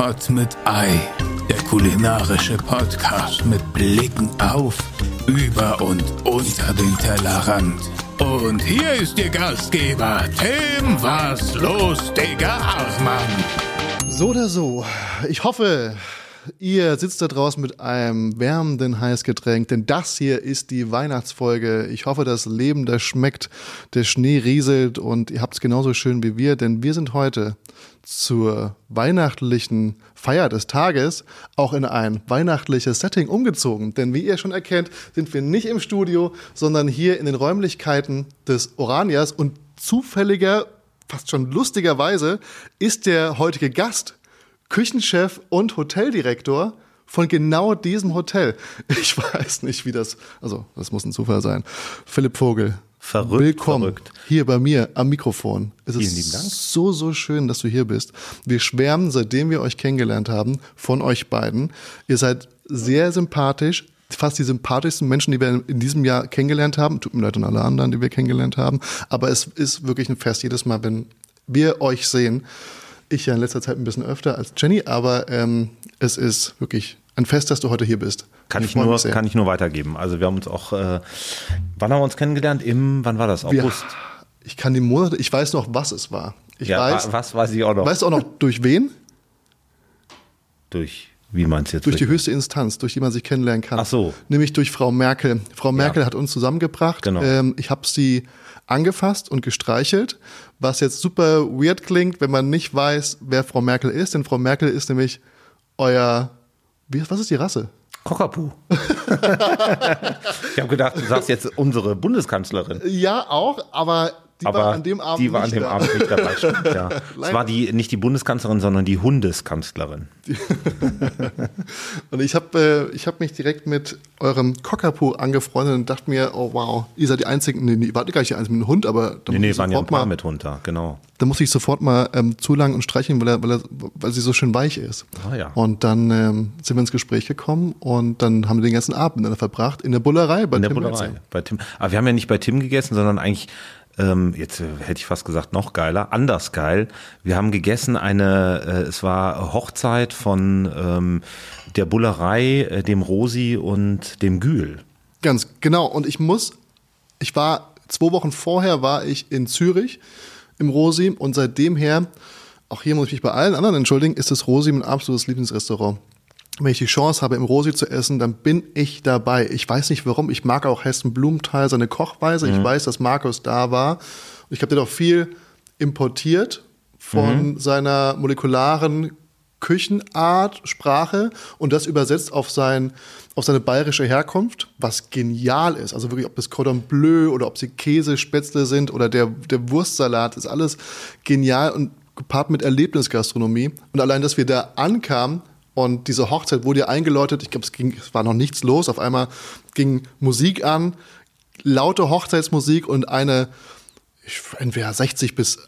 Pot mit Ei, der kulinarische Podcast mit Blicken auf, über und unter den Tellerrand. Und hier ist Ihr Gastgeber, Tim Was los, Digga Achmann. So oder so. Ich hoffe, ihr sitzt da draußen mit einem wärmenden Heißgetränk, denn das hier ist die Weihnachtsfolge. Ich hoffe, das Leben, das schmeckt, der Schnee rieselt und ihr habt es genauso schön wie wir, denn wir sind heute zur weihnachtlichen Feier des Tages auch in ein weihnachtliches Setting umgezogen. Denn wie ihr schon erkennt, sind wir nicht im Studio, sondern hier in den Räumlichkeiten des Oranias und zufälliger, fast schon lustigerweise, ist der heutige Gast Küchenchef und Hoteldirektor von genau diesem Hotel. Ich weiß nicht, wie das, also das muss ein Zufall sein. Philipp Vogel. Verrückt, Willkommen verrückt. hier bei mir am Mikrofon. Es Vielen ist lieben Dank. so, so schön, dass du hier bist. Wir schwärmen, seitdem wir euch kennengelernt haben, von euch beiden. Ihr seid sehr sympathisch, fast die sympathischsten Menschen, die wir in diesem Jahr kennengelernt haben. Tut mir leid an alle anderen, die wir kennengelernt haben. Aber es ist wirklich ein Fest jedes Mal, wenn wir euch sehen. Ich ja in letzter Zeit ein bisschen öfter als Jenny, aber ähm, es ist wirklich ein Fest, dass du heute hier bist. Kann ich, freu nur, kann ich nur weitergeben. Also wir haben uns auch, äh, wann haben wir uns kennengelernt? Im, wann war das? August. ich kann die Monate, ich weiß noch, was es war. Ich ja, weiß, wa- was weiß ich auch noch. weißt du auch noch durch wen? Durch, wie meinst du jetzt? Durch die höchste Instanz, durch die man sich kennenlernen kann. Ach so. Nämlich durch Frau Merkel. Frau Merkel hat uns zusammengebracht. Genau. Ähm, ich habe sie angefasst und gestreichelt, was jetzt super weird klingt, wenn man nicht weiß, wer Frau Merkel ist. Denn Frau Merkel ist nämlich euer, wie, was ist die Rasse? Cockapoo. ich habe gedacht, du sagst jetzt unsere Bundeskanzlerin. Ja, auch, aber die aber war an dem Abend die war an nicht dem da. Abend nicht dabei. Stimmt, ja. Es war die, nicht die Bundeskanzlerin, sondern die Hundeskanzlerin. Und ich habe äh, ich hab mich direkt mit eurem Cockapoo angefreundet und dachte mir, oh wow, ihr seid die Einzigen, nee, nee, ihr wart gar nicht die Einzigen mit einem Hund, aber da Nee, nee, waren ja ein paar mal, mit Hund da, genau. da muss ich sofort mal ähm, zulangen und streicheln, weil, er, weil, er, weil sie so schön weich ist. Ah, ja. Und dann ähm, sind wir ins Gespräch gekommen und dann haben wir den ganzen Abend miteinander verbracht in der Bullerei bei In der Tim Bullerei. Melzer. Bei Tim. Aber wir haben ja nicht bei Tim gegessen, sondern eigentlich, ähm, jetzt äh, hätte ich fast gesagt, noch geiler, anders geil. Wir haben gegessen eine, äh, es war Hochzeit von ähm, der Bullerei, äh, dem Rosi und dem Gül. Ganz genau. Und ich muss, ich war, zwei Wochen vorher war ich in Zürich im Rosi und seitdem her, auch hier muss ich mich bei allen anderen entschuldigen, ist das Rosi mein absolutes Lieblingsrestaurant. Wenn ich die Chance habe, im Rosi zu essen, dann bin ich dabei. Ich weiß nicht warum. Ich mag auch Hessen Blumenthal, seine Kochweise. Ich weiß, dass Markus da war. Und ich glaube, der hat auch viel importiert von seiner molekularen Küchenart, Sprache und das übersetzt auf, sein, auf seine bayerische Herkunft, was genial ist. Also wirklich, ob das Cordon Bleu oder ob sie Käsespätzle sind oder der, der Wurstsalat, ist alles genial und gepaart mit Erlebnisgastronomie. Und allein, dass wir da ankamen und diese Hochzeit wurde ja eingeläutet, ich glaube, es, ging- es war noch nichts los, auf einmal ging Musik an, laute Hochzeitsmusik und eine ich, entweder 60 bis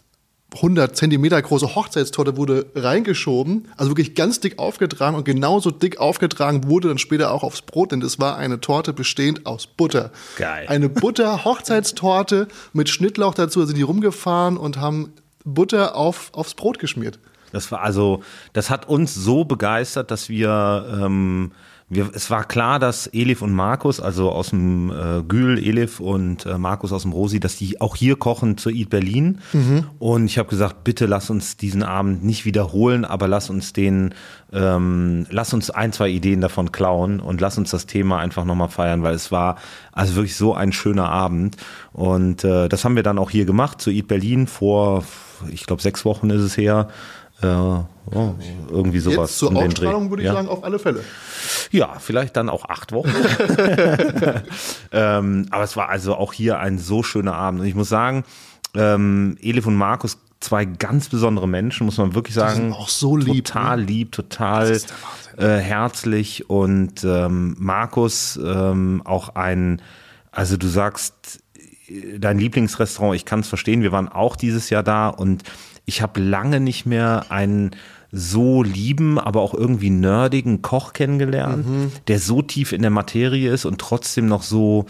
100 Zentimeter große Hochzeitstorte wurde reingeschoben, also wirklich ganz dick aufgetragen und genauso dick aufgetragen wurde dann später auch aufs Brot, denn es war eine Torte bestehend aus Butter. Geil. Eine Butter-Hochzeitstorte mit Schnittlauch dazu, da sind die rumgefahren und haben Butter auf, aufs Brot geschmiert. Das war also, das hat uns so begeistert, dass wir, ähm, wir, es war klar, dass Elif und Markus, also aus dem äh, Gül, Elif und äh, Markus aus dem Rosi, dass die auch hier kochen zu Eat Berlin. Und ich habe gesagt, bitte lass uns diesen Abend nicht wiederholen, aber lass uns den, ähm, lass uns ein, zwei Ideen davon klauen und lass uns das Thema einfach nochmal feiern, weil es war also wirklich so ein schöner Abend. Und äh, das haben wir dann auch hier gemacht zu Eat Berlin vor, ich glaube, sechs Wochen ist es her. Äh, oh, irgendwie sowas. Jetzt zur Ausstrahlung würde ich ja. sagen, auf alle Fälle. Ja, vielleicht dann auch acht Wochen. ähm, aber es war also auch hier ein so schöner Abend. Und ich muss sagen, ähm, Elif und Markus, zwei ganz besondere Menschen, muss man wirklich sagen. sind auch so lieb, Total ne? lieb, total äh, herzlich. Und ähm, Markus ähm, auch ein, also du sagst, äh, dein Lieblingsrestaurant, ich kann es verstehen, wir waren auch dieses Jahr da und ich habe lange nicht mehr einen so lieben, aber auch irgendwie nerdigen Koch kennengelernt, der so tief in der Materie ist und trotzdem noch so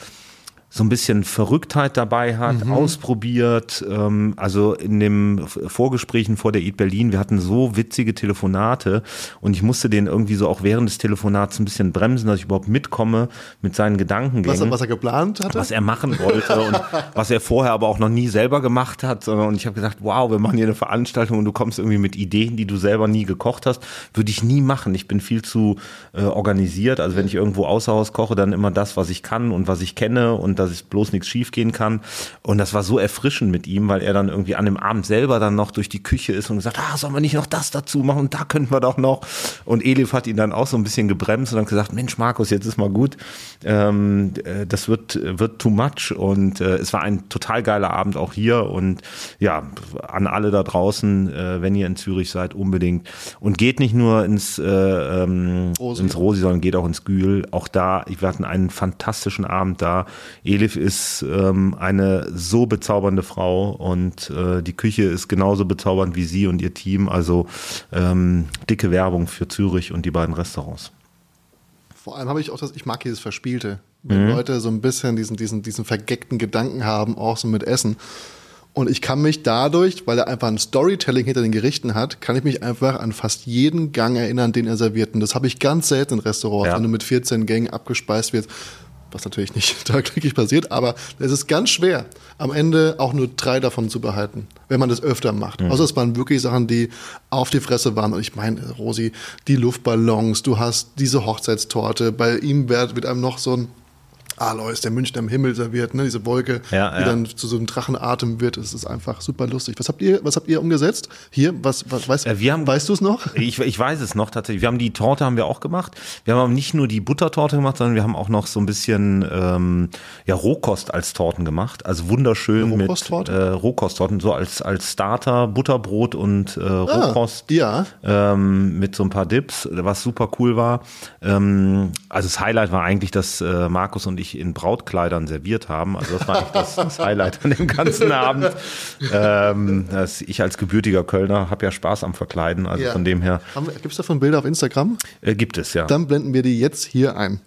so ein bisschen Verrücktheit dabei hat, Mhm. ausprobiert. Ähm, also in dem Vorgesprächen vor der Eat Berlin, wir hatten so witzige Telefonate und ich musste den irgendwie so auch während des Telefonats ein bisschen bremsen, dass ich überhaupt mitkomme mit seinen Gedankengängen Was er, was er geplant hatte? was er machen wollte und was er vorher aber auch noch nie selber gemacht hat. sondern- Und ich habe gesagt, wow, wir machen hier eine Veranstaltung und du kommst irgendwie mit Ideen, die du selber nie gekocht hast. Würde ich nie machen. Ich bin viel zu äh, organisiert. Also wenn ich irgendwo außer Haus koche, dann immer das, was ich kann und was ich kenne und dass es bloß nichts schief gehen kann. Und das war so erfrischend mit ihm, weil er dann irgendwie an dem Abend selber dann noch durch die Küche ist und gesagt, ah, sollen wir nicht noch das dazu machen und da könnten wir doch noch. Und Elif hat ihn dann auch so ein bisschen gebremst und dann gesagt, Mensch, Markus, jetzt ist mal gut. Ähm, äh, das wird, wird too much. Und äh, es war ein total geiler Abend auch hier. Und ja, an alle da draußen, äh, wenn ihr in Zürich seid, unbedingt. Und geht nicht nur ins, äh, ähm, Rosi. ins Rosi, sondern geht auch ins Gül. Auch da, wir hatten einen fantastischen Abend da. Elif ist ähm, eine so bezaubernde Frau und äh, die Küche ist genauso bezaubernd wie sie und ihr Team. Also ähm, dicke Werbung für Zürich und die beiden Restaurants. Vor allem habe ich auch das, ich mag dieses Verspielte. Mhm. Wenn Leute so ein bisschen diesen, diesen, diesen vergeckten Gedanken haben, auch so mit Essen. Und ich kann mich dadurch, weil er einfach ein Storytelling hinter den Gerichten hat, kann ich mich einfach an fast jeden Gang erinnern, den er serviert. Und das habe ich ganz selten in Restaurants, Ja. wenn du mit 14 Gängen abgespeist wirst. Was natürlich nicht tagtäglich passiert, aber es ist ganz schwer, am Ende auch nur drei davon zu behalten, wenn man das öfter macht. Außer es waren wirklich Sachen, die auf die Fresse waren. Und ich meine, Rosi, die Luftballons, du hast diese Hochzeitstorte, bei ihm wird, wird einem noch so ein Alois, der München am Himmel serviert, ne? diese Wolke, Ja, die ja. dann zu so einem Drachenatem wird. Es ist einfach super lustig. Was habt ihr, was habt ihr umgesetzt? Hier, was, was weißt, Äh, wir haben- weißt du es noch? Ich, ich weiß es noch tatsächlich. Wir haben die Torte haben wir auch gemacht. Wir haben nicht nur die Buttertorte gemacht, sondern wir haben auch noch so ein bisschen ähm, ja, Rohkost als Torten gemacht. Also wunderschön Eine mit Rohkosttorte? äh, Rohkosttorten, so als, als Starter, Butterbrot und äh, Rohkost. ja. Ähm, mit so ein paar Dips, was super cool war. Ähm, also das Highlight war eigentlich, dass äh, Markus und ich in Brautkleidern serviert haben. Also das war eigentlich das, das Highlight an dem ganzen Abend. Ähm, ich als gebürtiger Kölner habe ja Spaß am Verkleiden. Also Ja. von dem her Gibt es davon Bilder auf Instagram? äh, gibt es ja. Dann blenden wir die jetzt hier ein.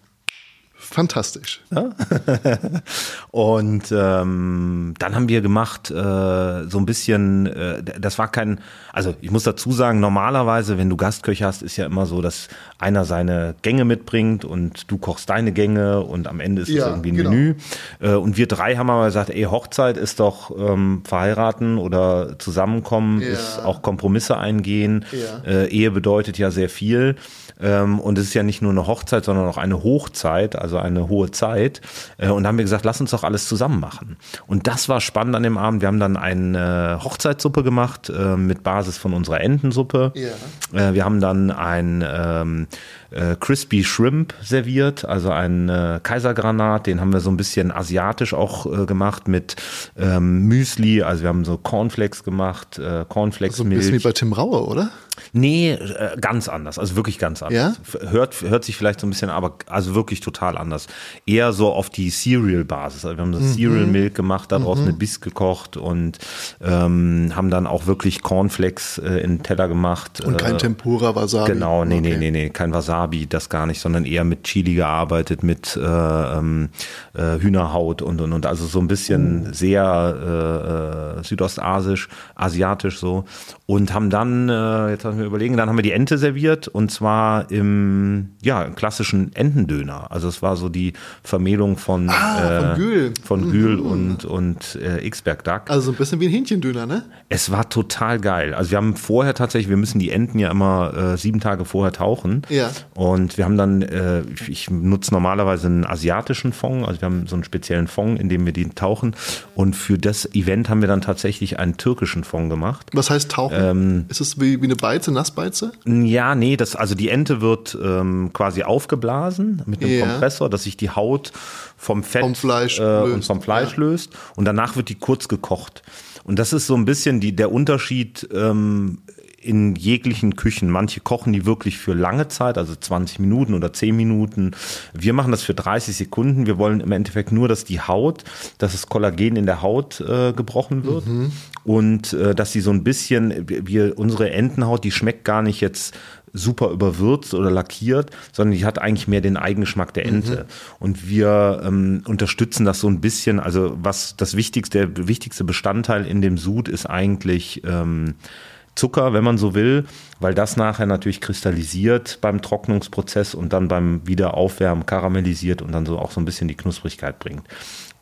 Fantastisch. Und ähm, dann haben wir gemacht äh, so ein bisschen, äh, das war kein, also ich muss dazu sagen, normalerweise, wenn du Gastköche hast, ist ja immer so, dass einer seine Gänge mitbringt und du kochst deine Gänge und am Ende ist es Ja, irgendwie ein genau. Menü. Äh, und wir drei haben aber gesagt, ey, Hochzeit ist doch ähm, verheiraten oder zusammenkommen, Ja. ist auch Kompromisse eingehen. Ja. Äh, Ehe bedeutet ja sehr viel. Ähm, und es ist ja nicht nur eine Hochzeit, sondern auch eine Hochzeit, also eine hohe Zeit. Äh, und da haben wir gesagt, lass uns doch alles zusammen machen. Und das war spannend an dem Abend. Wir haben dann eine Hochzeitssuppe gemacht äh, mit Basis von unserer Entensuppe. Ja. Äh, wir haben dann ein ähm, äh, Crispy Shrimp serviert, also ein Kaisergranat, den haben wir so ein bisschen asiatisch auch gemacht mit ähm, Müsli, also wir haben so Cornflakes gemacht, Cornflakes So ein bisschen wie bei Tim Raue, oder? Nee, ganz anders, also wirklich ganz anders. Ja? Hört, hört sich vielleicht so ein bisschen, aber also wirklich total anders. Eher so auf die Cereal-Basis. Also wir haben Mhm. das Cereal Milk gemacht, daraus eine Biss gekocht und ähm, haben dann auch wirklich Cornflakes äh, in den Teller gemacht. Und kein äh, Tempura, Wasabi. Genau, nee, nee, Okay. nee, nee, kein Wasabi, das gar nicht, sondern eher mit Chili gearbeitet, mit äh, ähm, äh, Hühnerhaut und und und. Also so ein bisschen sehr äh, äh, südostasisch, asiatisch so. Und haben dann, jetzt haben wir überlegen, dann haben wir die Ente serviert und zwar im ja, im klassischen Entendöner. Also es war so die Vermählung von, Ah, von Gül. von Gül und, und äh, Xberg Duck. Also so ein bisschen wie ein Hähnchendöner, ne? Es war total geil. Also wir haben vorher tatsächlich, wir müssen die Enten ja immer äh, sieben Tage vorher tauchen. Ja. Und wir haben dann, äh, ich nutze normalerweise einen asiatischen Fond, also wir haben so einen speziellen Fond, in dem wir die tauchen. Und für das Event haben wir dann tatsächlich einen türkischen Fond gemacht. Was heißt tauchen? Ähm, ist es wie, wie eine Beize, Nassbeize? Ja, nee, das, also die Ente wird ähm, quasi aufgeblasen mit einem Ja. Kompressor, dass sich die Haut vom Fett Vom Fleisch äh, und löst, vom Fleisch ja. löst und danach wird die kurz gekocht. Und das ist so ein bisschen die, der Unterschied ähm, in jeglichen Küchen. Manche kochen die wirklich für lange Zeit, also 20 Minuten oder 10 Minuten. Wir machen das für 30 Sekunden. Wir wollen im Endeffekt nur, dass die Haut, dass das Kollagen in der Haut äh, gebrochen wird mhm. und äh, dass sie so ein bisschen, wir, unsere Entenhaut, die schmeckt gar nicht jetzt super überwürzt oder lackiert, sondern die hat eigentlich mehr den Eigengeschmack der Ente. Mhm. Und wir ähm, unterstützen das so ein bisschen. Also was das wichtigste, der wichtigste Bestandteil in dem Sud ist eigentlich ähm, Zucker, wenn man so will, weil das nachher natürlich kristallisiert beim Trocknungsprozess und dann beim Wiederaufwärmen karamellisiert und dann so auch so ein bisschen die Knusprigkeit bringt.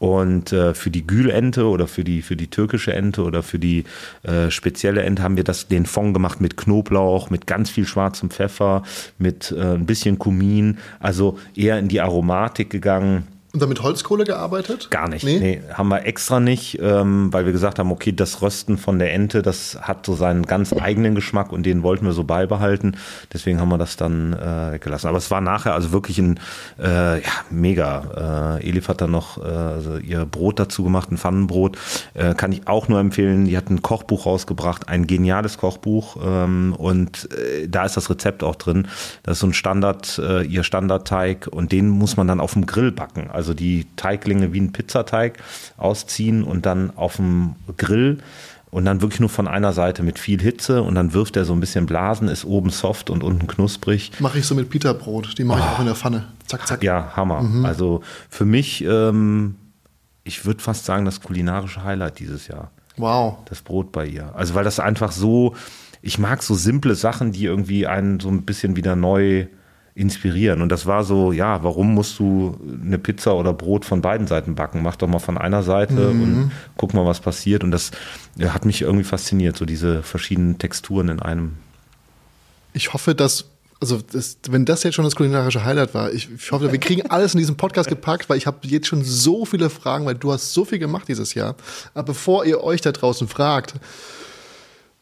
Und äh, für die Gülente oder für die, für die türkische Ente oder für die äh, spezielle Ente haben wir das, den Fond gemacht mit Knoblauch, mit ganz viel schwarzem Pfeffer, mit äh, ein bisschen Kumin, also eher in die Aromatik gegangen und damit Holzkohle gearbeitet? Gar nicht. Nee, nee haben wir extra nicht, ähm, weil wir gesagt haben, okay, das Rösten von der Ente, das hat so seinen ganz eigenen Geschmack und den wollten wir so beibehalten. Deswegen haben wir das dann äh, weggelassen. Aber es war nachher also wirklich ein äh, ja, mega. Äh, Elif hat dann noch äh, also ihr Brot dazu gemacht, ein Pfannenbrot. Äh, kann ich auch nur empfehlen. Die hat ein Kochbuch rausgebracht, ein geniales Kochbuch. Ähm, und äh, da ist das Rezept auch drin. Das ist so ein Standard, äh, ihr Standardteig und den muss man dann auf dem Grill backen. Also also die Teiglinge wie ein Pizzateig ausziehen und dann auf dem Grill und dann wirklich nur von einer Seite mit viel Hitze und dann wirft er so ein bisschen Blasen, ist oben soft und unten knusprig. Mache ich so mit Pita-Brot, die mache ich oh. auch in der Pfanne. Zack, zack. Ja, Hammer. Mhm. Also für mich, ähm, ich würde fast sagen, das kulinarische Highlight dieses Jahr. Wow. Das Brot bei ihr. Also weil das einfach so, ich mag so simple Sachen, die irgendwie einen so ein bisschen wieder neu inspirieren. Und das war so, ja, warum musst du eine Pizza oder Brot von beiden Seiten backen? Mach doch mal von einer Seite mhm. und guck mal, was passiert. Und das hat mich irgendwie fasziniert, so diese verschiedenen Texturen in einem. Ich hoffe, dass also das, wenn das jetzt schon das kulinarische Highlight war, ich, ich hoffe, wir kriegen alles in diesem Podcast gepackt, weil ich habe jetzt schon so viele Fragen, weil du hast so viel gemacht dieses Jahr. Aber bevor ihr euch da draußen fragt,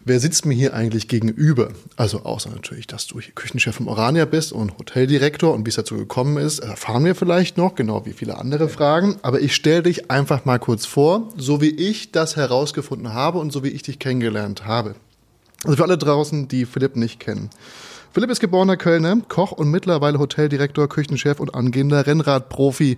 Wer sitzt mir hier eigentlich gegenüber? Also außer natürlich, dass du hier Küchenchef im Orania bist und Hoteldirektor und wie es dazu gekommen ist, erfahren wir vielleicht noch, genau wie viele andere Fragen. Aber ich stelle dich einfach mal kurz vor, so wie ich das herausgefunden habe und so wie ich dich kennengelernt habe. Also für alle draußen, die Philipp nicht kennen. Philipp ist geborener Kölner, Koch und mittlerweile Hoteldirektor, Küchenchef und angehender Rennradprofi.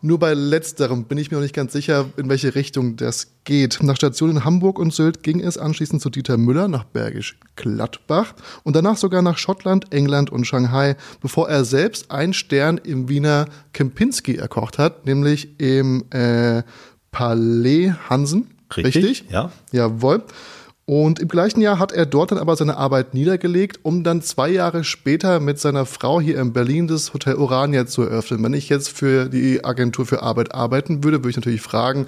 Nur bei letzterem bin ich mir noch nicht ganz sicher, in welche Richtung das geht. Nach Stationen in Hamburg und Sylt ging es anschließend zu Dieter Müller nach Bergisch Gladbach und danach sogar nach Schottland, England und Shanghai, bevor er selbst einen Stern im Wiener Kempinski erkocht hat, nämlich im äh, Palais Hansen. Richtig? Richtig? Ja. Jawohl. Und im gleichen Jahr hat er dort dann aber seine Arbeit niedergelegt, um dann zwei Jahre später mit seiner Frau hier in Berlin das Hotel Orania zu eröffnen. Wenn ich jetzt für die Agentur für Arbeit arbeiten würde, würde ich natürlich fragen,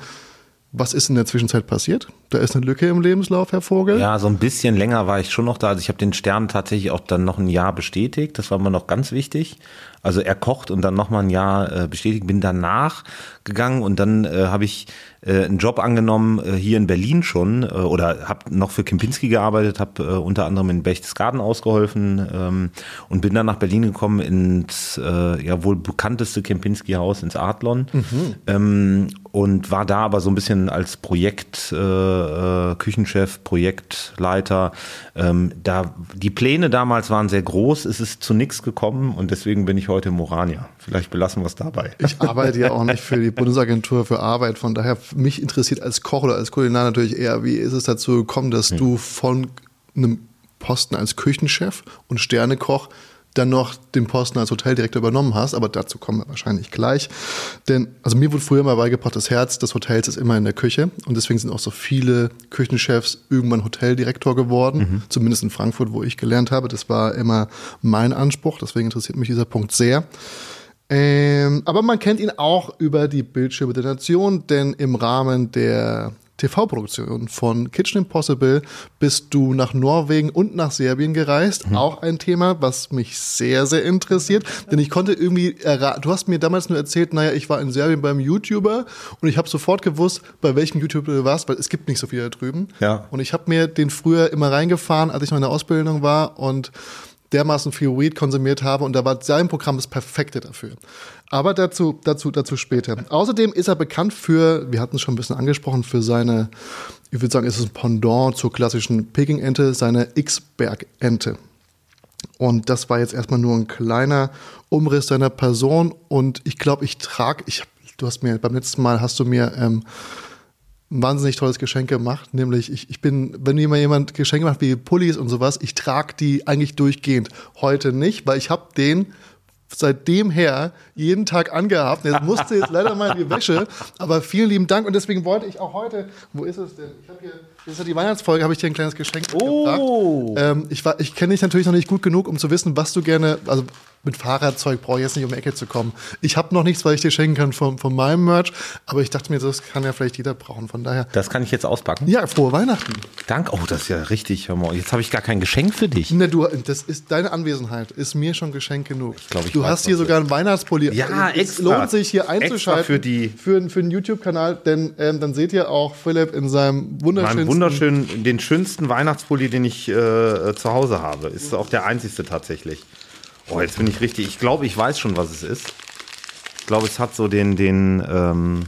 was ist in der Zwischenzeit passiert? Da ist eine Lücke im Lebenslauf, Herr Vogel. Ja, so ein bisschen länger war ich schon noch da. Also ich habe den Stern tatsächlich auch dann noch ein Jahr bestätigt. Das war mir noch ganz wichtig. Also er kocht und dann noch mal ein Jahr äh, bestätigt. Bin danach gegangen und dann äh, habe ich äh, einen Job angenommen äh, hier in Berlin schon äh, oder habe noch für Kempinski gearbeitet, habe äh, unter anderem in Berchtesgaden ausgeholfen ähm, und bin dann nach Berlin gekommen ins äh, ja wohl bekannteste Kempinski-Haus ins Adlon mhm. ähm, und war da aber so ein bisschen als Projekt äh, äh, Küchenchef, Projektleiter. Ähm, da die Pläne damals waren sehr groß, es ist zu nichts gekommen und deswegen bin ich heute im Orania. Vielleicht belassen wir es dabei. Ich arbeite ja auch nicht für die Bundesagentur für Arbeit, von daher mich interessiert als Koch oder als Kulinar natürlich eher, wie ist es dazu gekommen, dass hm. du von einem Posten als Küchenchef und Sternekoch dann noch den Posten als Hoteldirektor übernommen hast, aber dazu kommen wir wahrscheinlich gleich. Denn, also mir wurde früher mal beigebracht, das Herz des Hotels ist immer in der Küche und deswegen sind auch so viele Küchenchefs irgendwann Hoteldirektor geworden, mhm. zumindest in Frankfurt, wo ich gelernt habe. Das war immer mein Anspruch, deswegen interessiert mich dieser Punkt sehr. Ähm, aber man kennt ihn auch über die Bildschirme der Nation, denn im Rahmen der TV-Produktion von Kitchen Impossible bist du nach Norwegen und nach Serbien gereist. Mhm. Auch ein Thema, was mich sehr, sehr interessiert. Denn ich konnte irgendwie erraten, du hast mir damals nur erzählt, naja, ich war in Serbien beim YouTuber und ich habe sofort gewusst, bei welchem YouTuber du warst, weil es gibt nicht so viele da drüben. Ja. Und ich habe mir den früher immer reingefahren, als ich noch in der Ausbildung war und dermaßen viel Weed konsumiert habe und da war sein Programm das perfekte dafür. Aber dazu, dazu, dazu später. Außerdem ist er bekannt für, wir hatten es schon ein bisschen angesprochen, für seine, ich würde sagen, ist es ein Pendant zur klassischen Peking-Ente, seine X-Berg-Ente. Und das war jetzt erstmal nur ein kleiner Umriss seiner Person. Und ich glaube, ich trage, ich, du hast mir beim letzten Mal hast du mir ähm, ein wahnsinnig tolles Geschenk gemacht. Nämlich, ich, ich bin, wenn mir jemand Geschenke macht wie Pullis und sowas, ich trage die eigentlich durchgehend. Heute nicht, weil ich habe den seitdem her jeden Tag angehabt. Jetzt musste jetzt leider mal in die Wäsche, aber vielen lieben Dank und deswegen wollte ich auch heute, wo ist es denn? Ich habe hier, das ist ja die Weihnachtsfolge, habe ich dir ein kleines Geschenk Oh. Ähm, ich war, ich kenne dich natürlich noch nicht gut genug, um zu wissen, was du gerne, also mit Fahrradzeug brauche ich jetzt nicht um die Ecke zu kommen. Ich habe noch nichts, was ich dir schenken kann von, von meinem Merch, aber ich dachte mir, das kann ja vielleicht jeder brauchen. Von daher, Das kann ich jetzt auspacken. ja, frohe Weihnachten. Danke. Oh, das ist ja richtig. Hör mal, jetzt habe ich gar kein Geschenk für dich. Ne, du, das ist deine Anwesenheit, ist mir schon Geschenk genug. glaub, ich du hast hier sogar einen Weihnachtspulli. Ja, es extra. lohnt sich hier einzuschalten für die- für, für den YouTube-Kanal, denn ähm, dann seht ihr auch Philipp in seinem wunderschönsten. Wunderschönen, den schönsten Weihnachtspulli, den ich äh, zu Hause habe. Ist auch der einzigste tatsächlich. Oh, jetzt bin ich richtig. Ich glaube, ich weiß schon, was es ist. Ich glaube, es hat so den, den, ähm,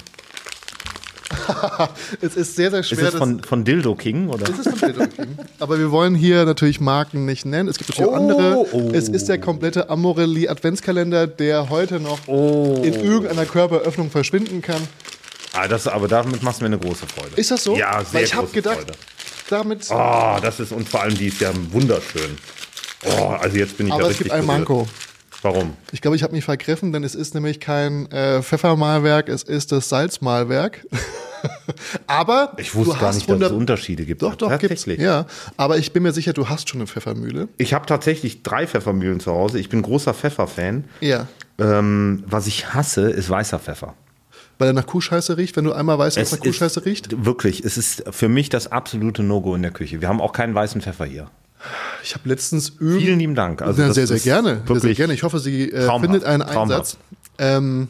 Es ist sehr, sehr ist schwer. es von, von Dildo King, oder? ist von Dildo King. Aber wir wollen hier natürlich Marken nicht nennen. Es gibt natürlich auch Oh, andere. oh. Es ist der komplette Amorelli Adventskalender, der heute noch Oh. in irgendeiner Körperöffnung verschwinden kann. Ah, das, aber damit machst du mir eine große Freude. Ist das so? Ja, sehr Weil ich habe große gedacht, Freude. damit. Oh, das ist, und vor allem die ist ja wunderschön. Oh, also jetzt bin ich aber es richtig gibt ein. Manko. Warum? Ich glaube, ich habe mich vergriffen, denn es ist nämlich kein äh, Pfeffermalwerk, es ist das Salzmalwerk. aber Ich wusste du gar hast nicht, dass 100 es Unterschiede gibt. Doch, doch, gibt's. tatsächlich. Ja, aber ich bin mir sicher, du hast schon eine Pfeffermühle. Ich habe tatsächlich drei Pfeffermühlen zu Hause. Ich bin großer Pfefferfan. Ja. Ähm, was ich hasse, ist weißer Pfeffer. Weil er nach Kuhscheiße riecht, wenn du einmal weißt, was Es nach Kuhscheiße ist, riecht. Wirklich, es ist für mich das absolute No-Go in der Küche. Wir haben auch keinen weißen Pfeffer hier. Ich habe letztens Vielen lieben Dank. Also ja, sehr, sehr gerne. Sehr, sehr gerne. Ich hoffe, sie äh, findet einen. Einsatz. Ähm,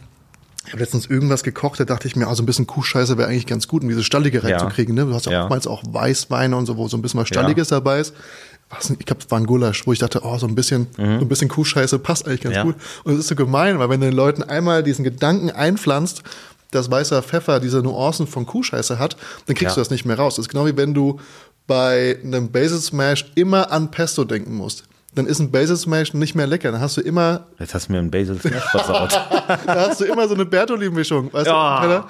ich habe letztens irgendwas gekocht, da dachte ich mir, also ein bisschen Kuhscheiße wäre eigentlich ganz gut, um diese Stallige Ja. reinzukriegen. Ne? Du hast ja, Ja. oftmals auch Weißweine und so, wo so ein bisschen was Stalliges dabei ist. Ich glaube, es war ein Gulasch, wo ich dachte, oh, so ein bisschen, so ein bisschen Kuhscheiße passt eigentlich ganz Mhm. Ja. gut. Und es ist so gemein, weil wenn du den Leuten einmal diesen Gedanken einpflanzt, dass weißer Pfeffer diese Nuancen von Kuhscheiße hat, dann kriegst Ja. du das nicht mehr raus. Das ist genau wie wenn du bei einem Basil Smash immer an Pesto denken musst. Dann ist ein Basil Smash nicht mehr lecker. Dann hast du immer Jetzt hast du mir einen Basil Smash versaut. da hast du immer so eine Bertolin-Mischung, weißt Ja. du?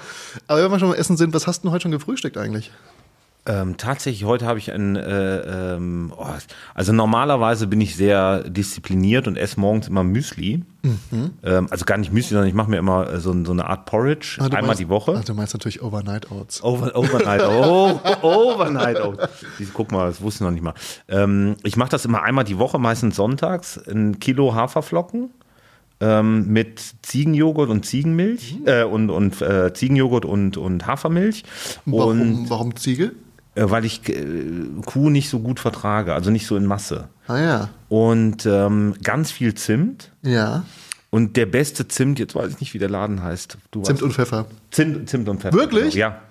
Aber wenn wir schon mal essen sind, was hast du denn heute schon gefrühstückt eigentlich? Ähm, tatsächlich, heute habe ich ein, äh, ähm, oh, also normalerweise bin ich sehr diszipliniert und esse morgens immer Müsli. Mhm. Ähm, also gar nicht Müsli, sondern ich mache mir immer äh, so, so eine Art Porridge, Ah, einmal meinst- die Woche. Ah, du meinst natürlich Overnight Oats. Over, overnight, oh, overnight. Die- Guck mal, das wusste ich noch nicht mal. Ähm, ich mache das immer einmal die Woche, meistens sonntags. Ein Kilo Haferflocken ähm, mit Ziegenjoghurt und Ziegenmilch äh, und, und äh, Ziegenjoghurt und, und Hafermilch. Und Warum, warum Ziege? äh, weil ich äh, Kuh nicht so gut vertrage, also nicht so in Masse. Ah ja. Und ähm, ganz viel Zimt. Ja. Und der beste Zimt, jetzt weiß ich nicht, wie der Laden heißt. Du Zimt weißt- und Pfeffer. Zimt, Zimt und Pfeffer. Wirklich? Genau. Ja.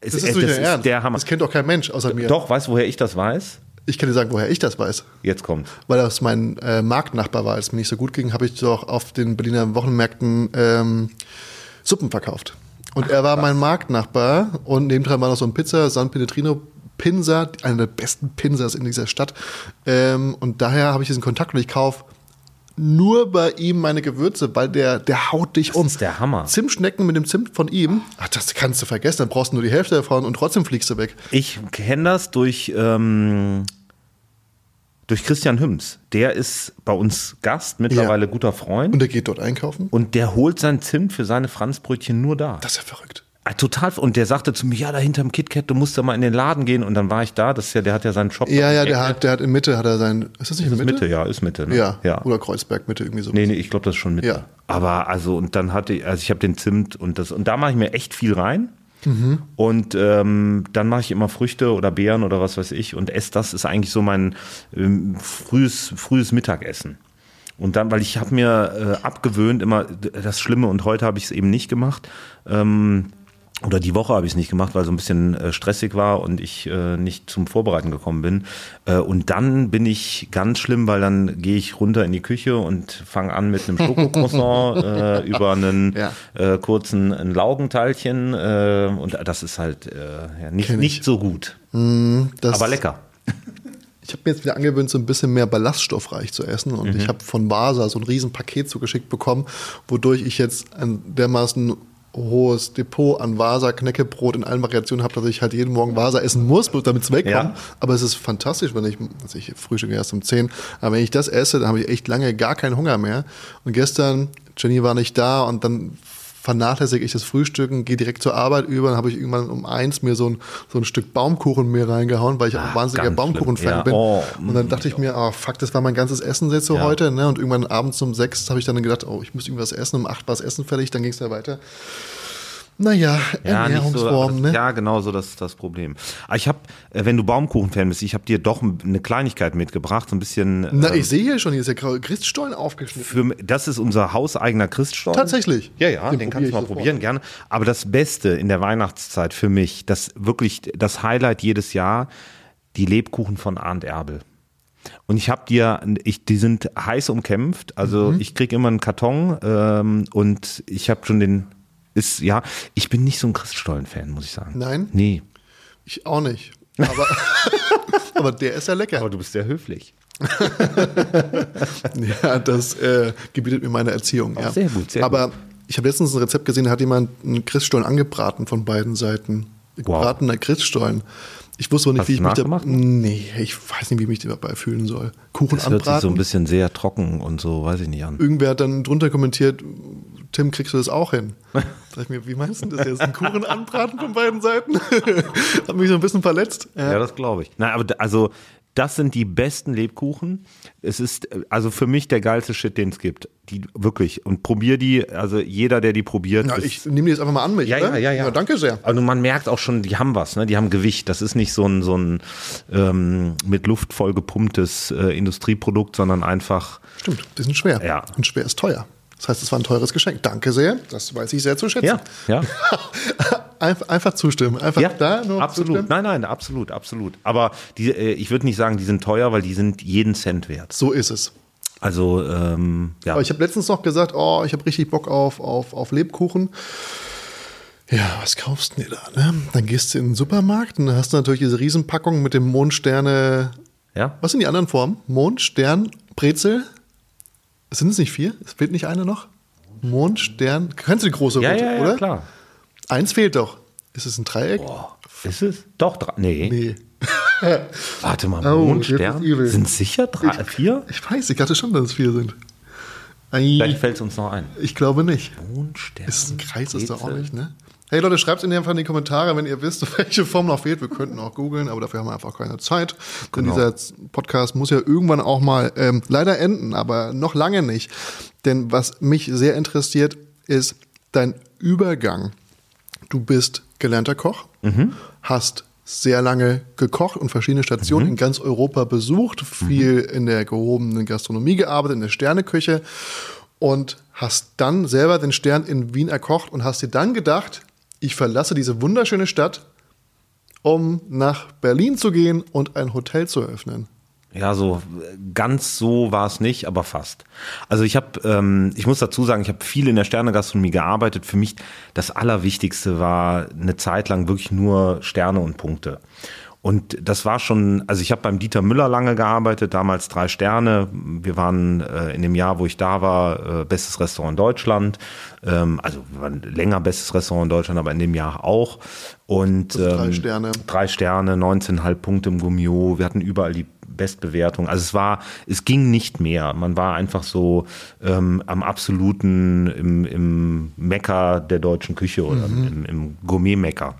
Es, Das äh, ist, das Ernst. der Hammer. Das kennt doch kein Mensch außer mir. Doch, weißt du, woher ich das weiß? Ich kann dir sagen, woher ich das weiß. Jetzt kommt. Weil das mein äh, Marktnachbar war. Als es mir nicht so gut ging, habe ich doch auf den Berliner Wochenmärkten ähm, Suppen verkauft. Und er war mein Marktnachbar und nebendran war noch so ein Pizza, San Pelletrino Pinsa, einer der besten Pinsas in dieser Stadt. Ähm, und daher habe ich diesen Kontakt und ich kaufe nur bei ihm meine Gewürze, weil der, der haut dich um. ist der Hammer. Zimtschnecken mit dem Zimt von ihm, ach, das kannst du vergessen, dann brauchst du nur die Hälfte davon und trotzdem fliegst du weg. Ich kenne das durch, ähm, durch Christian Hüms. Der ist bei uns Gast, mittlerweile guter Freund. Und der geht dort einkaufen. Und der holt sein Zimt für seine Franzbrötchen nur da. Das ist ja verrückt. Ah, Total. Und der sagte zu mir, ja, da hinterm KitKat, du musst da mal in den Laden gehen. Und dann war ich da. Das ist ja, der hat ja seinen Shop. Ja, ja, der hat, der hat in Mitte, hat er sein, ist das nicht in Ist Mitte? Mitte, ja, ist Mitte. Ne? Ja. ja. Oder Kreuzberg Mitte, irgendwie so. Nee, nee, ich glaube, das ist schon Mitte. Ja. Aber also, und dann hatte ich, also ich habe den Zimt und das, und da mache ich mir echt viel rein. Und ähm, dann mache ich immer Früchte oder Beeren oder was weiß ich und esse das. Ist eigentlich so mein ähm, frühes, frühes Mittagessen. Und dann, weil ich habe mir äh, abgewöhnt, immer das Schlimme, und heute habe ich es eben nicht gemacht, ähm, oder die Woche habe ich es nicht gemacht, weil so ein bisschen äh, stressig war und ich äh, nicht zum Vorbereiten gekommen bin. Äh, und dann bin ich ganz schlimm, weil dann gehe ich runter in die Küche und fange an mit einem Schokocroissant äh, über einen Ja. äh, kurzen ein Laugenteilchen äh, und das ist halt ja, nicht, nicht so gut, Das, aber lecker. Ich habe mir jetzt wieder angewöhnt, so ein bisschen mehr ballaststoffreich zu essen. Und Mhm. ich habe von Vasa so ein riesen Paket zugeschickt bekommen, wodurch ich jetzt dermaßen hohes Depot an Vasa Knäckebrot in allen Variationen habe, dass ich halt jeden Morgen Vasa essen muss, damit es wegkommt. Ja. Aber es ist fantastisch, wenn ich, also ich frühstücke erst um 10, aber wenn ich das esse, dann habe ich echt lange gar keinen Hunger mehr. Und gestern, Jenny war nicht da und dann vernachlässige ich das Frühstücken, gehe direkt zur Arbeit über, dann habe ich irgendwann um eins mir so ein, so ein Stück Baumkuchen mir reingehauen, weil ich auch ein wahnsinniger Ah, Baumkuchen-Fan. Ja, bin. oh, und dann dachte ich mir, oh fuck, das war mein ganzes Essen jetzt so Ja. heute, ne? Und irgendwann abends um sechs habe ich dann gedacht, oh, ich muss irgendwas essen, um acht war das Essen fertig, dann ging es da weiter. Naja, Ja, so, Ernährungsform, das, ne? ja, genau so das das Problem. Aber ich habe, wenn du Baumkuchen-Fan bist, ich habe dir doch eine Kleinigkeit mitgebracht, so ein bisschen. Na, ähm, ich sehe hier schon, hier ist der Christstollen aufgeschnitten. für, das ist unser hauseigener Christstollen. Tatsächlich? Ja, ja, den, Den kannst du mal sofort. probieren, gerne. Aber das Beste in der Weihnachtszeit für mich, das wirklich das Highlight jedes Jahr, die Lebkuchen von Arndt Erbel. Und ich habe dir, ich, die sind heiß umkämpft. Also Mhm. ich krieg immer einen Karton ähm, und ich habe schon den, ist ja, ich bin nicht so ein Christstollen-Fan, muss ich sagen. Nein? Nee. Ich auch nicht. Aber, aber der ist ja lecker. Aber du bist sehr höflich. Ja, das äh, gebietet mir meine Erziehung. ja. sehr gut, sehr Aber ich habe letztens ein Rezept gesehen, da hat jemand einen Christstollen angebraten von beiden Seiten. Gebratener Christstollen. Ich wusste aber nicht, Hast wie ich mich da? Nee, ich weiß nicht, wie ich mich dabei fühlen soll. Kuchen Das hört sich so ein anbraten. bisschen sehr trocken und so, weiß ich nicht an. Irgendwer hat dann drunter kommentiert, Tim, kriegst du das auch hin? Da ich mir, wie meinst du das jetzt? Ein Kuchen anbraten von beiden Seiten? hat mich so ein bisschen verletzt. Ja, das glaube ich. Nein, aber also das sind die besten Lebkuchen. Es ist also für mich der geilste Shit, den es gibt. Die wirklich und probier die. Also jeder, der die probiert. Ja, ich nehme die jetzt einfach mal an mich. ja, oder? ja, ja, ja. Danke sehr. Also man merkt auch schon, die haben was, ne? Die haben Gewicht. Das ist nicht so ein so ein ähm, mit Luft voll gepumptes äh, Industrieprodukt, sondern einfach Stimmt, die sind schwer. Ja. Und schwer ist teuer. Das heißt, es war ein teures Geschenk. Danke sehr. Das weiß ich sehr zu schätzen. ja, ja. Einfach, zustimmen. Einfach Ja, da nur absolut. zustimmen. Nein, nein, absolut, absolut. Aber die, äh, ich würde nicht sagen, die sind teuer, weil die sind jeden Cent wert. So ist es. Also ähm, ja. Aber ich habe letztens noch gesagt, oh, ich habe richtig Bock auf, auf, auf Lebkuchen. Ja, was kaufst du denn da? Ne? Dann gehst du in den Supermarkt und dann hast du natürlich diese Riesenpackung mit dem Mondsterne. ja. Was sind die anderen Formen? Mond, Stern, Brezel? Sind es nicht vier? Es fehlt nicht eine noch? Mond, Stern. Kennst du die große Ja, rote, ja, ja, oder? klar. Eins fehlt doch. Ist es ein Dreieck? Ist es? Doch, drei. Nee. Nee. Warte mal, Oh, Mond, Stern. Sind sicher drei, vier? Ich weiß, ich dachte schon, dass es vier sind. Vielleicht Ei, fällt es uns noch ein. ich glaube nicht. Mond, Stern. Ist ein Kreis, ist doch auch nicht, ne? Hey Leute, schreibt in einfach in die Kommentare, wenn ihr wisst, welche Form noch fehlt. Wir könnten auch googeln, aber dafür haben wir einfach keine Zeit. Denn Genau. dieser Podcast muss ja irgendwann auch mal ähm, leider enden, aber noch lange nicht. Denn was mich sehr interessiert, ist dein Übergang. Du bist gelernter Koch, hast sehr lange gekocht und verschiedene Stationen in ganz Europa besucht, viel in der gehobenen Gastronomie gearbeitet, in der Sterneküche und hast dann selber den Stern in Wien erkocht und hast dir dann gedacht, ich verlasse diese wunderschöne Stadt, um nach Berlin zu gehen und ein Hotel zu eröffnen. Ja, so ganz so war es nicht, aber fast. Also ich habe, ähm, ich muss dazu sagen, ich habe viel in der Sternegastronomie gearbeitet. Für mich das Allerwichtigste war eine Zeit lang wirklich nur Sterne und Punkte. Und das war schon, also ich habe beim Dieter Müller lange gearbeitet, damals drei Sterne. Wir waren äh, in dem Jahr, wo ich da war, äh, bestes Restaurant in Deutschland. Ähm, also wir waren länger bestes Restaurant in Deutschland, aber in dem Jahr auch. Und Also drei ähm, Sterne. drei Sterne, 19,5 Punkte im Gummio. Wir hatten überall die Bestbewertung. Also es war, es ging nicht mehr. Man war einfach so ähm, am absoluten im, im Mecker der deutschen Küche oder im, im Gourmet-Mecker.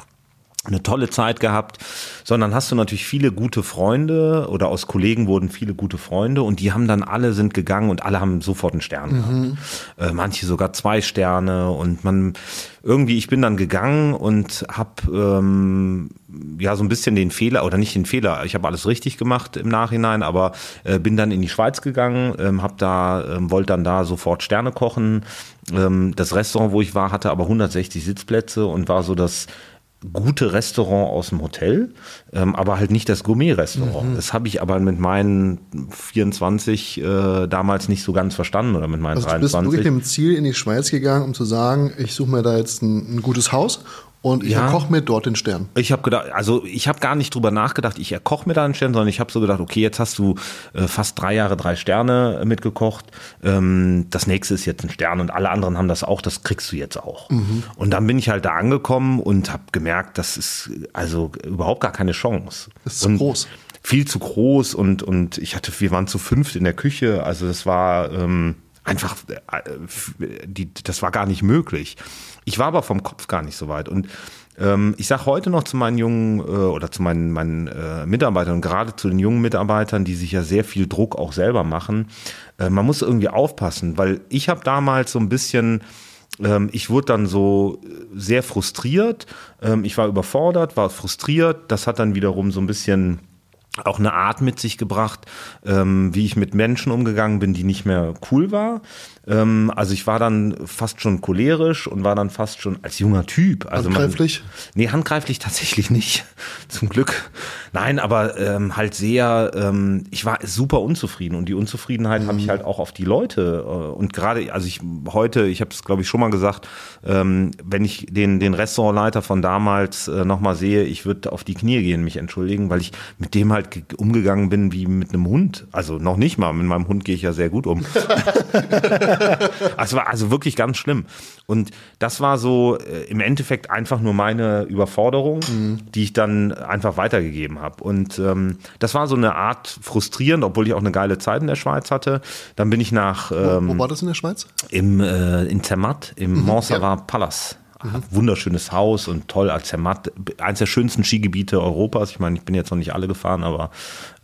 Eine tolle Zeit gehabt, sondern hast du natürlich viele gute Freunde oder aus Kollegen wurden viele gute Freunde und die haben dann alle sind gegangen und alle haben sofort einen Stern mhm. Äh, manche sogar zwei Sterne und man irgendwie, ich bin dann gegangen und habe ähm, ja so ein bisschen den Fehler oder nicht den Fehler, ich habe alles richtig gemacht im Nachhinein, aber äh, bin dann in die Schweiz gegangen, ähm, habe da ähm, wollte dann da sofort Sterne kochen. Ähm, das Restaurant, wo ich war, hatte aber 160 Sitzplätze und war so das gute Restaurant aus dem Hotel, ähm, aber halt nicht das Gourmet-Restaurant. Mhm. Das habe ich aber mit meinen 24 äh, damals nicht so ganz verstanden oder mit meinen also 23. Du bist wirklich mit dem Ziel in die Schweiz gegangen, um zu sagen, ich suche mir da jetzt ein, ein gutes Haus und ich ja. erkoche mir dort den Stern. Ich habe gedacht, also ich habe gar nicht drüber nachgedacht, ich erkoche mir da einen Stern, sondern ich habe so gedacht, okay, jetzt hast du äh, fast drei Jahre drei Sterne mitgekocht. Ähm, das nächste ist jetzt ein Stern und alle anderen haben das auch, das kriegst du jetzt auch. Mhm. Und dann bin ich halt da angekommen und habe gemerkt, das ist also überhaupt gar keine Chance. Das ist zu groß. Viel zu groß und, und ich hatte, wir waren zu fünft in der Küche, also das war ähm, einfach, äh, die, das war gar nicht möglich. Ich war aber vom Kopf gar nicht so weit. Und ähm, ich sage heute noch zu meinen jungen äh, oder zu meinen, meinen äh, Mitarbeitern, gerade zu den jungen Mitarbeitern, die sich ja sehr viel Druck auch selber machen, äh, man muss irgendwie aufpassen, weil ich habe damals so ein bisschen ähm, ich wurde dann so sehr frustriert. Ähm, ich war überfordert, war frustriert. Das hat dann wiederum so ein bisschen auch eine Art mit sich gebracht, ähm, wie ich mit Menschen umgegangen bin, die nicht mehr cool war. Ähm, also ich war dann fast schon cholerisch und war dann fast schon als junger Typ. Also handgreiflich? Man, nee, handgreiflich tatsächlich nicht. Zum Glück. Nein, aber ähm, halt sehr, ähm, ich war super unzufrieden und die Unzufriedenheit mhm. habe ich halt auch auf die Leute äh, und gerade, also ich heute, ich habe es glaube ich schon mal gesagt, ähm, wenn ich den, den Restaurantleiter von damals äh, nochmal sehe, ich würde auf die Knie gehen, mich entschuldigen, weil ich mit dem halt umgegangen bin wie mit einem Hund. Also noch nicht mal, mit meinem Hund gehe ich ja sehr gut um. also war also wirklich ganz schlimm. Und das war so äh, im Endeffekt einfach nur meine Überforderung, mhm. die ich dann einfach weitergegeben habe. Und ähm, das war so eine Art frustrierend, obwohl ich auch eine geile Zeit in der Schweiz hatte. Dann bin ich nach. Ähm, wo, wo, ähm, war das in der Schweiz? Im, äh, in Zermatt, im mhm, Montserrat ja. Palace. Mhm. Wunderschönes Haus und toll als Zermatt. Eins der schönsten Skigebiete Europas. Ich meine, ich bin jetzt noch nicht alle gefahren, aber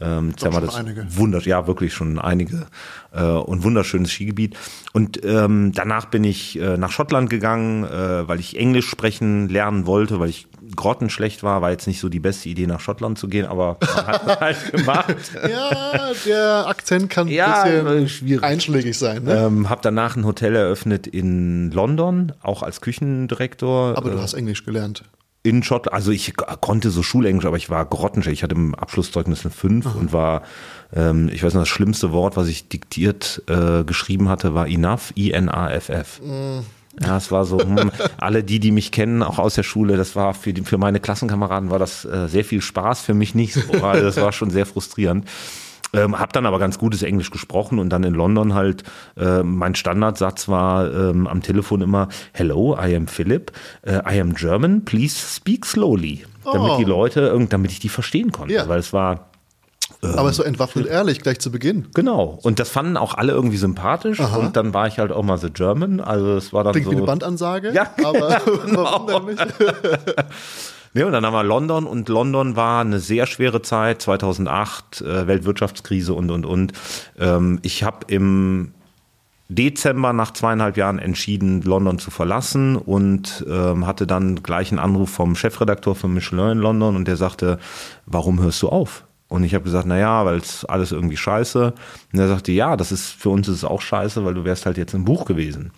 ähm, Zermatt ist wunderschön. Ja, wirklich schon einige. Äh, und wunderschönes Skigebiet. Und ähm, danach bin ich äh, nach Schottland gegangen, äh, weil ich Englisch sprechen lernen wollte, weil ich grottenschlecht war, war jetzt nicht so die beste Idee, nach Schottland zu gehen, aber man hat es halt gemacht. ja, der Akzent kann ja, ein bisschen schwierig. einschlägig sein. Ne? Ähm, hab danach ein Hotel eröffnet in London, auch als Küchendirektor. Aber du hast Englisch gelernt in Schottland, also ich konnte so Schulenglisch, aber ich war grottenschlecht. Ich hatte im Abschlusszeugnis eine 5 Aha. und war, ähm, ich weiß noch, das schlimmste Wort, was ich diktiert äh, geschrieben hatte, war enough, I-N-A-F-F. Mm. Ja, es war so, hm, alle die, die mich kennen, auch aus der Schule, das war für, die, für meine Klassenkameraden war das äh, sehr viel Spaß, für mich nicht so, weil das war schon sehr frustrierend. Ähm, hab dann aber ganz gutes Englisch gesprochen und dann in London halt, äh, mein Standardsatz war ähm, am Telefon immer, Hello, I am Philip, uh, I am German, please speak slowly. Oh. Damit die Leute, damit ich die verstehen konnte, ja. weil es war ähm, Aber so entwaffnet ehrlich, gleich zu Beginn. Genau. Und das fanden auch alle irgendwie sympathisch. Aha. Und dann war ich halt auch mal The German. Also es war dann Klingt so. wie eine Bandansage. Ja, aber genau. warum denn nicht? Nee, und dann haben wir London und London war eine sehr schwere Zeit, 2008, äh, Weltwirtschaftskrise und, und, und. Ähm, ich habe im Dezember nach zweieinhalb Jahren entschieden, London zu verlassen und ähm, hatte dann gleich einen Anruf vom Chefredakteur von Michelin in London und der sagte, warum hörst du auf? Und ich habe gesagt, na ja, weil es alles irgendwie scheiße. Und er sagte, ja, das ist für uns ist es auch scheiße, weil du wärst halt jetzt im Buch gewesen.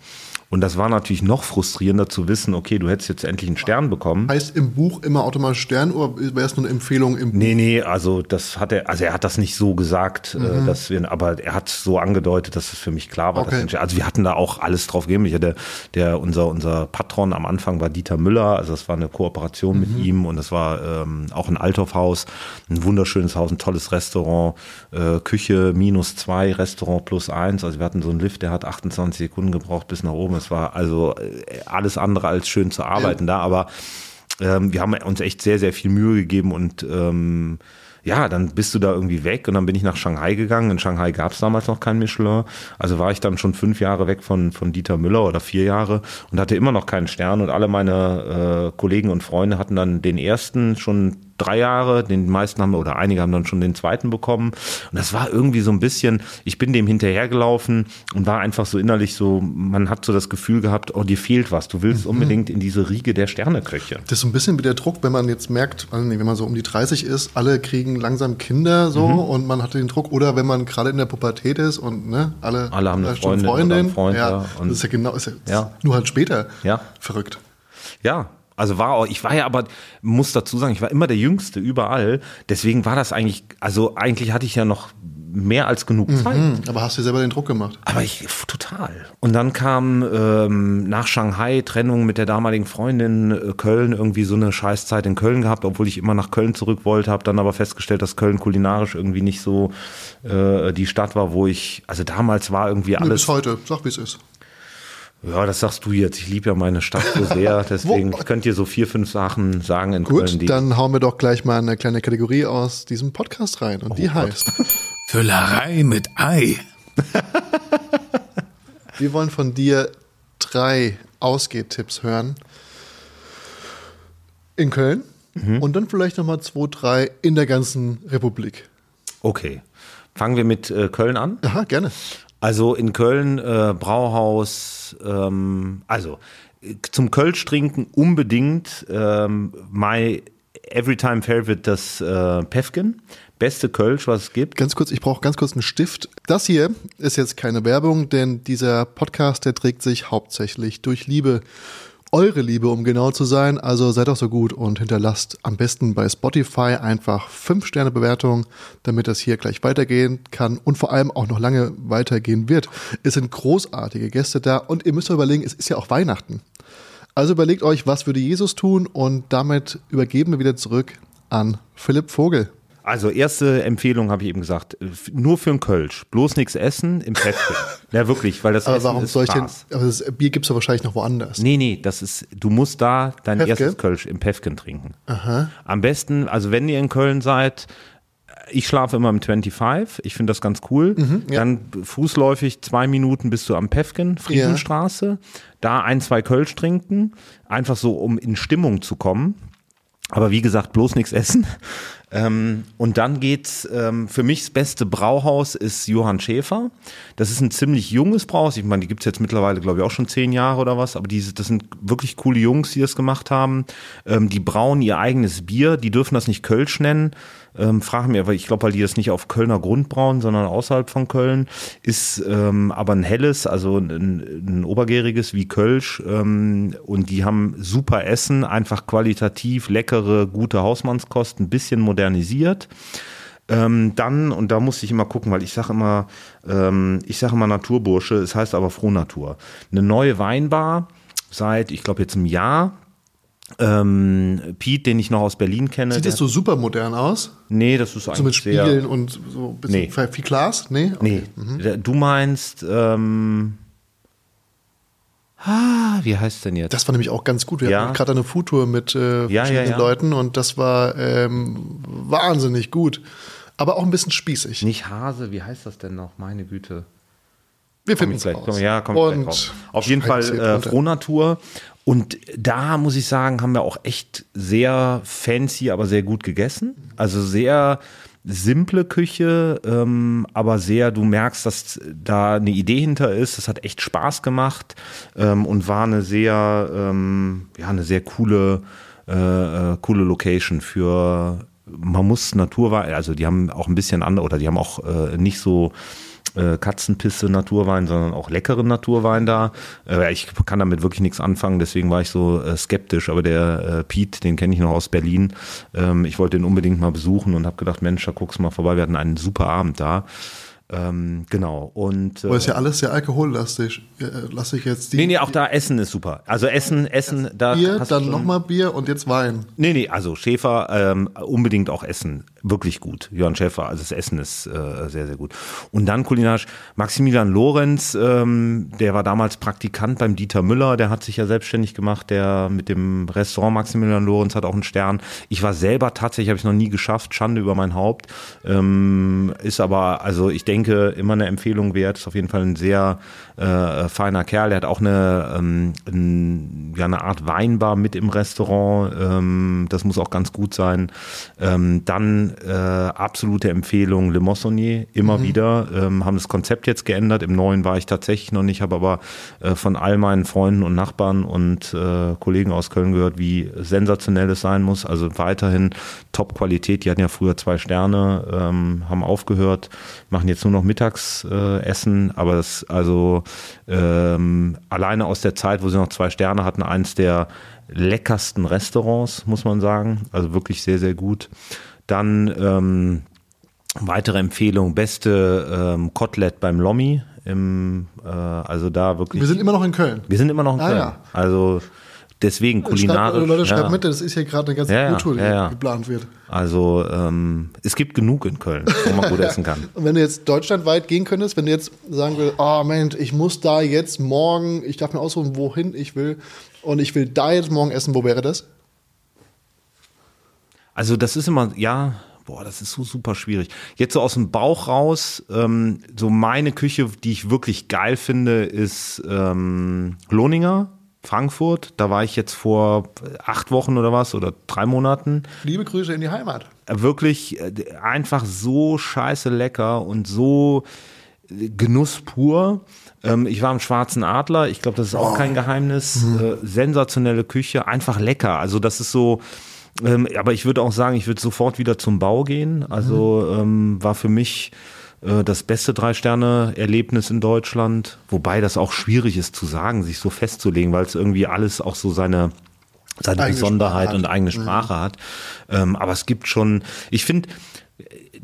Und das war natürlich noch frustrierender zu wissen, okay, du hättest jetzt endlich einen Stern bekommen. Heißt im Buch immer automatisch Stern oder wäre es nur eine Empfehlung im Buch? Nee, nee, also das hat er, also er hat das nicht so gesagt, äh, mhm. dass wir, aber er hat so angedeutet, dass es für mich klar war. Okay. Dass, also wir hatten da auch alles drauf gegeben. Ich hatte, der, unser, unser Patron am Anfang war Dieter Müller, also das war eine Kooperation mhm. mit ihm und das war ähm, auch ein Althoffhaus, ein wunderschönes Haus, ein tolles Restaurant, äh, Küche minus zwei, Restaurant plus eins. Also wir hatten so einen Lift, der hat 28 Sekunden gebraucht bis nach oben es war also äh, alles andere als schön zu arbeiten ja. da, aber ähm, wir haben uns echt sehr, sehr viel Mühe gegeben und ähm, ja, dann bist du da irgendwie weg und dann bin ich nach Shanghai gegangen. In Shanghai gab es damals noch kein Michelin. Also war ich dann schon fünf Jahre weg von, von Dieter Müller oder vier Jahre und hatte immer noch keinen Stern und alle meine äh, Kollegen und Freunde hatten dann den ersten schon drei Jahre, den meisten haben oder einige haben dann schon den zweiten bekommen. Und das war irgendwie so ein bisschen, ich bin dem hinterhergelaufen und war einfach so innerlich so, man hat so das Gefühl gehabt, oh, dir fehlt was. Du willst mhm. unbedingt in diese Riege der Sterneköche. Das ist so ein bisschen wie der Druck, wenn man jetzt merkt, wenn man so um die 30 ist, alle kriegen langsam Kinder so mhm. und man hat den Druck, oder wenn man gerade in der Pubertät ist und ne, alle, alle haben eine Freundin, Freundin. Freund, ja, das ist ja genau, ist ja, ja. nur halt später ja. verrückt. Ja, also war auch, ich war ja aber, muss dazu sagen, ich war immer der Jüngste überall. Deswegen war das eigentlich, also eigentlich hatte ich ja noch mehr als genug mhm. Zeit. Mhm, aber hast du selber den Druck gemacht? Aber ich, total. Und dann kam ähm, nach Shanghai Trennung mit der damaligen Freundin äh, Köln, irgendwie so eine Scheißzeit in Köln gehabt, obwohl ich immer nach Köln zurück wollte, habe dann aber festgestellt, dass Köln kulinarisch irgendwie nicht so äh, die Stadt war, wo ich, also damals war irgendwie alles. Bis heute, sag wie es ist. Ja, das sagst du jetzt. Ich liebe ja meine Stadt so sehr. Deswegen könnt ihr so vier, fünf Sachen sagen in Gut, Köln. Gut, dann hauen wir doch gleich mal eine kleine Kategorie aus diesem Podcast rein. Und oh die Gott. heißt Füllerei mit Ei. wir wollen von dir drei Ausgehtipps hören. In Köln mhm. und dann vielleicht nochmal zwei, drei in der ganzen Republik. Okay. Fangen wir mit äh, Köln an? Aha, gerne. Also in Köln äh, Brauhaus, ähm, also zum Kölsch trinken unbedingt ähm, my everytime favorite das äh, Pefken. Beste Kölsch, was es gibt. Ganz kurz, ich brauche ganz kurz einen Stift. Das hier ist jetzt keine Werbung, denn dieser Podcast, der trägt sich hauptsächlich durch Liebe eure Liebe, um genau zu sein. Also seid doch so gut und hinterlasst am besten bei Spotify einfach 5 Sterne Bewertung, damit das hier gleich weitergehen kann und vor allem auch noch lange weitergehen wird. Es sind großartige Gäste da und ihr müsst euch überlegen, es ist ja auch Weihnachten. Also überlegt euch, was würde Jesus tun und damit übergeben wir wieder zurück an Philipp Vogel. Also erste Empfehlung habe ich eben gesagt, nur für einen Kölsch, bloß nichts essen im Päckchen. ja wirklich, weil das aber Essen warum ist soll ich denn, aber das Bier gibt es ja wahrscheinlich noch woanders. Nee, nee, das ist, du musst da dein Päffke? erstes Kölsch im Päffchen trinken. Aha. Am besten, also wenn ihr in Köln seid, ich schlafe immer im 25, ich finde das ganz cool. Mhm, ja. Dann fußläufig zwei Minuten bist du am Päffgen, Friesenstraße. Ja. Da ein, zwei Kölsch trinken, einfach so, um in Stimmung zu kommen. Aber wie gesagt, bloß nichts essen. Ähm, und dann geht's, ähm, für mich das beste Brauhaus ist Johann Schäfer. Das ist ein ziemlich junges Brauhaus. Ich meine, die gibt's jetzt mittlerweile, glaube ich, auch schon zehn Jahre oder was. Aber diese, das sind wirklich coole Jungs, die das gemacht haben. Ähm, die brauen ihr eigenes Bier. Die dürfen das nicht Kölsch nennen ähm, frage mir, weil ich glaube, weil die das nicht auf Kölner Grund brauen, sondern außerhalb von Köln, ist ähm, aber ein helles, also ein, ein obergäriges wie Kölsch ähm, und die haben super Essen, einfach qualitativ leckere, gute Hausmannskost, ein bisschen modernisiert. Ähm, dann, und da musste ich immer gucken, weil ich sage immer, ähm, ich sage immer Naturbursche, es heißt aber Frohnatur. Eine neue Weinbar seit, ich glaube jetzt einem Jahr, ähm, Pete, den ich noch aus Berlin kenne. Sieht das so super modern aus? Nee, das ist eigentlich So mit Spiegeln und so ein bisschen nee. viel Glas? Nee? Okay. Nee. Mhm. Du meinst, ähm, ah, wie heißt denn jetzt? Das war nämlich auch ganz gut. Wir ja. hatten gerade eine Foodtour mit äh, ja, verschiedenen ja, Leuten und das war ähm, wahnsinnig gut. Aber auch ein bisschen spießig. Nicht Hase, wie heißt das denn noch? Meine Güte. Wir finden es gleich. Raus. Ja, kommt und Auf jeden Fall äh, Frohnatur. Und da muss ich sagen, haben wir auch echt sehr fancy, aber sehr gut gegessen. Also sehr simple Küche, ähm, aber sehr, du merkst, dass da eine Idee hinter ist. Das hat echt Spaß gemacht ähm, und war eine sehr, ähm, ja, eine sehr coole, äh, äh, coole Location für man muss Naturwein, also die haben auch ein bisschen andere, oder die haben auch äh, nicht so äh, Katzenpisse Naturwein, sondern auch leckeren Naturwein da. Äh, ich kann damit wirklich nichts anfangen, deswegen war ich so äh, skeptisch. Aber der äh, Pete, den kenne ich noch aus Berlin. Ähm, ich wollte den unbedingt mal besuchen und habe gedacht, Mensch, da guckst du mal vorbei. Wir hatten einen super Abend da. Ähm, genau. Und, äh, Aber ist ja alles sehr alkohollastig. Äh, lasse ich jetzt die. Nee, nee, auch da Essen ist super. Also Essen, Essen, da. Bier, dann nochmal Bier und jetzt Wein. Nee, nee, also Schäfer ähm, unbedingt auch Essen. Wirklich gut. Jörn Schäfer, also das Essen ist äh, sehr, sehr gut. Und dann kulinarisch Maximilian Lorenz, ähm, der war damals Praktikant beim Dieter Müller, der hat sich ja selbstständig gemacht, der mit dem Restaurant Maximilian Lorenz hat auch einen Stern. Ich war selber tatsächlich, habe ich noch nie geschafft, Schande über mein Haupt. Ähm, ist aber, also ich denke, immer eine Empfehlung wert, ist auf jeden Fall ein sehr äh, feiner Kerl, der hat auch eine, ähm, ein, ja, eine Art Weinbar mit im Restaurant, ähm, das muss auch ganz gut sein. Ähm, dann äh, absolute Empfehlung Le Moissonnier, immer mhm. wieder, ähm, haben das Konzept jetzt geändert, im neuen war ich tatsächlich noch nicht, habe aber äh, von all meinen Freunden und Nachbarn und äh, Kollegen aus Köln gehört, wie sensationell es sein muss, also weiterhin Top-Qualität, die hatten ja früher zwei Sterne, ähm, haben aufgehört, machen jetzt nur noch Mittagsessen, aber das also ähm, alleine aus der Zeit, wo sie noch zwei Sterne hatten, eins der leckersten Restaurants, muss man sagen. Also wirklich sehr, sehr gut. Dann ähm, weitere Empfehlung, beste ähm, Kotelett beim Lommi. Im, äh, also da wirklich. Wir sind immer noch in Köln. Wir sind immer noch in ah, Köln. Ja. Also deswegen kulinarisch. Schreibt, Leute, schreibt ja. mit, das ist hier gerade eine ganze ja, Kultur, die ja, geplant wird. Also ähm, es gibt genug in Köln, wo man gut essen kann. Und wenn du jetzt deutschlandweit gehen könntest, wenn du jetzt sagen würdest, oh Mensch, ich muss da jetzt morgen, ich darf mir aussuchen, wohin ich will und ich will da jetzt morgen essen, wo wäre das? Also das ist immer, ja, boah, das ist so super schwierig. Jetzt so aus dem Bauch raus, ähm, so meine Küche, die ich wirklich geil finde, ist ähm, Lohninger Frankfurt. Da war ich jetzt vor acht Wochen oder was oder drei Monaten. Liebe Grüße in die Heimat. Wirklich äh, einfach so scheiße lecker und so äh, Genuss pur. Ähm, ich war im Schwarzen Adler. Ich glaube, das ist auch oh. kein Geheimnis. Mhm. Äh, sensationelle Küche, einfach lecker. Also das ist so. Ähm, aber ich würde auch sagen, ich würde sofort wieder zum Bau gehen. Also mhm. ähm, war für mich äh, das beste Drei-Sterne-Erlebnis in Deutschland, wobei das auch schwierig ist zu sagen, sich so festzulegen, weil es irgendwie alles auch so seine seine eigene Besonderheit und eigene mhm. Sprache mhm. hat. Ähm, aber es gibt schon, ich finde,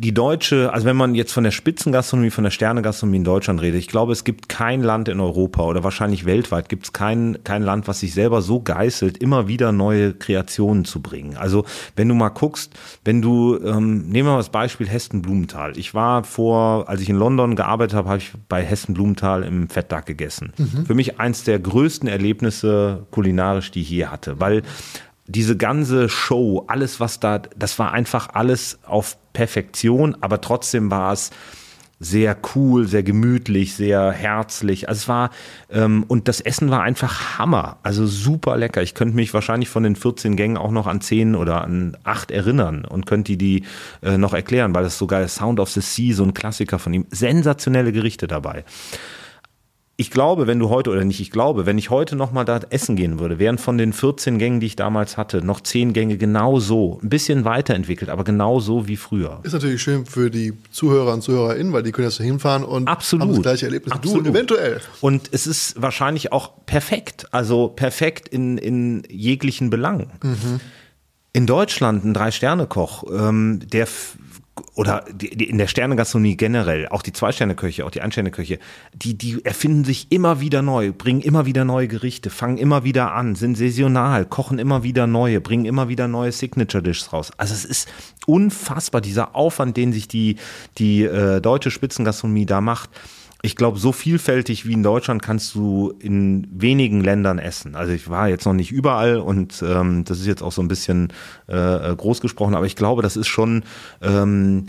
die deutsche, also wenn man jetzt von der Spitzengastronomie, von der Sternegastronomie in Deutschland redet, ich glaube, es gibt kein Land in Europa oder wahrscheinlich weltweit gibt es kein, kein Land, was sich selber so geißelt, immer wieder neue Kreationen zu bringen. Also wenn du mal guckst, wenn du, ähm, nehmen wir mal das Beispiel Hessen Blumenthal. Ich war vor, als ich in London gearbeitet habe, habe ich bei Hessen Blumenthal im Fettdack gegessen. Mhm. Für mich eins der größten Erlebnisse kulinarisch, die ich je hatte, weil diese ganze Show, alles was da, das war einfach alles auf Perfektion, aber trotzdem war es sehr cool, sehr gemütlich, sehr herzlich. Also es war ähm, und das Essen war einfach Hammer, also super lecker. Ich könnte mich wahrscheinlich von den 14 Gängen auch noch an 10 oder an 8 erinnern und könnte die, die äh, noch erklären, weil das sogar Sound of the Sea, so ein Klassiker von ihm, sensationelle Gerichte dabei ich glaube, wenn du heute, oder nicht ich glaube, wenn ich heute nochmal da essen gehen würde, wären von den 14 Gängen, die ich damals hatte, noch 10 Gänge genau so, ein bisschen weiterentwickelt, aber genau so wie früher. Ist natürlich schön für die Zuhörer und ZuhörerInnen, weil die können jetzt hinfahren und Absolut. haben das gleiche Erlebnis Absolut. du, eventuell. Und es ist wahrscheinlich auch perfekt, also perfekt in, in jeglichen Belangen. Mhm. In Deutschland ein Drei-Sterne-Koch, ähm, der oder die, die in der Sternegastronomie generell, auch die Zwei-Sterne-Köche, auch die Ein-Sterne-Köche, die, die erfinden sich immer wieder neu, bringen immer wieder neue Gerichte, fangen immer wieder an, sind saisonal, kochen immer wieder neue, bringen immer wieder neue Signature-Dishes raus. Also es ist unfassbar, dieser Aufwand, den sich die, die äh, deutsche Spitzengastronomie da macht ich glaube, so vielfältig wie in Deutschland kannst du in wenigen Ländern essen. Also ich war jetzt noch nicht überall und ähm, das ist jetzt auch so ein bisschen äh, groß gesprochen, aber ich glaube, das ist schon ähm,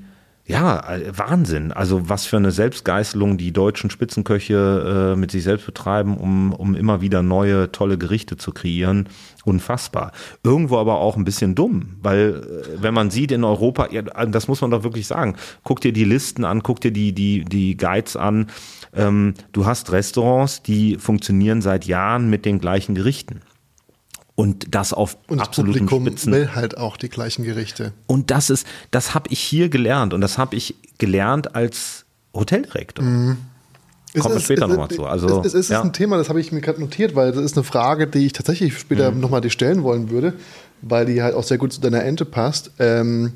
ja, Wahnsinn. Also was für eine Selbstgeißelung die deutschen Spitzenköche äh, mit sich selbst betreiben, um, um immer wieder neue, tolle Gerichte zu kreieren. Unfassbar. Irgendwo aber auch ein bisschen dumm, weil äh, wenn man sieht in Europa, ja, das muss man doch wirklich sagen, guck dir die Listen an, guck dir die, die, die Guides an. Ähm, du hast Restaurants, die funktionieren seit Jahren mit den gleichen Gerichten und das auf und das absoluten Publikum Spitzen. will halt auch die gleichen Gerichte. Und das ist, das habe ich hier gelernt und das habe ich gelernt als Hoteldirektor. Mhm. Kommen wir später nochmal zu. Also, es, es ist ja. ein Thema, das habe ich mir gerade notiert, weil das ist eine Frage, die ich tatsächlich später mhm. nochmal dir stellen wollen würde, weil die halt auch sehr gut zu deiner Ente passt. Ähm,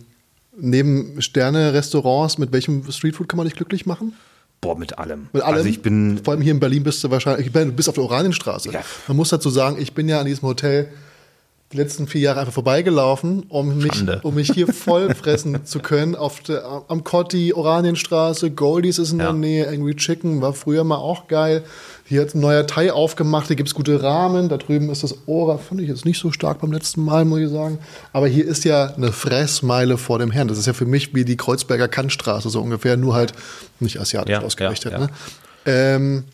neben Sterne-Restaurants, mit welchem Streetfood kann man dich glücklich machen? Boah, mit allem. Mit allem. Also ich bin. Vor allem hier in Berlin bist du wahrscheinlich, du bist auf der Oranienstraße. Ja. Man muss dazu sagen, ich bin ja an diesem Hotel die letzten vier Jahre einfach vorbeigelaufen, um mich, Schande. um mich hier voll fressen zu können. Auf der, am Cotti, Oranienstraße, Goldies ist in Ja. der Nähe, Angry Chicken war früher mal auch geil. Hier hat ein neuer Thai aufgemacht, hier gibt es gute Rahmen. Da drüben ist das Ora, fand ich jetzt nicht so stark beim letzten Mal, muss ich sagen. Aber hier ist ja eine Fressmeile vor dem Herrn. Das ist ja für mich wie die Kreuzberger Kantstraße, so ungefähr, nur halt nicht asiatisch Ja, ausgerichtet. ja, ja. Ne? Ähm,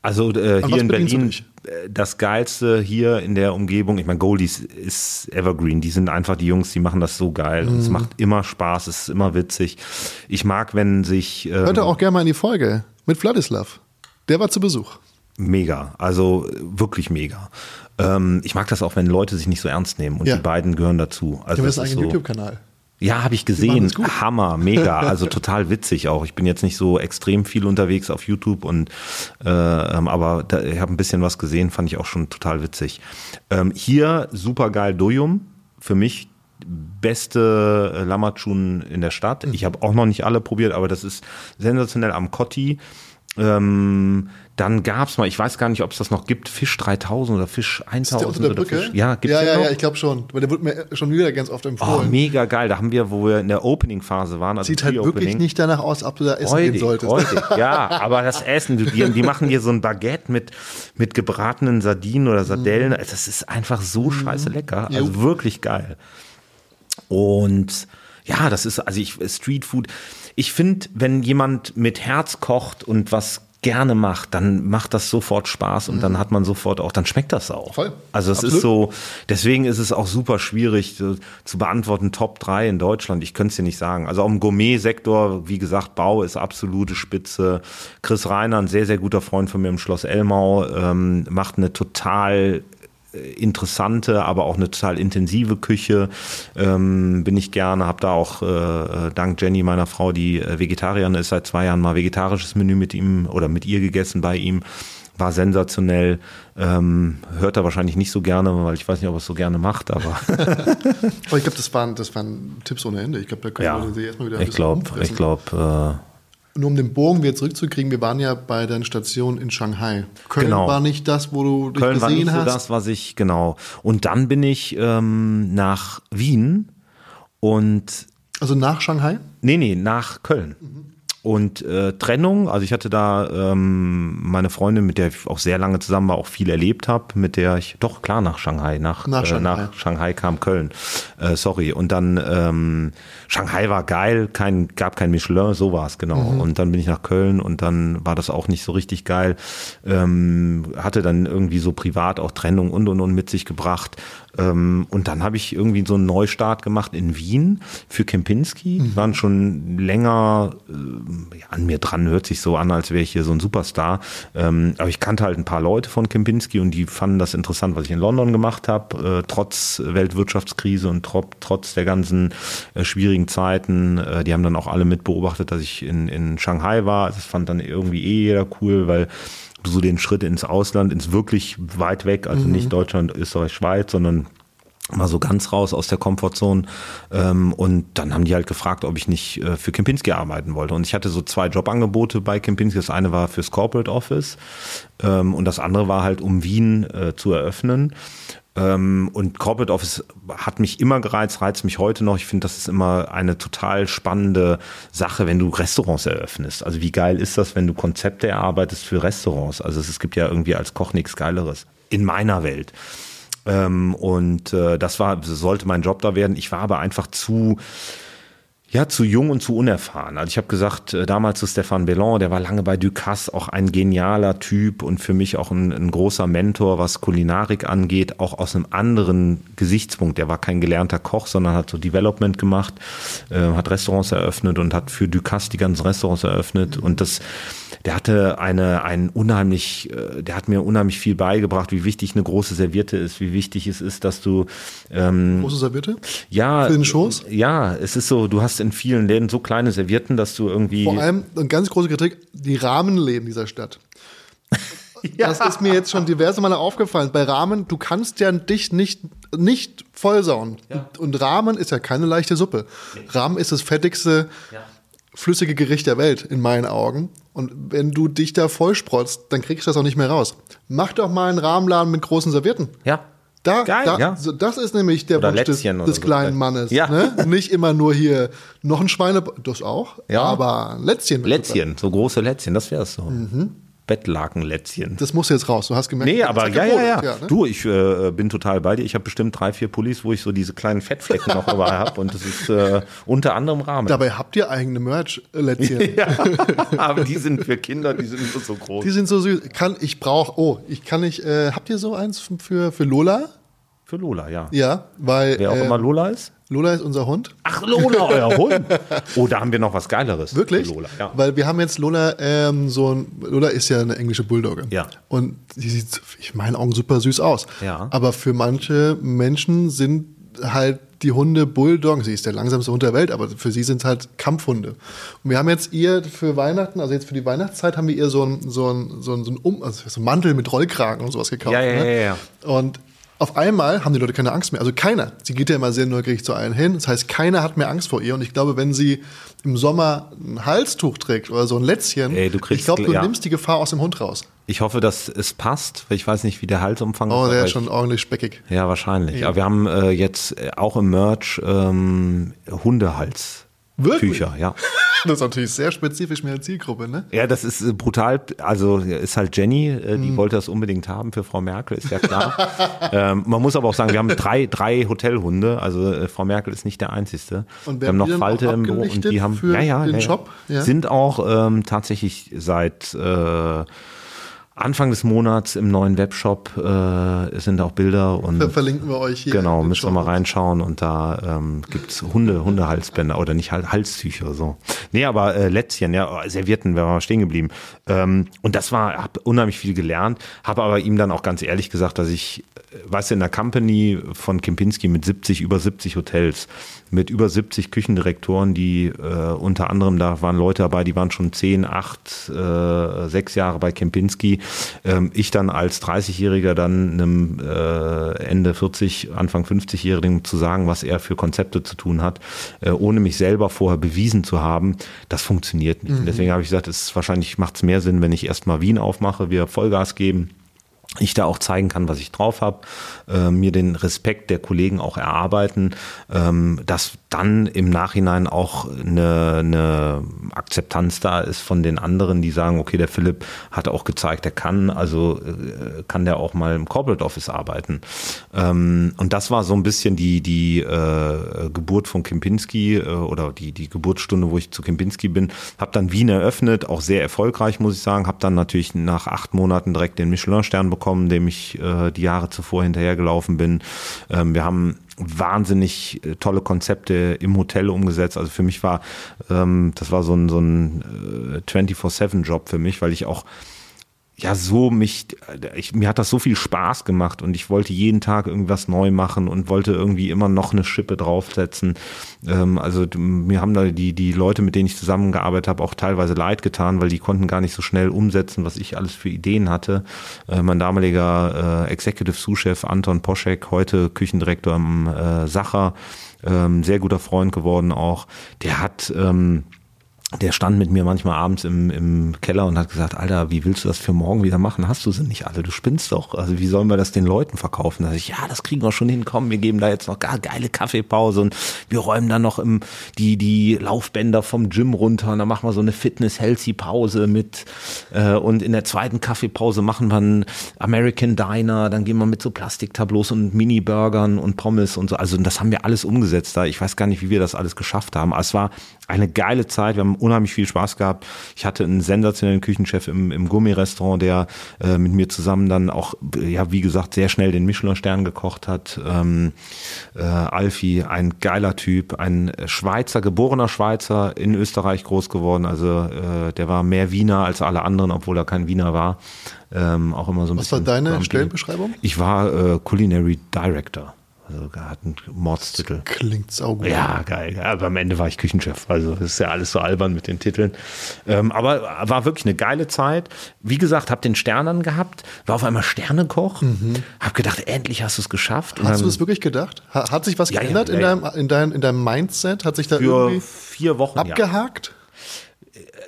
Also äh, hier in Berlin, äh, das Geilste hier in der Umgebung, ich meine, Goldies ist Evergreen, die sind einfach die Jungs, die machen das so geil. Und Mhm. Es macht immer Spaß, es ist immer witzig. Ich mag, wenn sich... ähm, hört auch gerne mal in die Folge mit Vladislav. Der war zu Besuch. Mega, also wirklich mega. Ähm, ich mag das auch, wenn Leute sich nicht so ernst nehmen und Ja. die beiden gehören dazu. Also das einen ist eigenen so, YouTube-Kanal. ja, habe ich gesehen. Hammer, mega. Also total witzig auch. Ich bin jetzt nicht so extrem viel unterwegs auf YouTube und äh, ähm, aber da, ich habe ein bisschen was gesehen, fand ich auch schon total witzig. Ähm, hier super geil Dojum für mich beste äh, Lammertschun in der Stadt. Mhm. Ich habe auch noch nicht alle probiert, aber das ist sensationell am Kotti. Ähm, dann gab's mal, ich weiß gar nicht, ob es das noch gibt, Fisch 3000 oder Fisch Ist der 1000 unter der oder Brücke? Fisch. Ja, gibt's ja, ja, noch? ja, ich glaube schon. Weil der wurde mir schon wieder ganz oft Oh, empfohlen. mega geil. Da haben wir, wo wir in der Opening-Phase waren. Also Sieht halt wirklich nicht danach aus, ob du da essen gehen solltest. freudig. Ja, aber das Essen, die, die machen hier so ein Baguette mit, mit gebratenen Sardinen oder Sardellen. Das ist einfach so scheiße lecker. Also wirklich geil. Und ja, das ist, also ich, Streetfood. Ich finde, wenn jemand mit Herz kocht und was gerne macht, dann macht das sofort Spaß und dann hat man sofort auch, dann schmeckt das auch. Voll. Also es ist so, deswegen ist es auch super schwierig zu, zu beantworten, Top 3 in Deutschland, ich könnte es dir nicht sagen. Also auch im Gourmet-Sektor, wie gesagt, Bau ist absolute Spitze. Chris Reiner, ein sehr, sehr guter Freund von mir im Schloss Elmau, ähm, macht eine total äh, interessante, aber auch eine total intensive Küche. Ähm, bin ich gerne, habe da auch äh, dank Jenny, meiner Frau, die äh, Vegetarierin ist, seit zwei Jahren mal vegetarisches Menü mit ihm oder mit ihr gegessen bei ihm. War sensationell. Ähm, hört er wahrscheinlich nicht so gerne, weil ich weiß nicht, ob er es so gerne macht, aber Aber ich glaube, das waren, das waren Tipps ohne Ende. Ich glaube, da können ja, wir sie erstmal wieder ein ich bisschen glaube, ich glaube, Nur um den Bogen wieder zurückzukriegen, wir waren ja bei deiner Station in Shanghai. Köln Genau. war nicht das, wo du dich Köln war gesehen nicht so hast. das, was ich, genau. Und dann bin ich ähm, nach Wien und Also nach Shanghai? Nee, nee, nach Köln. Und äh, Trennung, also ich hatte da ähm, meine Freundin, mit der ich auch sehr lange zusammen war, auch viel erlebt habe, mit der ich, doch klar, nach Shanghai, nach, Nach äh, Shanghai. nach Shanghai kam Köln. Äh, sorry. Und dann ähm, Shanghai war geil, kein, gab kein Michelin, so war es, genau. Mhm. Und dann bin ich nach Köln und dann war das auch nicht so richtig geil. Ähm, hatte dann irgendwie so privat auch Trennung und und und mit sich gebracht. Ähm, und dann habe ich irgendwie so einen Neustart gemacht in Wien für Kempinski. Die waren schon länger äh, an mir dran, hört sich so an, als wäre ich hier so ein Superstar. Ähm, aber ich kannte halt ein paar Leute von Kempinski und die fanden das interessant, was ich in London gemacht habe, äh, trotz Weltwirtschaftskrise und tro trotz der ganzen äh, schwierigen Zeiten. Äh, die haben dann auch alle mit beobachtet, dass ich in, in Shanghai war. Das fand dann irgendwie eh jeder cool, weil so den Schritt ins Ausland, ins wirklich weit weg, also nicht Deutschland, Österreich, Schweiz, sondern mal so ganz raus aus der Komfortzone. Ähm, und dann haben die halt gefragt, ob ich nicht äh, für Kempinski arbeiten wollte. Und ich hatte so zwei Jobangebote bei Kempinski. Das eine war fürs Corporate Office ähm, und das andere war halt, um Wien äh, zu eröffnen. Ähm, und Corporate Office hat mich immer gereizt, reizt mich heute noch. Ich finde, das ist immer eine total spannende Sache, wenn du Restaurants eröffnest. Also wie geil ist das, wenn du Konzepte erarbeitest für Restaurants? Also es, gibt ja irgendwie als Koch nichts Geileres. In meiner Welt. Ähm, und äh, das war, sollte mein Job da werden. Ich war aber einfach zu, ja, zu jung und zu unerfahren. Also ich habe gesagt, äh, damals zu Stefan Bellon, der war lange bei Ducasse, auch ein genialer Typ und für mich auch ein, ein großer Mentor, was Kulinarik angeht, auch aus einem anderen Gesichtspunkt. Der war kein gelernter Koch, sondern hat so Development gemacht, äh, hat Restaurants eröffnet und hat für Ducasse die ganzen Restaurants eröffnet und das der hatte eine, ein unheimlich, äh, der hat mir unheimlich viel beigebracht, wie wichtig eine große Serviette ist, wie wichtig es ist, dass du ähm, Große Serviette? ja, Für den Schoß? Ja, es ist so, du hast in vielen Läden so kleine Servietten, dass du irgendwie. Vor allem, eine ganz große Kritik, die Rahmenläden dieser Stadt. Das ist mir jetzt schon diverse Male aufgefallen. Bei Rahmen, du kannst ja dich nicht, nicht vollsauen. Und, und Rahmen ist ja keine leichte Suppe. Rahmen ist das fettigste, flüssige Gericht der Welt, in meinen Augen. Und wenn du dich da vollsprotzt, dann kriegst du das auch nicht mehr raus. Mach doch mal einen Rahmenladen mit großen Servietten. ja. Da, Geil, da, ja. so, das ist nämlich der Oder Wunsch des, des so. kleinen Mannes. Ja. Ne? Nicht immer nur hier noch ein Schweine, das auch, Ja. aber ein Lätzchen. Lätzchen, so große Lätzchen, das wär's so. Bettlakenlätzchen. Das muss jetzt raus. Du hast gemerkt, Nee, aber ja, ja, ja. gebrodelt, ne? Du, ich äh, bin total bei dir. Ich habe bestimmt drei, vier Pullis, wo ich so diese kleinen Fettflecken noch überall habe. Und das ist äh, unter anderem Rahmen. Dabei habt ihr eigene Merch-Lätzchen. ja, aber die sind für Kinder, die sind nur so groß. Die sind so süß. Kann, ich brauche, oh, ich kann nicht, äh, habt ihr so eins für, für Lola? Für Lola, ja. Ja, weil Wer auch äh, immer Lola ist? Lola ist unser Hund. Ach, Lola, euer Hund. Oh, da haben wir noch was Geileres. Wirklich? Lola, ja. Weil wir haben jetzt Lola, ähm, so ein, Lola ist ja eine englische Bulldogge. Ja. Und die sieht, ich meinen Augen, super süß aus. Ja. Aber für manche Menschen sind halt die Hunde Bulldoggen. Sie ist der langsamste Hund der Welt, aber für sie sind es halt Kampfhunde. Und wir haben jetzt ihr für Weihnachten, also jetzt für die Weihnachtszeit, haben wir ihr so ein, so ein, so ein, so ein, um, also so Mantel mit Rollkragen und sowas gekauft. Ja, ja, ne? ja, ja. Und auf einmal haben die Leute keine Angst mehr. Also keiner. Sie geht ja immer sehr neugierig zu allen hin. Das heißt, keiner hat mehr Angst vor ihr. Und ich glaube, wenn sie im Sommer ein Halstuch trägt oder so ein Lätzchen, Ey, du kriegst- ich glaube, du ja. nimmst die Gefahr aus dem Hund raus. Ich hoffe, dass es passt, weil ich weiß nicht, wie der Halsumfang Oh, ist. der aber ist schon ordentlich speckig. ja, wahrscheinlich. Aber wir haben äh, jetzt äh, auch im Merch ähm, Hundehals. Wirklich? Tücher, ja. Das ist natürlich sehr spezifisch mehr Zielgruppe, ne? Ja, das ist äh, brutal. Also ist halt Jenny, äh, Mhm. die wollte das unbedingt haben für Frau Merkel, ist ja klar. ähm, man muss aber auch sagen, wir haben drei, drei Hotelhunde. Also äh, Frau Merkel ist nicht der einzige. Und wir haben noch Falte im Büro und die haben ja, ja, den ja, Job? Ja. sind auch ähm, tatsächlich seit äh, Anfang des Monats im neuen Webshop äh, sind auch Bilder und Ver verlinken wir euch hier. Genau, müsst ihr mal reinschauen und da ähm, gibt's Hunde, Hundehalsbänder oder nicht Hal- Halstücher so. Nee, aber äh, Lätzchen, ja, oh, Servietten, wir waren stehen geblieben. Ähm, und das war, hab unheimlich viel gelernt, habe aber ihm dann auch ganz ehrlich gesagt, dass ich, äh, weißt du, in der Company von Kempinski mit 70, über 70 Hotels, mit über 70 Küchendirektoren, die äh, unter anderem, da waren Leute dabei, die waren schon 10, 8, äh, 6 Jahre bei Kempinski. Ähm, ich dann als 30-Jähriger dann einem äh, Ende 40, Anfang 50-Jährigen zu sagen, was er für Konzepte zu tun hat, äh, ohne mich selber vorher bewiesen zu haben, das funktioniert nicht. Und deswegen habe ich gesagt, es ist wahrscheinlich macht es mehr Sinn, wenn ich erstmal Wien aufmache, wir Vollgas geben ich da auch zeigen kann, was ich drauf habe, äh, mir den Respekt der Kollegen auch erarbeiten, ähm, dass dann im Nachhinein auch eine, eine Akzeptanz da ist von den anderen, die sagen, okay, der Philipp hat auch gezeigt, er kann, also äh, kann der auch mal im Corporate Office arbeiten. Ähm, und das war so ein bisschen die, die äh, Geburt von Kempinski äh, oder die, die Geburtsstunde, wo ich zu Kempinski bin, habe dann Wien eröffnet, auch sehr erfolgreich, muss ich sagen, habe dann natürlich nach acht Monaten direkt den Michelin-Stern bekommen, dem ich äh, die Jahre zuvor hinterhergelaufen bin. Ähm, wir haben wahnsinnig äh, tolle Konzepte im Hotel umgesetzt. Also für mich war, ähm, das war so ein, so ein äh, 24-7-Job für mich, weil ich auch ja so mich, ich, mir hat das so viel Spaß gemacht und ich wollte jeden Tag irgendwas neu machen und wollte irgendwie immer noch eine Schippe draufsetzen. Ähm, also mir haben da die, die Leute, mit denen ich zusammengearbeitet habe, auch teilweise leid getan, weil die konnten gar nicht so schnell umsetzen, was ich alles für Ideen hatte. Äh, mein damaliger äh, Executive Sous-Chef Anton Poschek, heute Küchendirektor im äh, Sacher, ähm, sehr guter Freund geworden auch, der hat ähm, der stand mit mir manchmal abends im, im Keller und hat gesagt, Alter, wie willst du das für morgen wieder machen? Hast du sie nicht alle? Du spinnst doch. Also wie sollen wir das den Leuten verkaufen? Da ich, ja, das kriegen wir schon hin. Komm, wir geben da jetzt noch gar geile Kaffeepause und wir räumen dann noch im, die, die Laufbänder vom Gym runter und dann machen wir so eine Fitness-Healthy-Pause mit äh, und in der zweiten Kaffeepause machen wir einen American Diner, dann gehen wir mit so Plastiktableaus und Mini-Burgern und Pommes und so. Also das haben wir alles umgesetzt da. Ich weiß gar nicht, wie wir das alles geschafft haben. Aber es war eine geile Zeit. Wir haben unheimlich viel Spaß gehabt. Ich hatte einen sensationellen Küchenchef im, im Gummirestaurant, der äh, mit mir zusammen dann auch, ja, wie gesagt, sehr schnell den Michelin-Stern gekocht hat. Ähm, äh, Alfie, ein geiler Typ, ein Schweizer, geborener Schweizer, in Österreich groß geworden. Also äh, der war mehr Wiener als alle anderen, obwohl er kein Wiener war. Ähm, auch immer so ein Was war bisschen. deine grumpy. Stellenbeschreibung? Ich war äh, Culinary Director. Also hat einen Mordstitel. Klingt saugut. Ja, geil. Aber am Ende war ich Küchenchef. Also das ist ja alles so albern mit den Titeln. Ähm, aber war wirklich eine geile Zeit. Wie gesagt, hab den Stern dann gehabt, war auf einmal Sternekoch. Hab gedacht, endlich hast du es geschafft. Mhm. Hast du das wirklich gedacht? Ha- Hat sich was Ja, geändert ja, in, ja. deinem, in, deinem, in deinem Mindset? Hat sich da irgendwie vier Wochen. Abgehakt?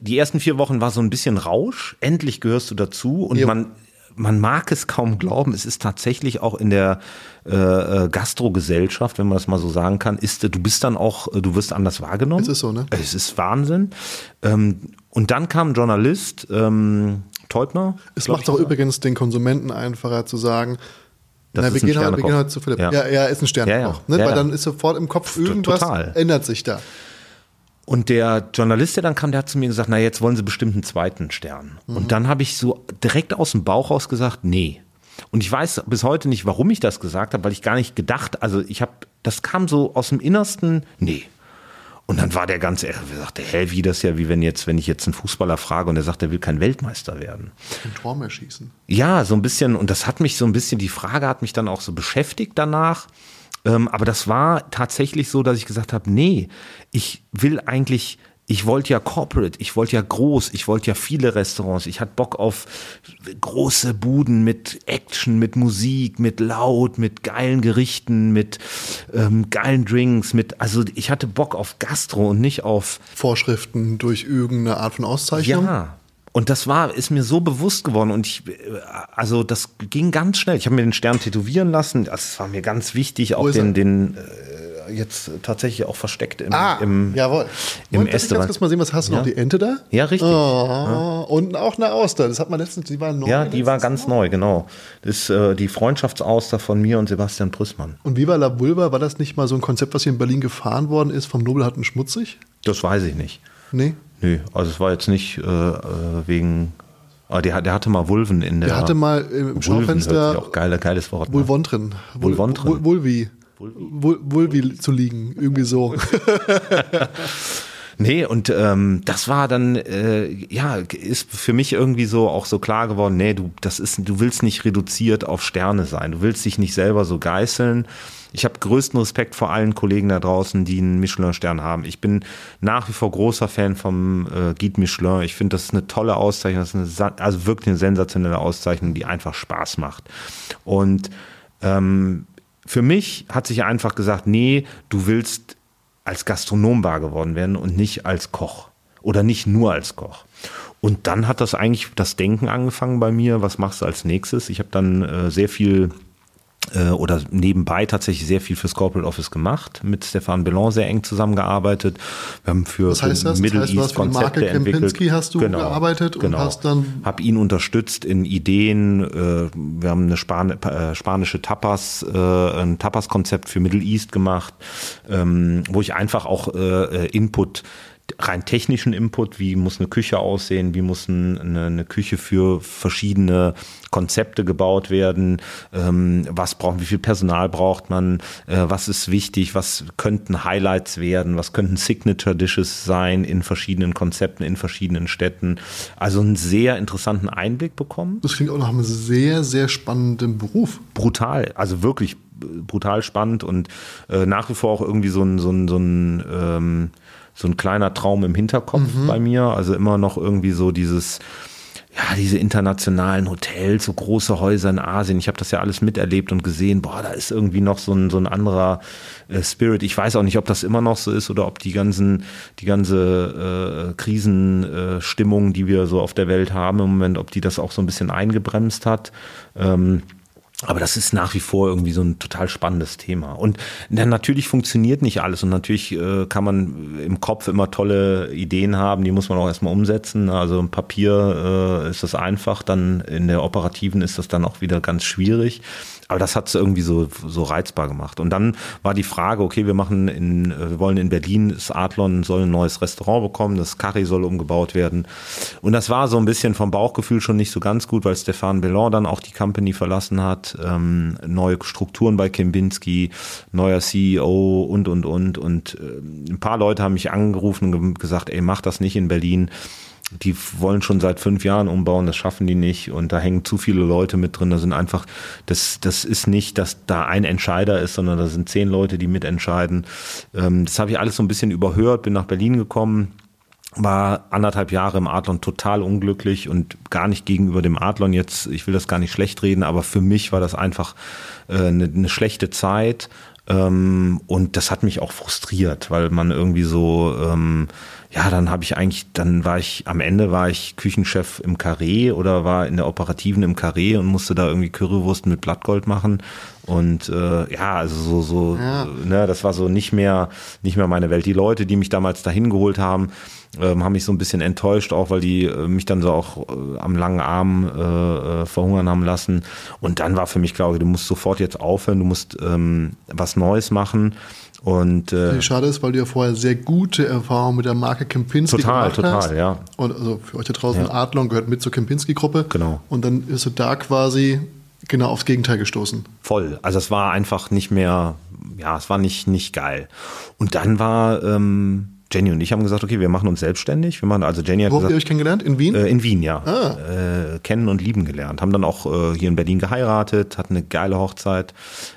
Die ersten vier Wochen war so ein bisschen Rausch. Endlich gehörst du dazu und Ja. man man mag es kaum glauben, es ist tatsächlich auch in der äh, äh Gastrogesellschaft, wenn man das mal so sagen kann, ist, du bist dann auch, du wirst anders wahrgenommen. Es ist so, ne? Es ist Wahnsinn. Ähm, und dann kam ein Journalist, ähm, Teubner. Es macht auch übrigens den Konsumenten einfacher zu sagen, das na, wir, gehen heute, wir gehen heute zu Philipp. Ja, ja, ja ist ein Sternkoch. Ja, ja. Ne? Weil dann ist sofort im Kopf irgendwas, Total. ändert sich da. Und der Journalist, der dann kam, der hat zu mir gesagt, na jetzt wollen sie bestimmt einen zweiten Stern. Mhm. Und dann habe ich so direkt aus dem Bauch raus gesagt, nee. Und ich weiß bis heute nicht, warum ich das gesagt habe, weil ich gar nicht gedacht, also ich habe, das kam so aus dem Innersten, nee. Und dann war der ganz, er sagte, hä, wie das ja, wie wenn jetzt, wenn ich jetzt einen Fußballer frage und er sagt, er will kein Weltmeister werden. Ein Tor mehr schießen. Ja, so ein bisschen, und das hat mich so ein bisschen, die Frage hat mich dann auch so beschäftigt danach. Ähm, aber das war tatsächlich so, dass ich gesagt habe, nee, ich will eigentlich, ich wollte ja corporate, ich wollte ja groß, ich wollte ja viele Restaurants, ich hatte Bock auf große Buden mit Action, mit Musik, mit laut, mit geilen Gerichten, mit ähm, geilen Drinks, mit, also ich hatte Bock auf Gastro und nicht auf Vorschriften durch irgendeine Art von Auszeichnung. Ja, und das war, ist mir so bewusst geworden und ich, also das ging ganz schnell. Ich habe mir den Stern tätowieren lassen. Das war mir ganz wichtig, auch den, den äh, jetzt tatsächlich auch versteckt im, ah, im, jawohl. im Äste. Ganz kurz mal sehen, was hast du ja. noch? Die Ente da? Ja, richtig. Oh, ja. Und auch eine Auster. Das hat man letztens, die war neu. Ja, die war ganz neu, genau. Das ist äh, die Freundschaftsauster von mir und Sebastian Prüßmann. Und Viva la Vulva, war das nicht mal so ein Konzept, was hier in Berlin gefahren worden ist, vom Nobelharten Schmutzig? Das weiß ich nicht. Nee. Nö, also es war jetzt nicht äh, äh wegen. Aber der, der hatte mal Vulven in der. Der hatte mal im Vulven Schaufenster. Auch geil, geiles Wort. Vulvontrin. Vulvontrin. Vulvi. Vulvi zu liegen, irgendwie so. Nee, und ähm, das war dann, äh, ja, ist für mich irgendwie so auch so klar geworden, nee, du, das ist, du willst nicht reduziert auf Sterne sein, du willst dich nicht selber so geißeln. Ich habe größten Respekt vor allen Kollegen da draußen, die einen Michelin-Stern haben. Ich bin nach wie vor großer Fan vom äh, Guide Michelin. Ich finde, das ist eine tolle Auszeichnung, das ist eine, also wirklich eine sensationelle Auszeichnung, die einfach Spaß macht. Und ähm, für mich hat sich einfach gesagt, nee, du willst als Gastronom wahr geworden werden und nicht als Koch oder nicht nur als Koch. Und dann hat das eigentlich das Denken angefangen bei mir, was machst du als nächstes? Ich habe dann äh, sehr viel oder nebenbei tatsächlich sehr viel fürs Corporate Office gemacht, mit Stefan Bellon sehr eng zusammengearbeitet. Wir haben für, Was heißt das? Middle das heißt, East Konzepte entwickelt. hast du genau, gearbeitet und genau. hast dann habe ihn unterstützt in Ideen. Äh, wir haben eine Span äh, spanische Tapas, äh, ein Tapas-Konzept für Middle East gemacht, ähm, wo ich einfach auch äh, Input rein technischen Input, wie muss eine Küche aussehen, wie muss eine, eine Küche für verschiedene Konzepte gebaut werden, ähm, was braucht, wie viel Personal braucht man, äh, was ist wichtig, was könnten Highlights werden, was könnten Signature Dishes sein in verschiedenen Konzepten, in verschiedenen Städten. Also einen sehr interessanten Einblick bekommen. Das klingt auch nach einem sehr, sehr spannenden Beruf. Brutal, also wirklich brutal spannend und äh, nach wie vor auch irgendwie so ein, so ein, so ein ähm, so ein kleiner Traum im Hinterkopf mhm. bei mir. Also immer noch irgendwie so dieses, ja, diese internationalen Hotels, so große Häuser in Asien. Ich habe das ja alles miterlebt und gesehen. Boah, da ist irgendwie noch so ein, so ein anderer äh, Spirit. Ich weiß auch nicht, ob das immer noch so ist oder ob die ganzen, die ganze äh, Krisenstimmung, äh, die wir so auf der Welt haben im Moment, ob die das auch so ein bisschen eingebremst hat. Ähm, aber das ist nach wie vor irgendwie so ein total spannendes Thema. Und dann natürlich funktioniert nicht alles und natürlich äh, kann man im Kopf immer tolle Ideen haben, die muss man auch erstmal umsetzen. Also im Papier äh, ist das einfach, dann in der operativen ist das dann auch wieder ganz schwierig. Aber das hat es irgendwie so, so reizbar gemacht. Und dann war die Frage, okay, wir machen in, wir wollen in Berlin, das Adlon soll ein neues Restaurant bekommen, das Curry soll umgebaut werden. Und das war so ein bisschen vom Bauchgefühl schon nicht so ganz gut, weil Stefan Bellon dann auch die Company verlassen hat, ähm, neue Strukturen bei Kempinski, neuer CEO und, und, und. Und äh, ein paar Leute haben mich angerufen und gesagt, ey, mach das nicht in Berlin die wollen schon seit fünf Jahren umbauen, das schaffen die nicht und da hängen zu viele Leute mit drin. Da sind einfach, das, das ist nicht, dass da ein Entscheider ist, sondern da sind zehn Leute, die mitentscheiden. Ähm, das habe ich alles so ein bisschen überhört, bin nach Berlin gekommen, war anderthalb Jahre im Adlon total unglücklich und gar nicht gegenüber dem Adlon jetzt, ich will das gar nicht schlecht reden, aber für mich war das einfach äh, eine, eine schlechte Zeit Ähm, und das hat mich auch frustriert, weil man irgendwie so, ähm, ja, dann habe ich eigentlich, dann war ich, am Ende war ich Küchenchef im Carré oder war in der Operativen im Carré und musste da irgendwie Currywurst mit Blattgold machen. Und äh, ja, also so, so, Ja. ne, das war so nicht mehr, nicht mehr meine Welt. Die Leute, die mich damals dahin geholt haben, ähm, haben mich so ein bisschen enttäuscht, auch weil die äh, mich dann so auch äh, am langen Arm äh, äh, verhungern haben lassen. Und dann war für mich klar, okay, du musst sofort jetzt aufhören, du musst ähm, was Neues machen. Und äh, Schade ist, weil du ja vorher sehr gute Erfahrungen mit der Marke Kempinski Total, gemacht total, hast. ja. Und also für euch da draußen, Ja. Adlon gehört mit zur Kempinski-Gruppe. Genau. Und dann bist du da quasi genau aufs Gegenteil gestoßen. voll. Also es war einfach nicht mehr, ja, es war nicht, nicht geil. Und dann war ähm, Jenny und ich haben gesagt, okay, wir machen uns selbstständig. Wir machen, also Jenny hat Wo habt gesagt, ihr euch kennengelernt? In Wien? Äh, in Wien, ja. Ah. Äh, kennen und lieben gelernt. Haben dann auch äh, hier in Berlin geheiratet, hatten eine geile Hochzeit.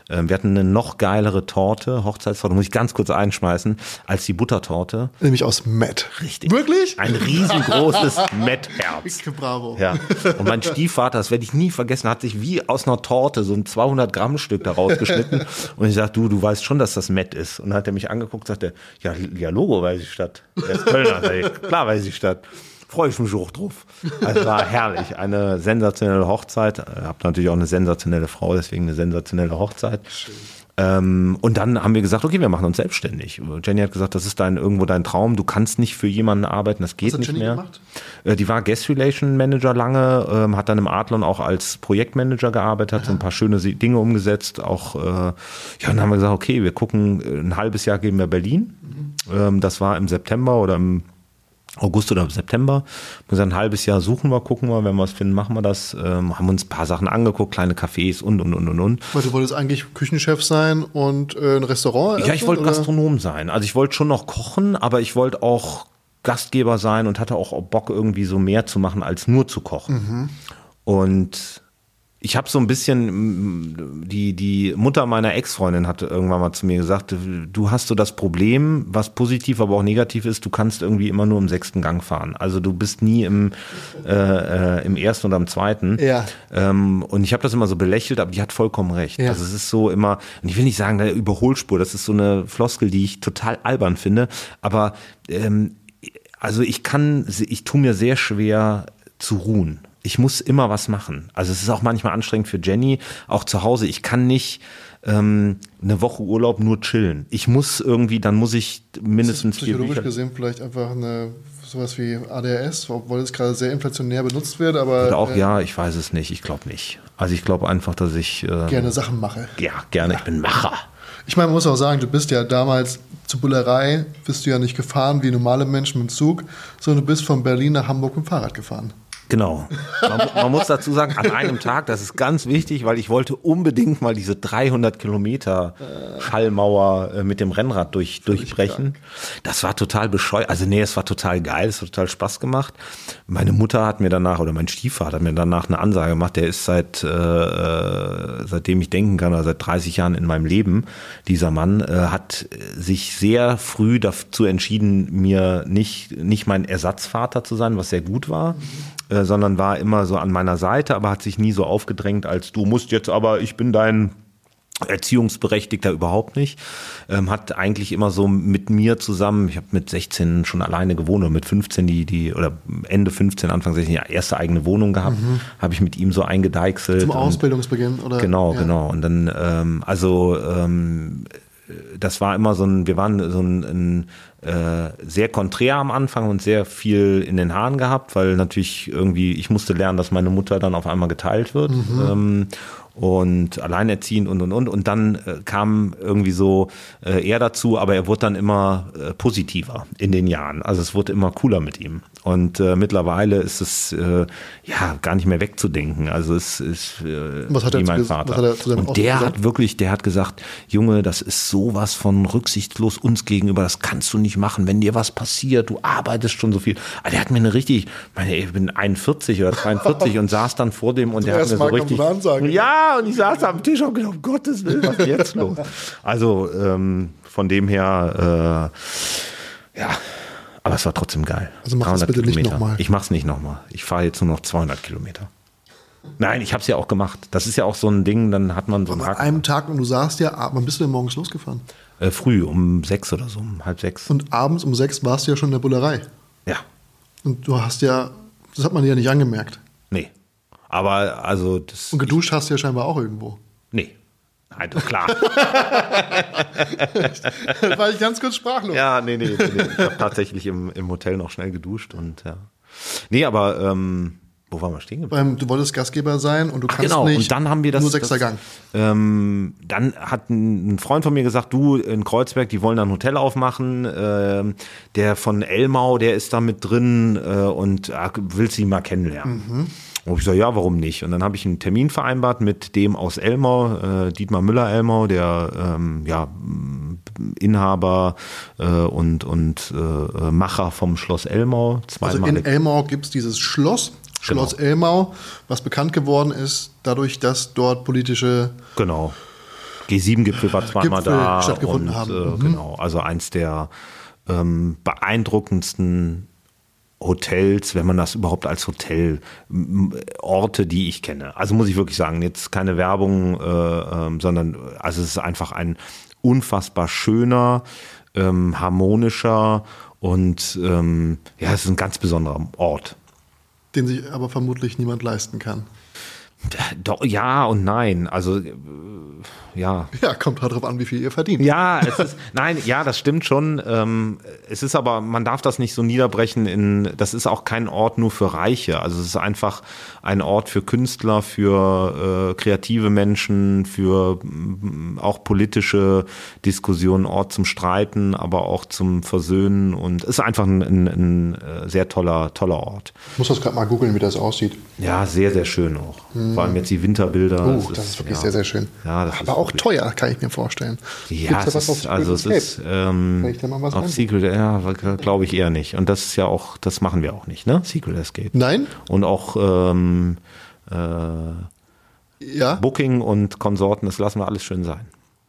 Ähm, wir hatten eine noch geilere Torte, Hochzeitstorte, muss ich ganz kurz einschmeißen, als die Buttertorte. Nämlich aus Matt. Richtig. Wirklich? Ein riesengroßes Mettherz. Bravo. Ja. Und mein Stiefvater, das werde ich nie vergessen, hat sich wie aus einer Torte so ein 200 Gramm Stück da rausgeschnitten. Und ich sag, du, du weißt schon, dass das Mett ist. Und dann hat er mich angeguckt, sagte, ja, ja, Logo weiß ich statt. Der ist Kölner, klar weiß ich statt. Freue ich mich auch drauf. Also war herrlich. Eine sensationelle Hochzeit. Hab natürlich auch eine sensationelle Frau, deswegen eine sensationelle Hochzeit. Ähm, und dann haben wir gesagt, okay, wir machen uns selbstständig. Jenny hat gesagt, das ist dein, irgendwo dein Traum. Du kannst nicht für jemanden arbeiten, das geht hat nicht Jenny mehr. gemacht? Äh, Die war Guest Relation Manager lange, ähm, hat dann im Adlon auch als Projektmanager gearbeitet, hat so ein paar schöne Dinge umgesetzt. Auch, äh, ja, dann haben wir gesagt, okay, wir gucken, äh, ein halbes Jahr geben wir Berlin. Ähm, das war im September oder im August oder September. Gesagt, ein halbes Jahr suchen wir, gucken wir, wenn wir was finden, machen wir das. Ähm, haben uns ein paar Sachen angeguckt, kleine Cafés und, und, und, und, und. Weil du wolltest eigentlich Küchenchef sein und äh, ein Restaurant Ja, ich wollte eröffnen? Gastronom sein. Also ich wollte schon noch kochen, aber ich wollte auch Gastgeber sein und hatte auch Bock irgendwie so mehr zu machen als nur zu kochen. Und ich habe so ein bisschen, die, die Mutter meiner Ex-Freundin hatte irgendwann mal zu mir gesagt, du hast so das Problem, was positiv, aber auch negativ ist, du kannst irgendwie immer nur im sechsten Gang fahren. Also du bist nie im, äh, äh, im ersten oder im zweiten. Ja. Ähm, und ich habe das immer so belächelt, aber die hat vollkommen recht. Ja. Also es ist so immer, und ich will nicht sagen, eine Überholspur, das ist so eine Floskel, die ich total albern finde, aber ähm, also ich kann, ich tue mir sehr schwer zu ruhen. Ich muss immer was machen. Also es ist auch manchmal anstrengend für Jenny, auch zu Hause. Ich kann nicht ähm, eine Woche Urlaub nur chillen. Ich muss irgendwie, dann muss ich mindestens vier Psychologisch Bücher. gesehen vielleicht einfach eine sowas wie ADHS, obwohl es gerade sehr inflationär benutzt wird, aber Oder auch, äh, ja, ich weiß es nicht. Ich glaube nicht. Also ich glaube einfach, dass ich äh, gerne Sachen mache. ja gerne. Ich bin Macher. Ich meine, man muss auch sagen, du bist ja damals zur Bullerei, bist du ja nicht gefahren wie normale Menschen mit dem Zug, sondern du bist von Berlin nach Hamburg mit dem Fahrrad gefahren. Genau. Man, man muss dazu sagen, an einem Tag, das ist ganz wichtig, weil ich wollte unbedingt mal diese 300 Kilometer Schallmauer äh, mit dem Rennrad durch, durchbrechen. Das war total bescheuert. Also nee, es war total geil, es hat total Spaß gemacht. Meine Mutter hat mir danach, oder mein Stiefvater hat mir danach eine Ansage gemacht, der ist seit, äh, äh, seitdem ich denken kann, oder seit 30 Jahren in meinem Leben, dieser Mann, äh, hat sich sehr früh dazu entschieden, mir nicht, nicht mein Ersatzvater zu sein, was sehr gut war, äh, sondern war immer so an meiner Seite, aber hat sich nie so aufgedrängt, als du musst jetzt aber, ich bin dein Erziehungsberechtigter überhaupt nicht. Ähm, hat eigentlich immer so mit mir zusammen, ich habe mit 16 schon alleine gewohnt oder mit 15 die, die oder Ende 15, Anfang 16 die erste eigene Wohnung gehabt, habe ich mit ihm so eingedeichselt. Zum Ausbildungsbeginn, oder? Genau, ja. genau. Und dann, ähm, also ähm, das war immer so ein, wir waren so ein, ein äh, sehr konträr am Anfang und sehr viel in den Haaren gehabt, weil natürlich irgendwie, ich musste lernen, dass meine Mutter dann auf einmal geteilt wird. Ähm, und alleinerziehend und und und und dann äh, kam irgendwie so äh, er dazu, aber er wurde dann immer äh, positiver in den Jahren. Also es wurde immer cooler mit ihm und äh, mittlerweile ist es äh, ja gar nicht mehr wegzudenken. Also es ist äh, Was hat er wie mein Vater. was hat er und der hat wirklich, der hat gesagt, Junge, das ist sowas von rücksichtslos uns gegenüber. Das kannst du nicht machen, wenn dir was passiert. Du arbeitest schon so viel. Aber der hat mir eine richtig, ich meine, ich bin 41 oder 42 und saß dann vor dem und der hat mir so richtig Ansage. ja, und ich saß am Tisch und hab gedacht, um Gottes Willen, was ist jetzt los? Also ähm, von dem her, äh, ja, aber es war trotzdem geil. Also mach das 300 bitte nicht Kilometer. nochmal. Ich mach's nicht nochmal. Ich fahre jetzt nur noch 200 Kilometer. Nein, ich habe es ja auch gemacht. Das ist ja auch so ein Ding, dann hat man so einen An einem Tag und du ah, du du sagst ja, ah, wann bist du denn morgens losgefahren? Äh, früh, um sechs oder so, um halb sechs. Und abends um sechs warst du ja schon in der Bullerei. ja, Und du hast ja, das hat man dir ja nicht angemerkt. nee. Aber also das. Und geduscht hast du ja scheinbar auch irgendwo. Nee. Nein, doch klar. Da war ich ganz kurz sprachlos. ja, nee, nee, nee, nee. Ich habe tatsächlich im, im Hotel noch schnell geduscht und ja. Nee, aber ähm, wo waren wir stehen geblieben? Beim, du wolltest Gastgeber sein und du kannst genau, nicht und dann haben wir das. nur sechster Gang. Ähm, dann hat ein Freund von mir gesagt, du in Kreuzberg, die wollen da ein Hotel aufmachen. Ähm, der von Elmau, der ist da mit drin äh, und äh, willst ihn mal kennenlernen. Und ich so, ja, warum nicht? Und dann habe ich einen Termin vereinbart mit dem aus Elmau, äh, Dietmar Müller-Elmau, der ähm, ja, Inhaber äh, und, und äh, Macher vom Schloss Elmau. Also in Elmau gibt es dieses Schloss, Schloss Genau. Elmau, was bekannt geworden ist, dadurch, dass dort politische Genau. G7-Gipfel war zweimal Gipfel da. stattgefunden und, haben. Äh, Mhm. Genau, also eins der ähm, beeindruckendsten Hotels, wenn man das überhaupt als Hotel, Orte, die ich kenne. Also muss ich wirklich sagen, jetzt keine Werbung, äh, ähm, sondern also es ist einfach ein unfassbar schöner, ähm, harmonischer und ähm, ja, es ist ein ganz besonderer Ort. Den sich aber vermutlich niemand leisten kann. Doch, ja und nein. Also äh, ja, Ja, kommt halt drauf an, wie viel ihr verdient. Ja, es ist, nein, ja, das stimmt schon. Ähm, es ist aber, man darf das nicht so niederbrechen in, das ist auch kein Ort nur für Reiche. Also es ist einfach ein Ort für Künstler, für äh, kreative Menschen, für mm, auch politische Diskussionen, Ort zum Streiten, aber auch zum Versöhnen und es ist einfach ein, ein, ein äh, sehr toller, toller Ort. Ich muss das gerade mal googeln, wie das aussieht. Ja, sehr, sehr schön auch. Vor allem jetzt die Winterbilder. Oh, das ist wirklich ja. sehr, sehr schön. Ja, das aber ist auch wirklich- teuer, kann ich mir vorstellen. Ja, es ist, also es ist ähm, auf rein? Secret, ja, glaube ich eher nicht. Und das ist ja auch, das machen wir auch nicht, ne? Secret Escape. Nein? Und auch ähm, äh, Ja? Booking und Konsorten, das lassen wir alles schön sein.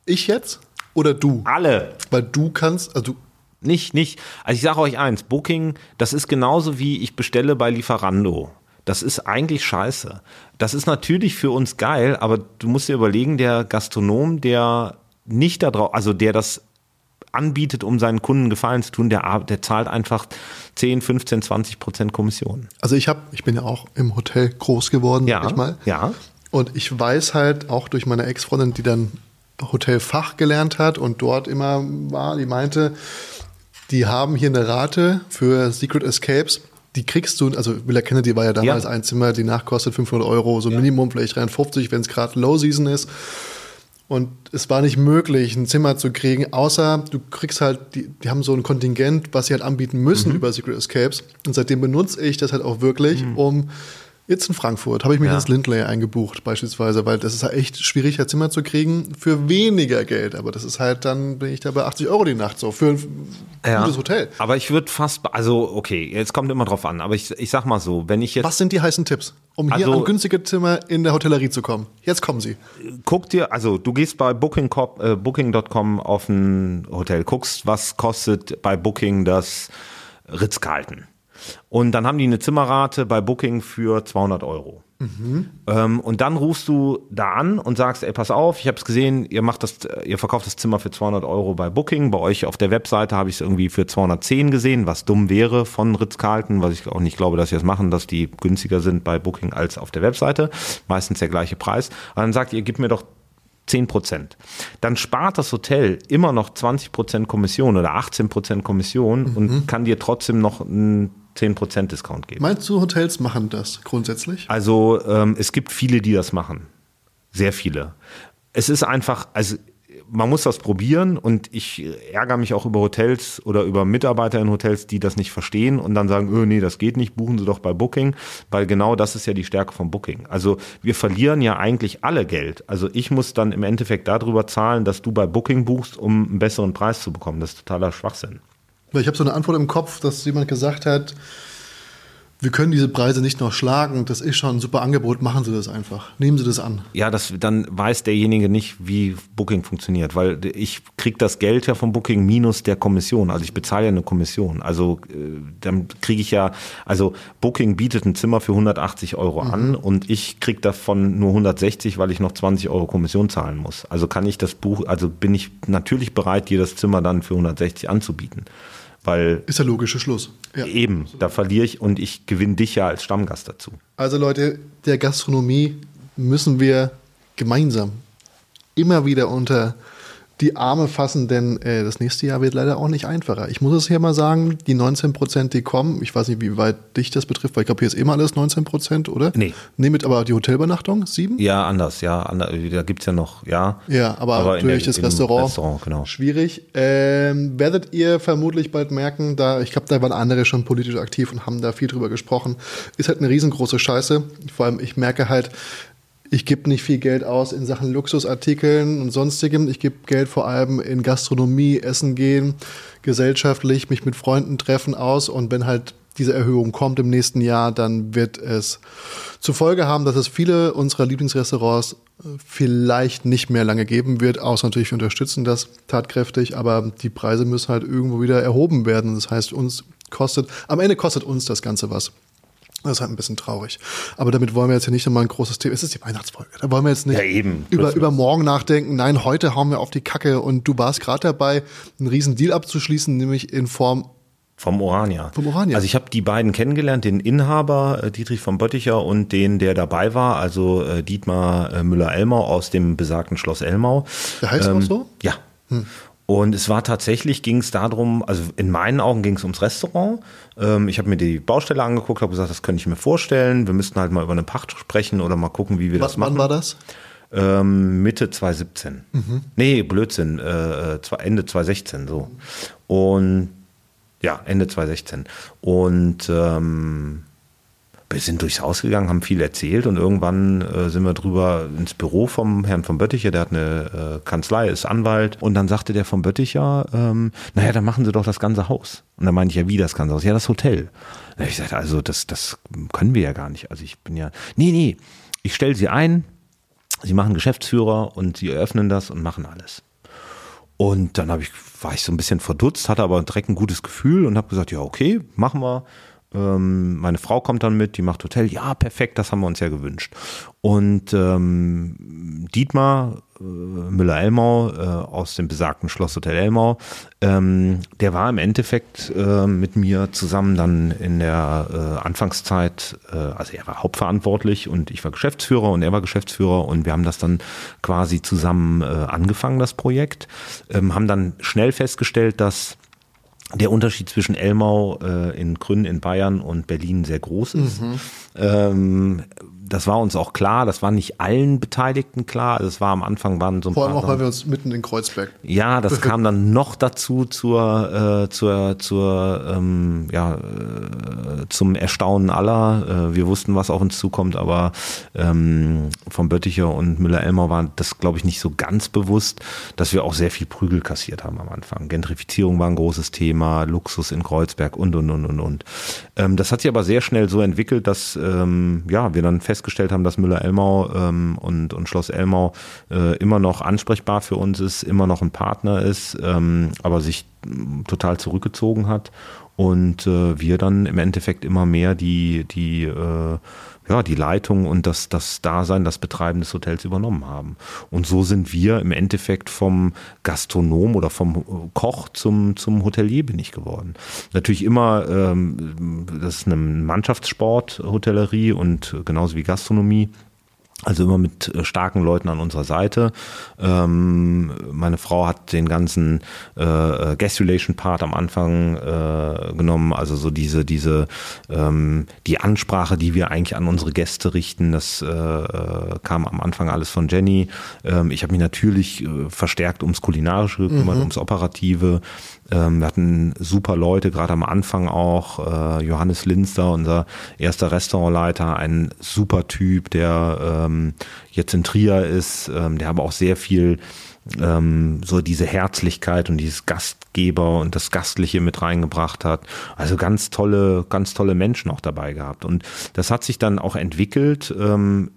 Ich jetzt? Oder du? Alle. Weil du kannst, also du, Nicht, nicht. Also ich sage euch eins, Booking, das ist genauso wie ich bestelle bei Lieferando. Das ist eigentlich scheiße. Das ist natürlich für uns geil, aber du musst dir überlegen, der Gastronom, der nicht da drauf, also der das anbietet, um seinen Kunden Gefallen zu tun, der, der zahlt einfach 10, 15, 20 Prozent Kommission. also ich habe, ich bin ja auch im Hotel groß geworden, Ja, sag ich mal. ja. Und ich weiß halt auch durch meine Ex-Freundin, die dann Hotelfach gelernt hat und dort immer war, die meinte, die haben hier eine Rate für Secret Escapes. Die kriegst du, also Villa Kennedy war ja damals Ja. ein Zimmer, die nachkostet 500 Euro, so Minimum vielleicht 53, wenn es gerade Low Season ist. Und es war nicht möglich, ein Zimmer zu kriegen, außer du kriegst halt, die, die haben so ein Kontingent, was sie halt anbieten müssen Mhm. über Secret Escapes. Und seitdem benutze ich das halt auch wirklich, um jetzt in Frankfurt habe ich mich Ja. ins Lindley eingebucht, beispielsweise, weil das ist halt echt schwierig, ein Zimmer zu kriegen für weniger Geld. Aber das ist halt, dann bin ich da bei 80 Euro die Nacht so für ein gutes Hotel. Aber ich würde fast, also okay, jetzt kommt immer drauf an, aber ich, ich sag mal so, wenn ich jetzt Was sind die heißen Tipps, um hier Also- an günstige Zimmer in der Hotellerie zu kommen? Jetzt kommen sie. guck dir, also du gehst bei Booking, äh, Booking.com auf ein Hotel, guckst, was kostet bei Booking das Ritz-Carlton. Und dann haben die eine Zimmerrate bei Booking für 200 Euro. Ähm, und dann rufst du da an und sagst, ey, pass auf, ich habe es gesehen, ihr macht das, ihr verkauft das Zimmer für 200 Euro bei Booking. Bei euch auf der Webseite habe ich es irgendwie für 210 gesehen, was dumm wäre von Ritz-Carlton, was ich auch nicht glaube, dass sie das machen, dass die günstiger sind bei Booking als auf der Webseite. Meistens der gleiche Preis. Und dann sagt ihr, gib mir doch 10 Prozent. Dann spart das Hotel immer noch 20 Prozent Kommission oder 18 Prozent Kommission und kann dir trotzdem noch einen 10 Prozent Discount geben. Meinst du, Hotels machen das grundsätzlich? Also ähm, es gibt viele, die das machen. Sehr viele. Es ist einfach, also man muss das probieren und ich ärgere mich auch über Hotels oder über Mitarbeiter in Hotels, die das nicht verstehen und dann sagen, öh, nee, das geht nicht, buchen Sie doch bei Booking, weil genau das ist ja die Stärke von Booking. Also wir verlieren ja eigentlich alle Geld. Also ich muss dann im Endeffekt darüber zahlen, dass du bei Booking buchst, um einen besseren Preis zu bekommen. Das ist totaler Schwachsinn. Weil ich habe so eine Antwort im Kopf, dass jemand gesagt hat, wir können diese Preise nicht noch schlagen, das ist schon ein super Angebot, machen Sie das einfach. Nehmen Sie das an. Ja, das, dann weiß derjenige nicht, wie Booking funktioniert, weil ich kriege das Geld ja vom Booking minus der Kommission. Also ich bezahle ja eine Kommission. Also äh, dann kriege ich ja, also Booking bietet ein Zimmer für 180 Euro mhm. an und ich kriege davon nur 160, weil ich noch 20 Euro Kommission zahlen muss. Also kann ich das Buch, also bin ich natürlich bereit, dir das Zimmer dann für 160 anzubieten. Weil ist der logische Schluss. Ja. Eben, da verliere ich und ich gewinne dich ja als Stammgast dazu. Also Leute, der Gastronomie müssen wir gemeinsam immer wieder unter die Arme fassen, denn äh, das nächste Jahr wird leider auch nicht einfacher. Ich muss es hier mal sagen, die 19 Prozent, die kommen, ich weiß nicht, wie weit dich das betrifft, weil ich glaube, hier ist immer alles 19 Prozent, oder? Nee. Nee, mit aber die Hotelübernachtung, sieben? Ja, anders, ja. Anders, da gibt es ja noch, ja. Ja, aber, aber natürlich der, das Restaurant, Restaurant genau. schwierig. Ähm, werdet ihr vermutlich bald merken, da, ich glaube, da waren andere schon politisch aktiv und haben da viel drüber gesprochen, ist halt eine riesengroße Scheiße. Vor allem, ich merke halt, ich gebe nicht viel Geld aus in Sachen Luxusartikeln und sonstigem. Ich gebe Geld vor allem in Gastronomie, Essen gehen, gesellschaftlich mich mit Freunden treffen aus. Und wenn halt diese Erhöhung kommt im nächsten Jahr, dann wird es zur Folge haben, dass es viele unserer Lieblingsrestaurants äh, vielleicht nicht mehr lange geben wird, außer natürlich wir unterstützen das tatkräftig, aber die Preise müssen halt irgendwo wieder erhoben werden. Das heißt, uns kostet, am Ende kostet uns das Ganze was. Das ist halt ein bisschen traurig. Aber damit wollen wir jetzt ja nicht nochmal ein großes Thema. Es ist die Weihnachtsfolge. Da wollen wir jetzt nicht ja, eben. über, über morgen nachdenken. Nein, heute hauen wir auf die Kacke und du warst gerade dabei, einen riesen Deal abzuschließen, nämlich in Form vom Orania. Vom Orania. Also ich habe die beiden kennengelernt, den Inhaber äh, Dietrich von Bötticher und den, der dabei war, also äh, Dietmar äh, Müller-Elmau aus dem besagten Schloss Elmau. Der heißt ähm, auch so? Ja. Hm. Und es war tatsächlich, ging es darum, also in meinen Augen ging es ums Restaurant. Ähm, ich habe mir die Baustelle angeguckt, habe gesagt, das könnte ich mir vorstellen. Wir müssten halt mal über eine Pacht sprechen oder mal gucken, wie wir Was, das machen. Wann war das? Ähm, Mitte 2017. Mhm. Nee, Blödsinn, äh, Ende 2016 so. Und ja, Ende 2016. Und ähm, wir sind durchs Haus gegangen, haben viel erzählt und irgendwann äh, sind wir drüber ins Büro vom Herrn von Bötticher, der hat eine äh, Kanzlei, ist Anwalt und dann sagte der von Bötticher, ähm, naja, dann machen Sie doch das ganze Haus. Und dann meinte ich, ja, wie das ganze Haus? Ja, das Hotel. Und ich sagte, also das, das können wir ja gar nicht. Also ich bin ja, nee, nee, ich stelle Sie ein, Sie machen Geschäftsführer und Sie eröffnen das und machen alles. Und dann ich, war ich so ein bisschen verdutzt, hatte aber direkt ein gutes Gefühl und habe gesagt, ja, okay, machen wir. Ähm, meine Frau kommt dann mit, die macht Hotel. Ja, perfekt, das haben wir uns ja gewünscht. Und ähm, Dietmar äh, Müller-Elmau äh, aus dem besagten Schlosshotel Elmau, ähm, der war im Endeffekt äh, mit mir zusammen dann in der äh, Anfangszeit, äh, also er war hauptverantwortlich und ich war Geschäftsführer und er war Geschäftsführer und wir haben das dann quasi zusammen äh, angefangen, das Projekt, ähm, haben dann schnell festgestellt, dass der Unterschied zwischen Elmau äh, in Grün in Bayern und Berlin sehr groß ist. Mhm. Ähm, das war uns auch klar, das war nicht allen Beteiligten klar. Also es war am Anfang waren so ein Vor allem auch, weil wir uns mitten in Kreuzberg. Ja, das kam dann noch dazu zur, äh, zur, zur ähm, ja, äh, zum Erstaunen aller. Äh, wir wussten, was auf uns zukommt, aber ähm, von Bötticher und Müller-Elmer war das, glaube ich, nicht so ganz bewusst, dass wir auch sehr viel Prügel kassiert haben am Anfang. Gentrifizierung war ein großes Thema, Luxus in Kreuzberg und und und und und. Ähm, das hat sich aber sehr schnell so entwickelt, dass ähm, ja wir dann fest festgestellt haben, dass Müller-Elmau ähm, und, und Schloss Elmau äh, immer noch ansprechbar für uns ist, immer noch ein Partner ist, ähm, aber sich total zurückgezogen hat. Und äh, wir dann im Endeffekt immer mehr die, die äh, ja, die Leitung und das, das Dasein, das Betreiben des Hotels übernommen haben. Und so sind wir im Endeffekt vom Gastronom oder vom Koch zum, zum Hotelier bin ich geworden. Natürlich immer, ähm, das ist eine Mannschaftssport, Hotellerie und genauso wie Gastronomie. Also immer mit äh, starken Leuten an unserer Seite. Ähm, meine Frau hat den ganzen äh, Guest Relation Part am Anfang äh, genommen, also so diese, diese, ähm, die Ansprache, die wir eigentlich an unsere Gäste richten, das äh, äh kam am Anfang alles von Jenny. Ähm, ich habe mich natürlich äh, verstärkt ums Kulinarische gekümmert, mhm. ums Operative. Ähm, wir hatten super Leute, gerade am Anfang auch. Äh, Johannes Linster, unser erster Restaurantleiter, ein super Typ, der ähm, jetzt in Trier ist, ähm, der aber auch sehr viel ähm, so diese Herzlichkeit und dieses Gastgeber und das Gastliche mit reingebracht hat. Also ganz tolle, ganz tolle Menschen auch dabei gehabt. Und das hat sich dann auch entwickelt, ähm,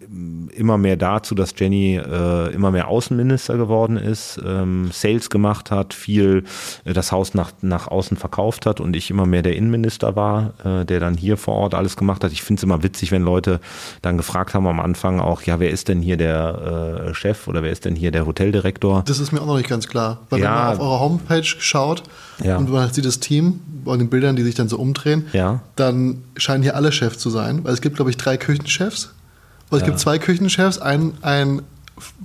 immer mehr dazu, dass Jenny äh, immer mehr Außenminister geworden ist, ähm, Sales gemacht hat, viel äh, das Haus nach, nach außen verkauft hat und ich immer mehr der Innenminister war, äh, der dann hier vor Ort alles gemacht hat. Ich finde es immer witzig, wenn Leute dann gefragt haben am Anfang auch, ja, wer ist denn hier der äh, Chef oder wer ist denn hier der Hoteldirektor? Das ist mir auch noch nicht ganz klar. Weil Ja. wenn man auf eurer Homepage schaut Ja. und man sieht das Team bei den Bildern, die sich dann so umdrehen, Ja. dann scheinen hier alle Chefs zu sein. Weil es gibt, glaube ich, drei Küchenchefs. Oder es gibt zwei Küchenchefs, ein, ein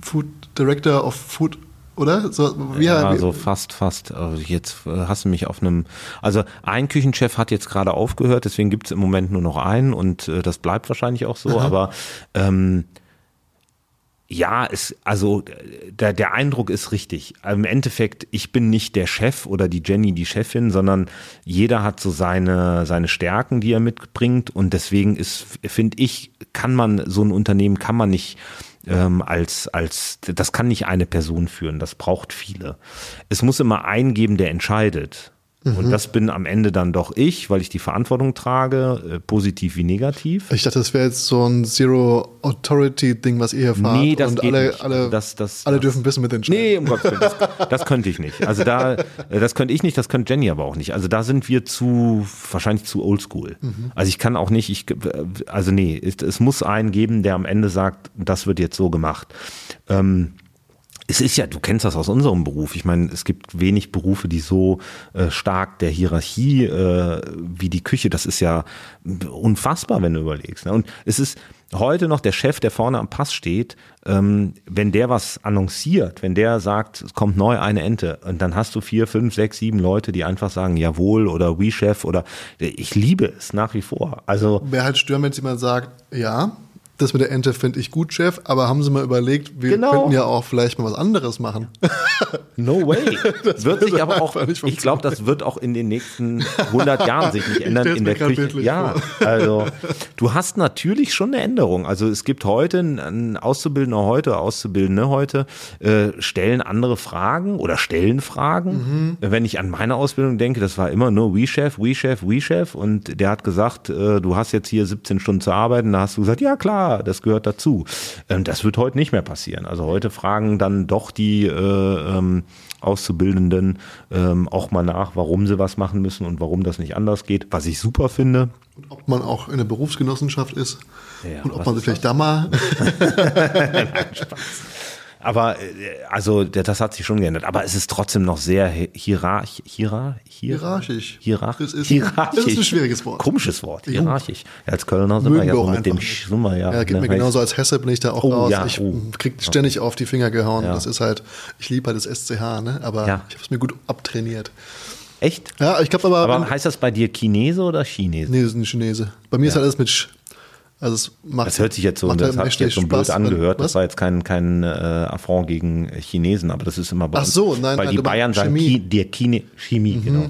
Food Director of Food, oder? So, wie, Ja, wie, so fast, fast. Also jetzt äh, hast du mich auf einem. Also ein Küchenchef hat jetzt gerade aufgehört, deswegen gibt es im Moment nur noch einen und äh, das bleibt wahrscheinlich auch so. Aber ähm, ja, es, also der, der Eindruck ist richtig. Im Endeffekt, ich bin nicht der Chef oder die Jenny die Chefin, sondern jeder hat so seine, seine Stärken, die er mitbringt. Und deswegen ist, finde ich, kann man so ein Unternehmen kann man nicht ähm, als, als, das kann nicht eine Person führen, das braucht viele. Es muss immer einen geben, der entscheidet. Und das bin am Ende dann doch ich, weil ich die Verantwortung trage, äh, positiv wie negativ. ich dachte, das wäre jetzt so ein Zero-Authority-Ding, was ihr hier fahrt. Nee, das und geht alle, nicht. alle, Also das- das- alle das- dürfen wissen mit entscheiden. Nee, um Gottes Willen, das, das könnte ich nicht. Also da, äh, das könnte ich nicht, das könnte Jenny aber auch nicht. Also da sind wir zu, wahrscheinlich zu oldschool. Also ich kann auch nicht, ich, also nee, es, es muss einen geben, der am Ende sagt, das wird jetzt so gemacht. Ähm, es ist ja, du kennst das aus unserem Beruf. Ich meine, es gibt wenig Berufe, die so äh, stark der Hierarchie äh, wie die Küche. Das ist ja unfassbar, wenn du überlegst. Ne? Und es ist heute noch der Chef, der vorne am Pass steht, ähm, wenn der was annonciert, wenn der sagt, es kommt neu eine Ente, und dann hast du vier, fünf, sechs, sieben Leute, die einfach sagen, jawohl oder we Chef oder ich liebe es nach wie vor. Also Wäre halt stören, wenn jemand sagt, ja, das mit der Ente finde ich gut, Chef, aber haben Sie mal überlegt, wir Genau. könnten ja auch vielleicht mal was anderes machen. No way. wird sich aber auch, ich glaube, das wird auch in den nächsten 100 Jahren sich nicht ändern in der Küche. Ja, also du hast natürlich schon eine Änderung. Also es gibt heute ein Auszubildender heute, Auszubildende heute äh, stellen andere Fragen oder stellen Fragen. Wenn ich an meine Ausbildung denke, das war immer nur We Chef, We Chef, We Chef und der hat gesagt, äh, du hast jetzt hier 17 Stunden zu arbeiten. Da hast du gesagt, ja klar, das gehört dazu. Ähm, das wird heute nicht mehr passieren. Also heute fragen dann doch die äh, ähm, Auszubildenden ähm, auch mal nach, warum sie was machen müssen und warum das nicht anders geht, was ich super finde. Und ob man auch in der Berufsgenossenschaft ist Ja, und ob man sich vielleicht da mal Aber äh, also das hat sich schon geändert. Aber es ist trotzdem noch sehr hi- hierarch, hierar, hier, Hierarchisch. Hierarch, Das ist- hierarchisch. das ist ein schwieriges Wort. Komisches Wort. Hierarchisch. Ja, als Kölner sind wir mögen ja wir so auch mit dem Sch nicht. sind wir ja. Ja, geht ne, mir genauso als Hesse bin ich da auch Oh, raus. ja, ich oh. krieg ständig auf die Finger gehauen. Ja. Das ist halt, ich liebe halt das SCH, ne? aber Ja. ich habe es mir gut abtrainiert. Echt? Ja, ich glaube aber, Aber heißt das bei dir Chinese oder Chinese? nee, das ist ein Chinese. Bei mir ist halt alles mit Sch. Also es macht, Das hört sich jetzt so, macht das hat sich jetzt so blöd angehört. Was? Das war jetzt kein, kein äh, Affront gegen Chinesen, aber das ist immer bei Ach so, nein, Weil nein, die du Bayern sagen Chemie. Der Chine, Chemie, Mhm. genau.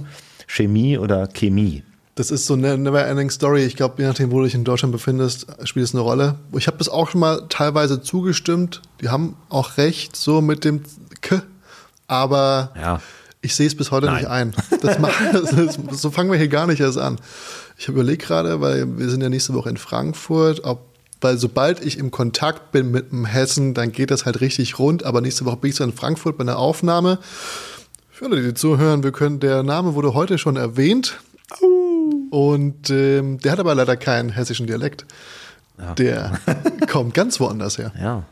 Chemie oder Chemie. Das ist so eine never-ending Story. Ich glaube, je nachdem, wo du dich in Deutschland befindest, spielt es eine Rolle. Ich habe das auch schon mal teilweise zugestimmt. Die haben auch recht, so mit dem K. Aber Ja. Ich sehe es bis heute Nein. nicht ein. Das macht, so fangen wir hier gar nicht erst an. Ich überlege gerade, weil wir sind ja nächste Woche in Frankfurt, ob weil sobald ich im Kontakt bin mit dem Hessen, dann geht das halt richtig rund. Aber nächste Woche bin ich so in Frankfurt bei einer Aufnahme. Für alle, die zuhören, wir können, der Name wurde heute schon erwähnt. Und ähm, der hat aber leider keinen hessischen Dialekt. Der kommt ganz woanders her. Ja.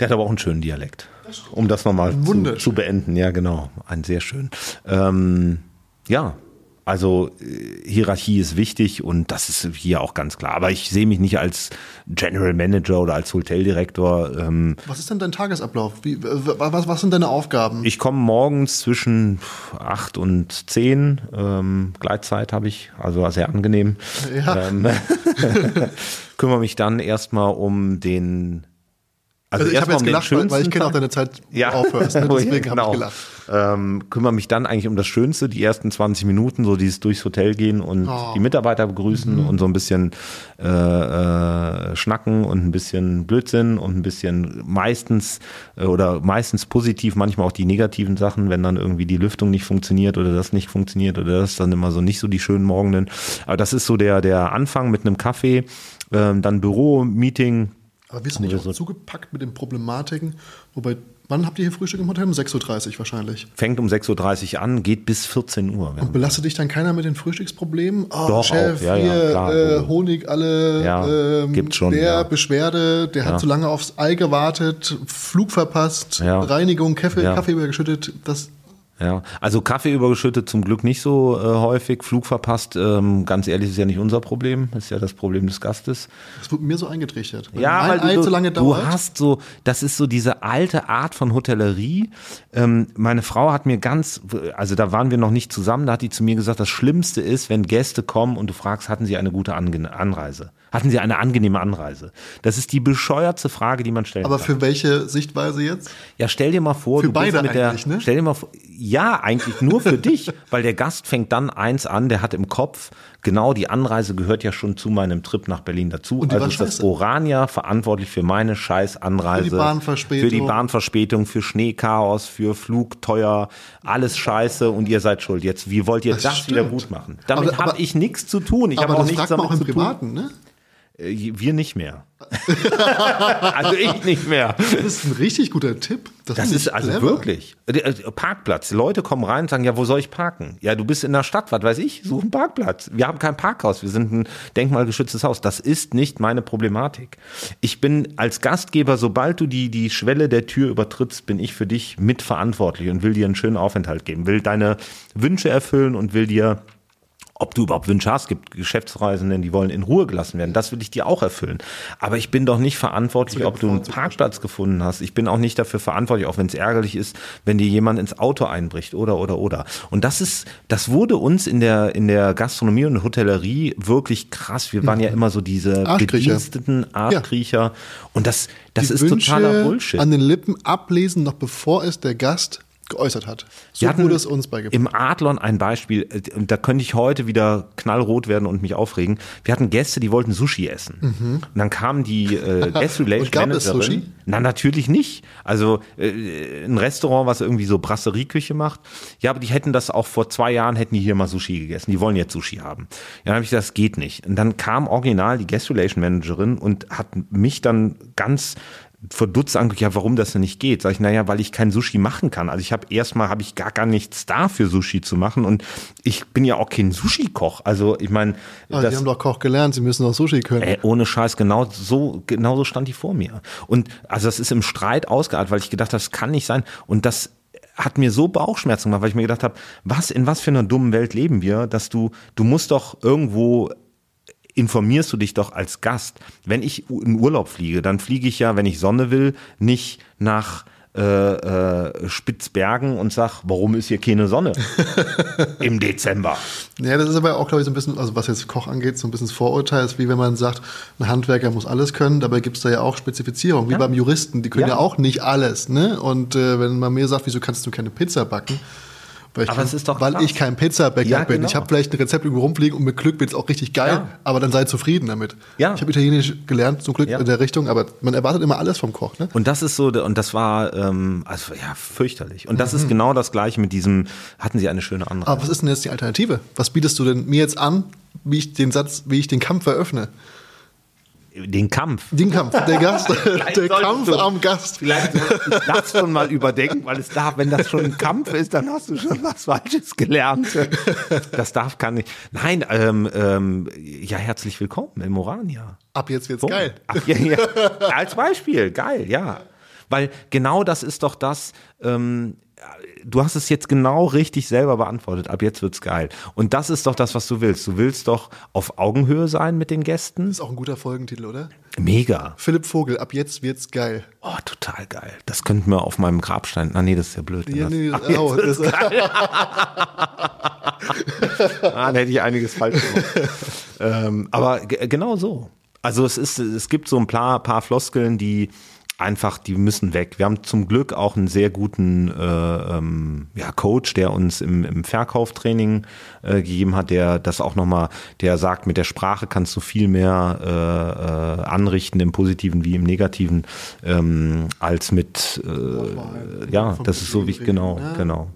Der hat aber auch einen schönen Dialekt. Um das nochmal zu, zu beenden. Ja, genau. Ein sehr schön. Ähm, ja, also äh, Hierarchie ist wichtig und das ist hier auch ganz klar. Aber ich sehe mich nicht als General Manager oder als Hoteldirektor. Ähm, Was ist denn dein Tagesablauf? Wie, was, was sind deine Aufgaben? ich komme morgens zwischen acht und zehn. Ähm, Gleitzeit habe ich, also sehr angenehm. Ja. Ähm, kümmere mich dann erstmal um den Also, ich habe jetzt um gelacht, weil, weil ich kenne auch deine Zeit, Ja, aufhörst. Ne? Deswegen ich- habe genau. ich gelacht. Ähm, kümmere mich dann eigentlich um das Schönste, die ersten 20 Minuten, so dieses durchs Hotel gehen und Oh. die Mitarbeiter begrüßen und so ein bisschen äh, äh, schnacken und ein bisschen Blödsinn und ein bisschen meistens äh, oder meistens positiv, manchmal auch die negativen Sachen, wenn dann irgendwie die Lüftung nicht funktioniert oder das nicht funktioniert oder das dann immer so nicht so die schönen Morgenden. Aber das ist so der, der Anfang mit einem Kaffee, ähm, dann Büro, Meeting, Aber bist du nicht auch so. zugepackt mit den Problematiken? Wobei, wann habt ihr hier Frühstück im Hotel? Um 6.30 Uhr wahrscheinlich. fängt um 6.30 Uhr an, geht bis 14 Uhr. Wir haben- Belastet dich dann keiner mit den Frühstücksproblemen? Oh, Doch, Chef, auch. Ja, ja, hier, klar, äh. Honig, alle, Ja, ähm, gibt's schon, der ja. Beschwerde, der Ja. hat zu lange aufs Ei gewartet, Flug verpasst, Ja. Reinigung, Kaffee, Ja. Kaffee übergeschüttet. Das, Ja, also Kaffee übergeschüttet zum Glück nicht so äh, häufig, Flug verpasst, ähm, ganz ehrlich, ist ja nicht unser Problem, ist ja das Problem des Gastes. das wird mir so eingetrichtert. Wenn Ja, weil Ei du, zu lange du hast so, das ist so diese alte Art von Hotellerie. Ähm, meine Frau hat mir ganz, also da waren wir noch nicht zusammen, da hat die zu mir gesagt, das Schlimmste ist, wenn Gäste kommen und du fragst, hatten sie eine gute Anreise? Hatten sie eine angenehme Anreise? Das ist die bescheuertste Frage, die man stellen aber kann. für welche Sichtweise jetzt? Ja, stell dir mal vor, Für du bist beide mit der, eigentlich, ne? stell dir mal vor, ja, eigentlich nur für dich, weil der Gast fängt dann eins an, der hat im Kopf, genau, die Anreise gehört ja schon zu meinem Trip nach Berlin dazu. Also ist das. Orania verantwortlich für meine scheiß Anreise. Für die Bahnverspätung. Für die Bahnverspätung, für Schneechaos, für Flug teuer, alles scheiße und ihr seid schuld. Jetzt, wie wollt ihr das, Das wieder gut machen? Damit habe ich nichts zu tun. Ich habe aber auch das nichts damit auch im zu tun. Privaten, ne? Äh, Wir nicht mehr. also ich nicht mehr. Das ist ein richtig guter Tipp. Das finde ist also clever. wirklich. Äh, Parkplatz. Leute kommen rein und sagen, ja, wo soll ich parken? Ja, du bist in der Stadt, was weiß ich, such einen Parkplatz. Wir haben kein Parkhaus, wir sind ein denkmalgeschütztes Haus. Das ist nicht meine Problematik. Ich bin als Gastgeber, sobald du die, die Schwelle der Tür übertrittst, bin ich für dich mitverantwortlich und will dir einen schönen Aufenthalt geben, will deine Wünsche erfüllen und will dir ob du überhaupt Wünsche hast, gibt Geschäftsreisenden, die wollen in Ruhe gelassen werden. Das will ich dir auch erfüllen. Aber ich bin doch nicht verantwortlich, ob du einen Parkplatz gefunden hast. Ich bin auch nicht dafür verantwortlich, auch wenn es ärgerlich ist, wenn dir jemand ins Auto einbricht oder oder oder. Und das ist, das wurde uns in der in der Gastronomie und Hotellerie wirklich krass. Wir waren ja immer so diese Arschkriecher. Bediensteten Arschkriecher. Und das das Die ist Wünsche totaler Bullshit. an den Lippen ablesen, noch bevor es der Gast geäußert hat. So Wir wurde es uns beigebracht. Im Adlon ein Beispiel, äh, und da könnte ich heute wieder knallrot werden und mich aufregen. Wir hatten Gäste, die wollten Sushi essen. Und dann kam die äh, Guest Relation Und gab es Managerin. Sushi? Na, natürlich nicht. Also äh, ein Restaurant, was irgendwie so Brasserieküche macht. Ja, aber die hätten das auch vor zwei Jahren, hätten die hier mal Sushi gegessen. Die wollen jetzt Sushi haben. Ja, dann habe ich gesagt, das geht nicht. Und dann kam original die Guest Relation Managerin und hat mich dann ganz verdutzt angeguckt, ja, warum das denn nicht geht? Sag ich, naja, weil ich kein Sushi machen kann. Also ich habe erstmal habe ich gar gar nichts da für Sushi zu machen und ich bin ja auch kein Sushi-Koch. Also ich meine, Ah, die haben doch Koch gelernt, sie müssen auch Sushi können. Ey, ohne Scheiß, genau so, genau so stand die vor mir. Und also das ist im Streit ausgeartet, weil ich gedacht habe, das kann nicht sein. Und das hat mir so Bauchschmerzen gemacht, weil ich mir gedacht habe, was, in was für einer dummen Welt leben wir, dass du, du musst doch irgendwo informierst du dich doch als Gast. Wenn ich in Urlaub fliege, dann fliege ich ja, wenn ich Sonne will, nicht nach äh, äh, Spitzbergen und sag, warum ist hier keine Sonne im Dezember? Ja, das ist aber auch, glaube ich, so ein bisschen, also was jetzt Koch angeht, so ein bisschen das Vorurteil, ist wie wenn man sagt, ein Handwerker muss alles können, dabei gibt es da ja auch Spezifizierung, wie beim Juristen, die können ja, Ja. auch nicht alles, ne? Und äh, wenn man mir sagt, wieso kannst du keine Pizza backen? Weil ich, Aber kein, es ist doch weil krass. ich kein Pizzabäcker Ja, bin. genau. Ich habe vielleicht ein Rezept irgendwo rumfliegen und mit Glück wird es auch richtig geil, Ja. aber dann sei zufrieden damit. Ja. Ich habe Italienisch gelernt, zum Glück Ja. in der Richtung, aber man erwartet immer alles vom Koch, ne? Und das ist so, und das war, ähm, also ja, fürchterlich. Und Mhm. das ist genau das Gleiche mit diesem, hatten Sie eine schöne Anreise? Aber was ist denn jetzt die Alternative? Was bietest du denn mir jetzt an, wie ich den Satz, wie ich den Kampf eröffne? Den Kampf. Den Kampf, der Gast, der Kampf du- am Gast. Vielleicht solltest du das schon mal überdenken, weil es darf, wenn das schon ein Kampf ist, dann hast du schon was Falsches gelernt. Das darf kann nicht. Nein, ähm, ähm, ja, herzlich willkommen im Orania. Ab jetzt wird's Punkt. geil. Ach, ja, ja. Als Beispiel, geil, ja. Weil genau das ist doch das, ähm, du hast es jetzt genau richtig selber beantwortet. Ab jetzt wird's geil. Und das ist doch das, was du willst. Du willst doch auf Augenhöhe sein mit den Gästen. Ist auch ein guter Folgentitel, oder? Mega. Philipp Vogel, ab jetzt wird's geil. Oh, total geil. Das könnten wir auf meinem Grabstein. Ah, nee, das ist ja blöd. Ja, das, nee, oh, das, ah, dann hätte ich einiges falsch gemacht. ähm, aber ge- genau so. Also es ist, es gibt so ein paar, paar Floskeln, die einfach, die müssen weg. Wir haben zum Glück auch einen sehr guten äh, ähm, ja, Coach, der uns im, im Verkauftraining äh, gegeben hat, der das auch nochmal, der sagt, mit der Sprache kannst du viel mehr äh, äh, anrichten, im Positiven wie im Negativen, ähm, als mit, äh, ja, das ist so wichtig, genau, genau.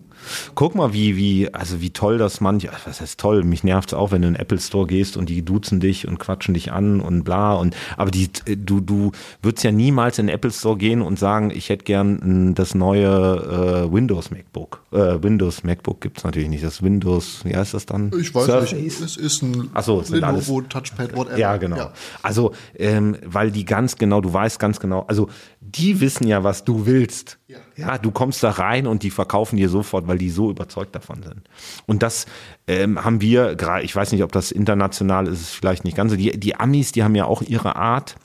Guck mal, wie, wie, also wie toll das manche, was heißt toll, mich nervt es auch, wenn du in den Apple Store gehst und die duzen dich und quatschen dich an und bla und, aber die, du, du würdest ja niemals in den Apple Store gehen und sagen, ich hätte gern das neue äh, Windows MacBook. Äh, Windows MacBook gibt's natürlich nicht, das Windows, wie heißt das dann? Ich weiß Surface? nicht, es ist ein Ach so, es sind Lenovo alles- Touchpad, whatever. Ja, genau. Also, ähm, weil die ganz genau, du weißt ganz genau, also die wissen ja, was du willst. Ja. Ja, du kommst da rein und die verkaufen dir sofort, weil die so überzeugt davon sind. Und das ähm, haben wir, gerade, ich weiß nicht, ob das international ist, ist vielleicht nicht ganz so. Die, die Amis, die haben ja auch ihre Art.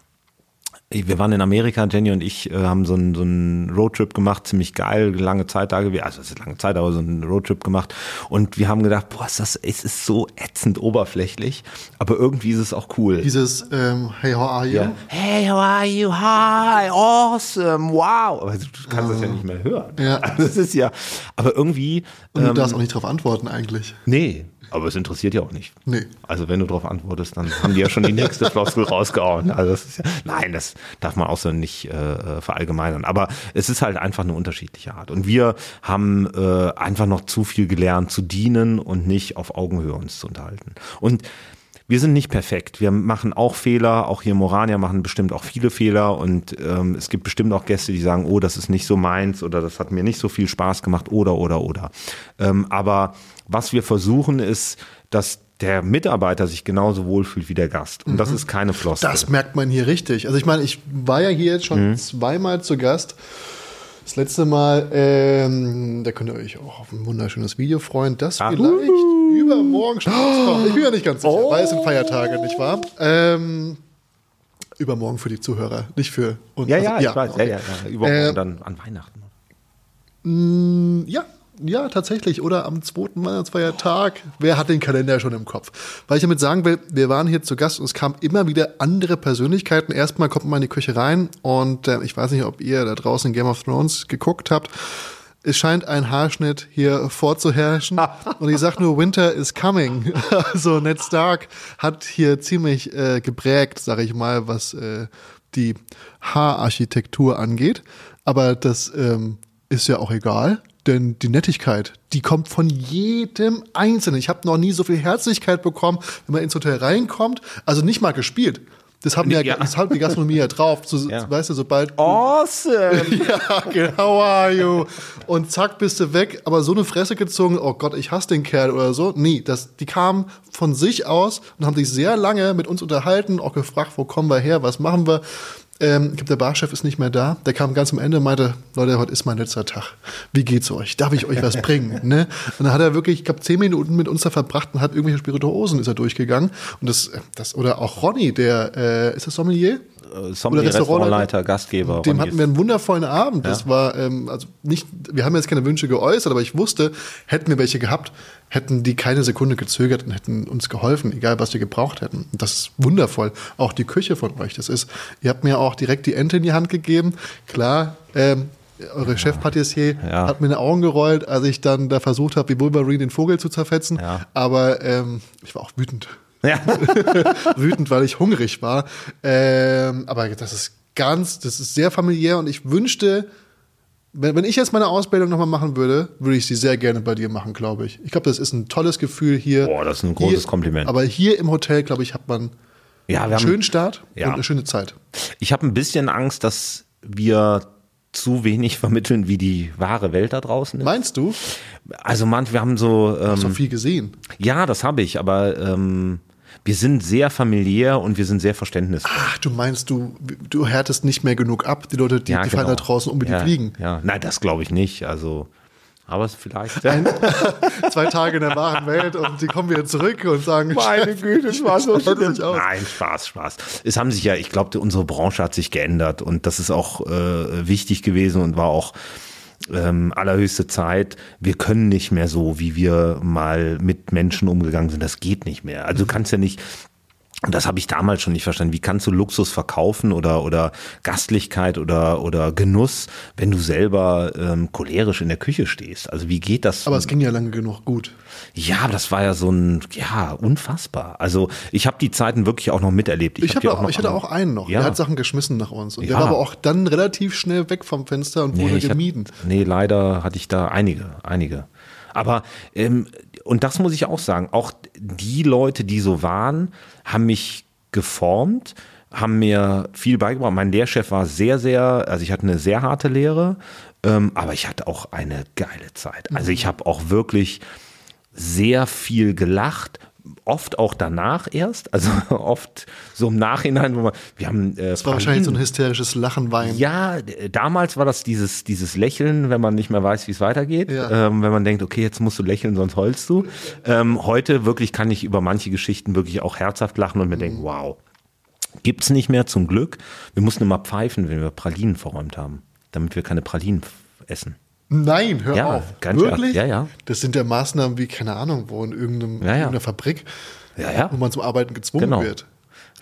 Wir waren in Amerika, Jenny und ich äh, haben so einen so einen Roadtrip gemacht, ziemlich geil, lange Zeit da gewesen, also es ist lange Zeit, aber so einen Roadtrip gemacht und wir haben gedacht, boah, ist das, es ist so ätzend oberflächlich, aber irgendwie ist es auch cool. Dieses ähm, Hey, how are you? Ja. Hey, how are you? Hi, awesome, wow. Aber du kannst das ja nicht mehr hören. Ja. Also das ist ja, aber irgendwie, Und du ähm, darfst auch nicht darauf antworten eigentlich. nee, aber es interessiert ja auch nicht. Nee. Also wenn du darauf antwortest, dann haben die ja schon die nächste Floskel rausgehauen. Also das ist ja, nein, das darf man auch so nicht äh, verallgemeinern. Aber es ist halt einfach eine unterschiedliche Art. Und wir haben äh, einfach noch zu viel gelernt zu dienen und nicht auf Augenhöhe uns zu unterhalten. Und wir sind nicht perfekt. Wir machen auch Fehler. Auch hier Morania machen bestimmt auch viele Fehler. Und ähm, es gibt bestimmt auch Gäste, die sagen, oh, das ist nicht so meins oder das hat mir nicht so viel Spaß gemacht oder, oder, oder. Ähm, aber was wir versuchen ist, dass der Mitarbeiter sich genauso wohlfühlt wie der Gast. Und das ist keine Floskel. Das merkt man hier richtig. Also ich meine, ich war ja hier jetzt schon Mhm. zweimal zu Gast. Das letzte Mal, ähm, da könnt ihr euch auch auf ein wunderschönes Video freuen, das Ah. vielleicht übermorgen schon rauskommt. Ich bin ja nicht ganz sicher, weil es sind Feiertage, nicht wahr? Ähm, übermorgen für die Zuhörer, nicht für uns. ja, Also, ja, ich weiß. okay. Ja, ja, ja. Übermorgen Äh, dann an Weihnachten. Ja, ja, tatsächlich. Oder am zweiten Weihnachtsfeiertag. Wer hat den Kalender schon im Kopf? Weil ich damit sagen will, wir waren hier zu Gast und es kamen immer wieder andere Persönlichkeiten. Erstmal kommt man in die Küche rein und äh, ich weiß nicht, ob ihr da draußen Game of Thrones geguckt habt. Es scheint ein Haarschnitt hier vorzuherrschen. Und ich sag nur, Winter is coming. Also Ned Stark hat hier ziemlich äh, geprägt, sag ich mal, was äh, die Haararchitektur angeht. Aber das ähm, ist ja auch egal, denn die Nettigkeit, die kommt von jedem Einzelnen. Ich habe noch nie so viel Herzlichkeit bekommen, wenn man ins Hotel reinkommt. Also nicht mal gespielt. Das haben ja, Ja. das hat die Gastronomie ja drauf. So, Ja. Weißt du, sobald Awesome! ja, genau, how are you? Und zack, bist du weg. Aber so eine Fresse gezogen, oh Gott, ich hasse den Kerl oder so. Nee, das, die kamen von sich aus und haben sich sehr lange mit uns unterhalten, auch gefragt, wo kommen wir her, was machen wir. Ähm, ich glaube, der Barchef ist nicht mehr da. Der kam ganz am Ende und meinte, Leute, heute ist mein letzter Tag. Wie geht's euch? Darf ich euch was bringen? ne? Und dann hat er wirklich, ich glaube, zehn Minuten mit uns da verbracht und hat irgendwelche Spirituosen ist er durchgegangen. Und das, das oder auch Ronny, der, äh, ist das Sommelier? Äh, Sommelier, Restaurantleiter, Gastgeber. Dem hatten wir einen wundervollen Abend. Das Ja. war, ähm, also nicht, wir haben jetzt keine Wünsche geäußert, aber ich wusste, hätten wir welche gehabt, hätten die keine Sekunde gezögert und hätten uns geholfen, egal was wir gebraucht hätten. Und das ist wundervoll. Auch die Küche von euch. Das ist, ihr habt mir auch direkt die Ente in die Hand gegeben. Klar, ähm, eure Chefpatissier Ja. hat mir in die Augen gerollt, als ich dann da versucht habe, wie Wolverine den Vogel zu zerfetzen. Ja. Aber ähm, ich war auch wütend Ja. wütend, weil ich hungrig war. Ähm, aber das ist ganz, das ist sehr familiär und ich wünschte, wenn, wenn ich jetzt meine Ausbildung nochmal machen würde, würde ich sie sehr gerne bei dir machen, glaube ich. Ich glaube, das ist ein tolles Gefühl hier. Boah, das ist ein großes hier, Kompliment. Aber hier im Hotel, glaube ich, hat man Ja, einen haben, schönen Start Ja. und eine schöne Zeit. Ich habe ein bisschen Angst, dass wir zu wenig vermitteln, wie die wahre Welt da draußen ist. Meinst du? Also manch, wir haben so, Hast ähm, du viel gesehen? ja, das habe ich, aber ähm, wir sind sehr familiär und wir sind sehr verständnisvoll. Ach, du meinst, du, du härtest nicht mehr genug ab. Die Leute, die, ja, die fallen genau. da draußen um wie ja, die Fliegen. Ja, nein, das glaube ich nicht. Also, aber es vielleicht. Zwei Tage in der wahren Welt und die kommen wieder zurück und sagen, Meine Güte, es war so schlimm. Nein, Spaß, Spaß. Es haben sich ja, ich glaube, unsere Branche hat sich geändert und das ist auch äh, wichtig gewesen und war auch ähm, allerhöchste Zeit. Wir können nicht mehr so, wie wir mal mit Menschen umgegangen sind. Das geht nicht mehr. Also du kannst ja nicht Und das habe ich damals schon nicht verstanden. Wie kannst du Luxus verkaufen oder, oder Gastlichkeit oder, oder Genuss, wenn du selber ähm, cholerisch in der Küche stehst? Also wie geht das? Aber es ging ja lange genug gut. Ja, das war ja so ein, ja, unfassbar. Also ich habe die Zeiten wirklich auch noch miterlebt. Ich, hab hab die auch, noch ich hatte auch einen noch. Ja. Der hat Sachen geschmissen nach uns. Und Ja. der war aber auch dann relativ schnell weg vom Fenster und wurde Nee, ich hab- gemieden. nee, leider hatte ich da einige, einige. Aber, ähm, und das muss ich auch sagen, auch die Leute, die so waren, haben mich geformt, haben mir viel beigebracht. Mein Lehrchef war sehr, sehr, also ich hatte eine sehr harte Lehre, ähm, aber ich hatte auch eine geile Zeit. Also ich habe auch wirklich sehr viel gelacht, oft auch danach erst, also oft so im Nachhinein, wo man, wir haben, äh, Das war wahrscheinlich so ein Pralinen- hysterisches Lachen, Weinen. ja, damals war das dieses, dieses Lächeln, wenn man nicht mehr weiß, wie es weitergeht. Ja. Ähm, wenn man denkt, okay, jetzt musst du lächeln, sonst heulst du. Ähm, heute wirklich kann ich über manche Geschichten wirklich auch herzhaft lachen und mir Mhm. denken, wow. Gibt's nicht mehr zum Glück. Wir mussten immer pfeifen, wenn wir Pralinen verräumt haben, damit wir keine Pralinen essen. Nein, hör Ja, auf. ganz Wirklich? ja, ja. Das sind ja Maßnahmen wie, keine Ahnung, wo in irgendeinem, Ja, ja. irgendeiner Fabrik, Ja, ja. wo man zum Arbeiten gezwungen Genau. wird.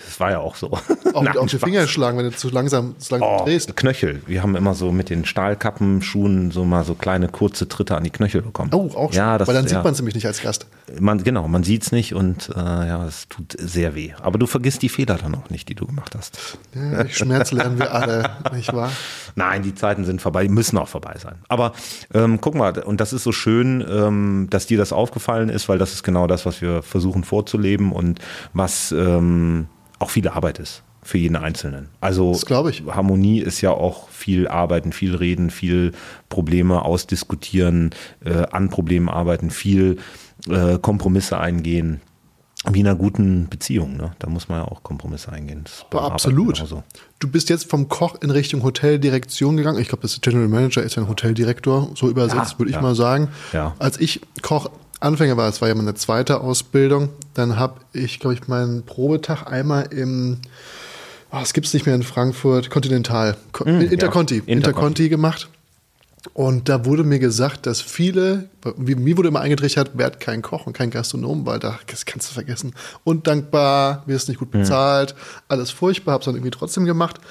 Das war ja auch so. Auch mit auf die. Finger schlagen, wenn du zu langsam, zu langsam Oh, drehst. Knöchel. Wir haben immer so mit den Stahlkappenschuhen so mal so kleine kurze Tritte an die Knöchel bekommen. Oh, auch schon. Ja, das, Weil dann ja. sieht man es nämlich nicht als Gast. Man, genau, man sieht's nicht und äh, ja, es tut sehr weh. Aber du vergisst die Fehler dann auch nicht, die du gemacht hast. Ja, Schmerz lernen wir alle, nicht wahr? Nein, die Zeiten sind vorbei, die müssen auch vorbei sein. Aber ähm, guck mal, und das ist so schön, ähm, dass dir das aufgefallen ist, weil das ist genau das, was wir versuchen vorzuleben und was ähm, auch viel Arbeit ist für jeden Einzelnen. Also Das glaub ich. Harmonie ist ja auch viel Arbeiten, viel Reden, viel Probleme ausdiskutieren, äh, an Problemen arbeiten, viel äh, Kompromisse eingehen. Wie in einer guten Beziehung, ne? Da muss man ja auch Kompromisse eingehen. Absolut. genauso. Du bist jetzt vom Koch in Richtung Hoteldirektion gegangen. Ich glaube, das General Manager ist ja ein Hoteldirektor, so übersetzt, Ja, würde ich ja. mal sagen. Ja. Als ich Koch Anfänger war, das war ja meine zweite Ausbildung, dann habe ich, glaube ich, meinen Probetag einmal im, oh, das gibt es nicht mehr in Frankfurt, Continental, Ko- Interconti, Hm, ja. Interconti, Interconti. gemacht. Und da wurde mir gesagt, dass viele, wie- mir wurde immer eingetrichtert, werd kein Koch und kein Gastronom, weil da, das kannst du vergessen. Undankbar, wirst nicht gut bezahlt, alles furchtbar, hab's dann irgendwie trotzdem gemacht.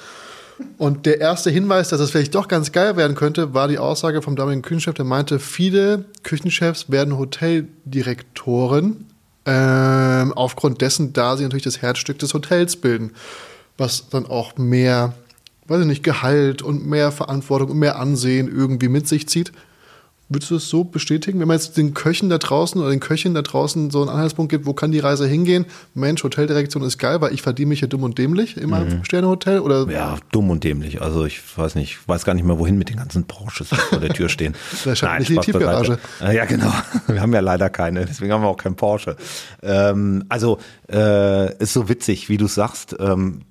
Und der erste Hinweis, dass es vielleicht doch ganz geil werden könnte, war die Aussage vom damaligen Küchenchef, der meinte, viele Küchenchefs werden Hoteldirektoren, ähm, aufgrund dessen, da sie natürlich das Herzstück des Hotels bilden, was dann auch mehr, weiß ich nicht, Gehalt und mehr Verantwortung und mehr Ansehen irgendwie mit sich zieht. Würdest du das so bestätigen, wenn man jetzt den Köchen da draußen oder den Köchinnen da draußen so einen Anhaltspunkt gibt, wo kann die Reise hingehen? Mensch, Hoteldirektion ist geil, weil ich verdiene mich hier dumm und dämlich im mhm. Sternehotel oder Ja, dumm und dämlich. Also ich weiß nicht, ich weiß gar nicht mehr, wohin mit den ganzen Porsches, die vor der Tür stehen. Wahrscheinlich in die. Tiefgarage. Äh, Ja, genau. Wir haben ja leider keine, deswegen haben wir auch keinen Porsche. Ähm, also äh, ist so witzig, wie du sagst. Ähm,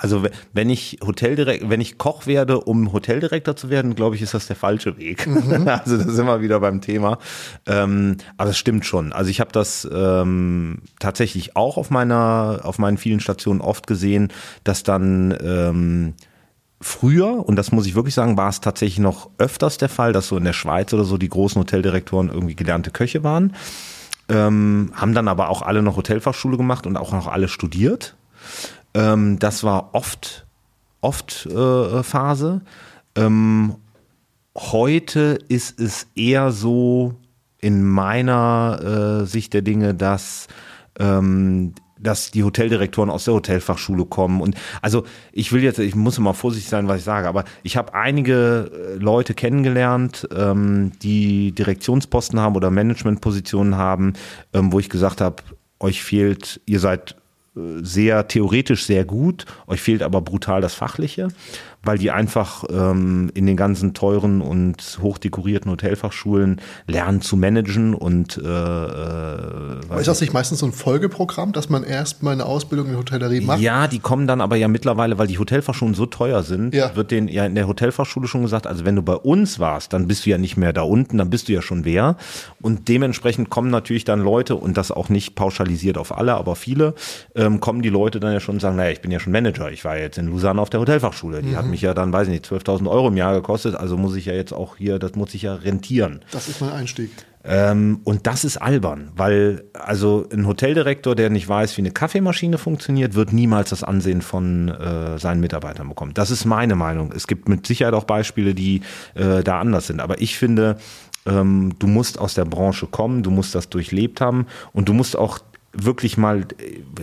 also wenn ich Hoteldirekt, wenn ich Koch werde, um Hoteldirektor zu werden, glaube ich, ist das der falsche Weg. also da sind wir wieder beim Thema. Ähm, aber es stimmt schon. Also ich habe das ähm, tatsächlich auch auf meiner, auf meinen vielen Stationen oft gesehen, dass dann ähm, früher, und das muss ich wirklich sagen, war es tatsächlich noch öfters der Fall, dass so in der Schweiz oder so die großen Hoteldirektoren irgendwie gelernte Köche waren. Ähm, haben dann aber auch alle noch Hotelfachschule gemacht und auch noch alle studiert. Ähm, das war oft, oft äh, Phase. Ähm, heute ist es eher so in meiner äh, Sicht der Dinge, dass ähm, dass die Hoteldirektoren aus der Hotelfachschule kommen und also ich will jetzt, ich muss immer vorsichtig sein, was ich sage, aber ich habe einige äh, Leute kennengelernt, ähm, die Direktionsposten haben oder Managementpositionen haben, ähm, wo ich gesagt habe, euch fehlt, ihr seid sehr theoretisch sehr gut, euch fehlt aber brutal das Fachliche, weil die einfach ähm, in den ganzen teuren und hochdekorierten Hotelfachschulen lernen zu managen und äh, äh, ist das nicht meistens so ein Folgeprogramm, dass man erst mal eine Ausbildung in Hotellerie macht? Ja, die kommen dann aber ja mittlerweile, weil die Hotelfachschulen so teuer sind, Ja. wird denen ja in der Hotelfachschule schon gesagt, also wenn du bei uns warst, dann bist du ja nicht mehr da unten, dann bist du ja schon wer. Und dementsprechend kommen natürlich dann Leute, und das auch nicht pauschalisiert auf alle, aber viele, ähm, kommen die Leute dann ja schon und sagen, naja, ich bin ja schon Manager, ich war jetzt in Lausanne auf der Hotelfachschule, die hat mich ja dann, weiß ich nicht, 12.000 Euro im Jahr gekostet, also muss ich ja jetzt auch hier, das muss ich ja rentieren. Das ist mein Einstieg. Ähm, und das ist albern, weil also ein Hoteldirektor, der nicht weiß, wie eine Kaffeemaschine funktioniert, wird niemals das Ansehen von äh, seinen Mitarbeitern bekommen. Das ist meine Meinung. Es gibt mit Sicherheit auch Beispiele, die äh, da anders sind. Aber ich finde, ähm, du musst aus der Branche kommen, du musst das durchlebt haben und du musst auch wirklich mal,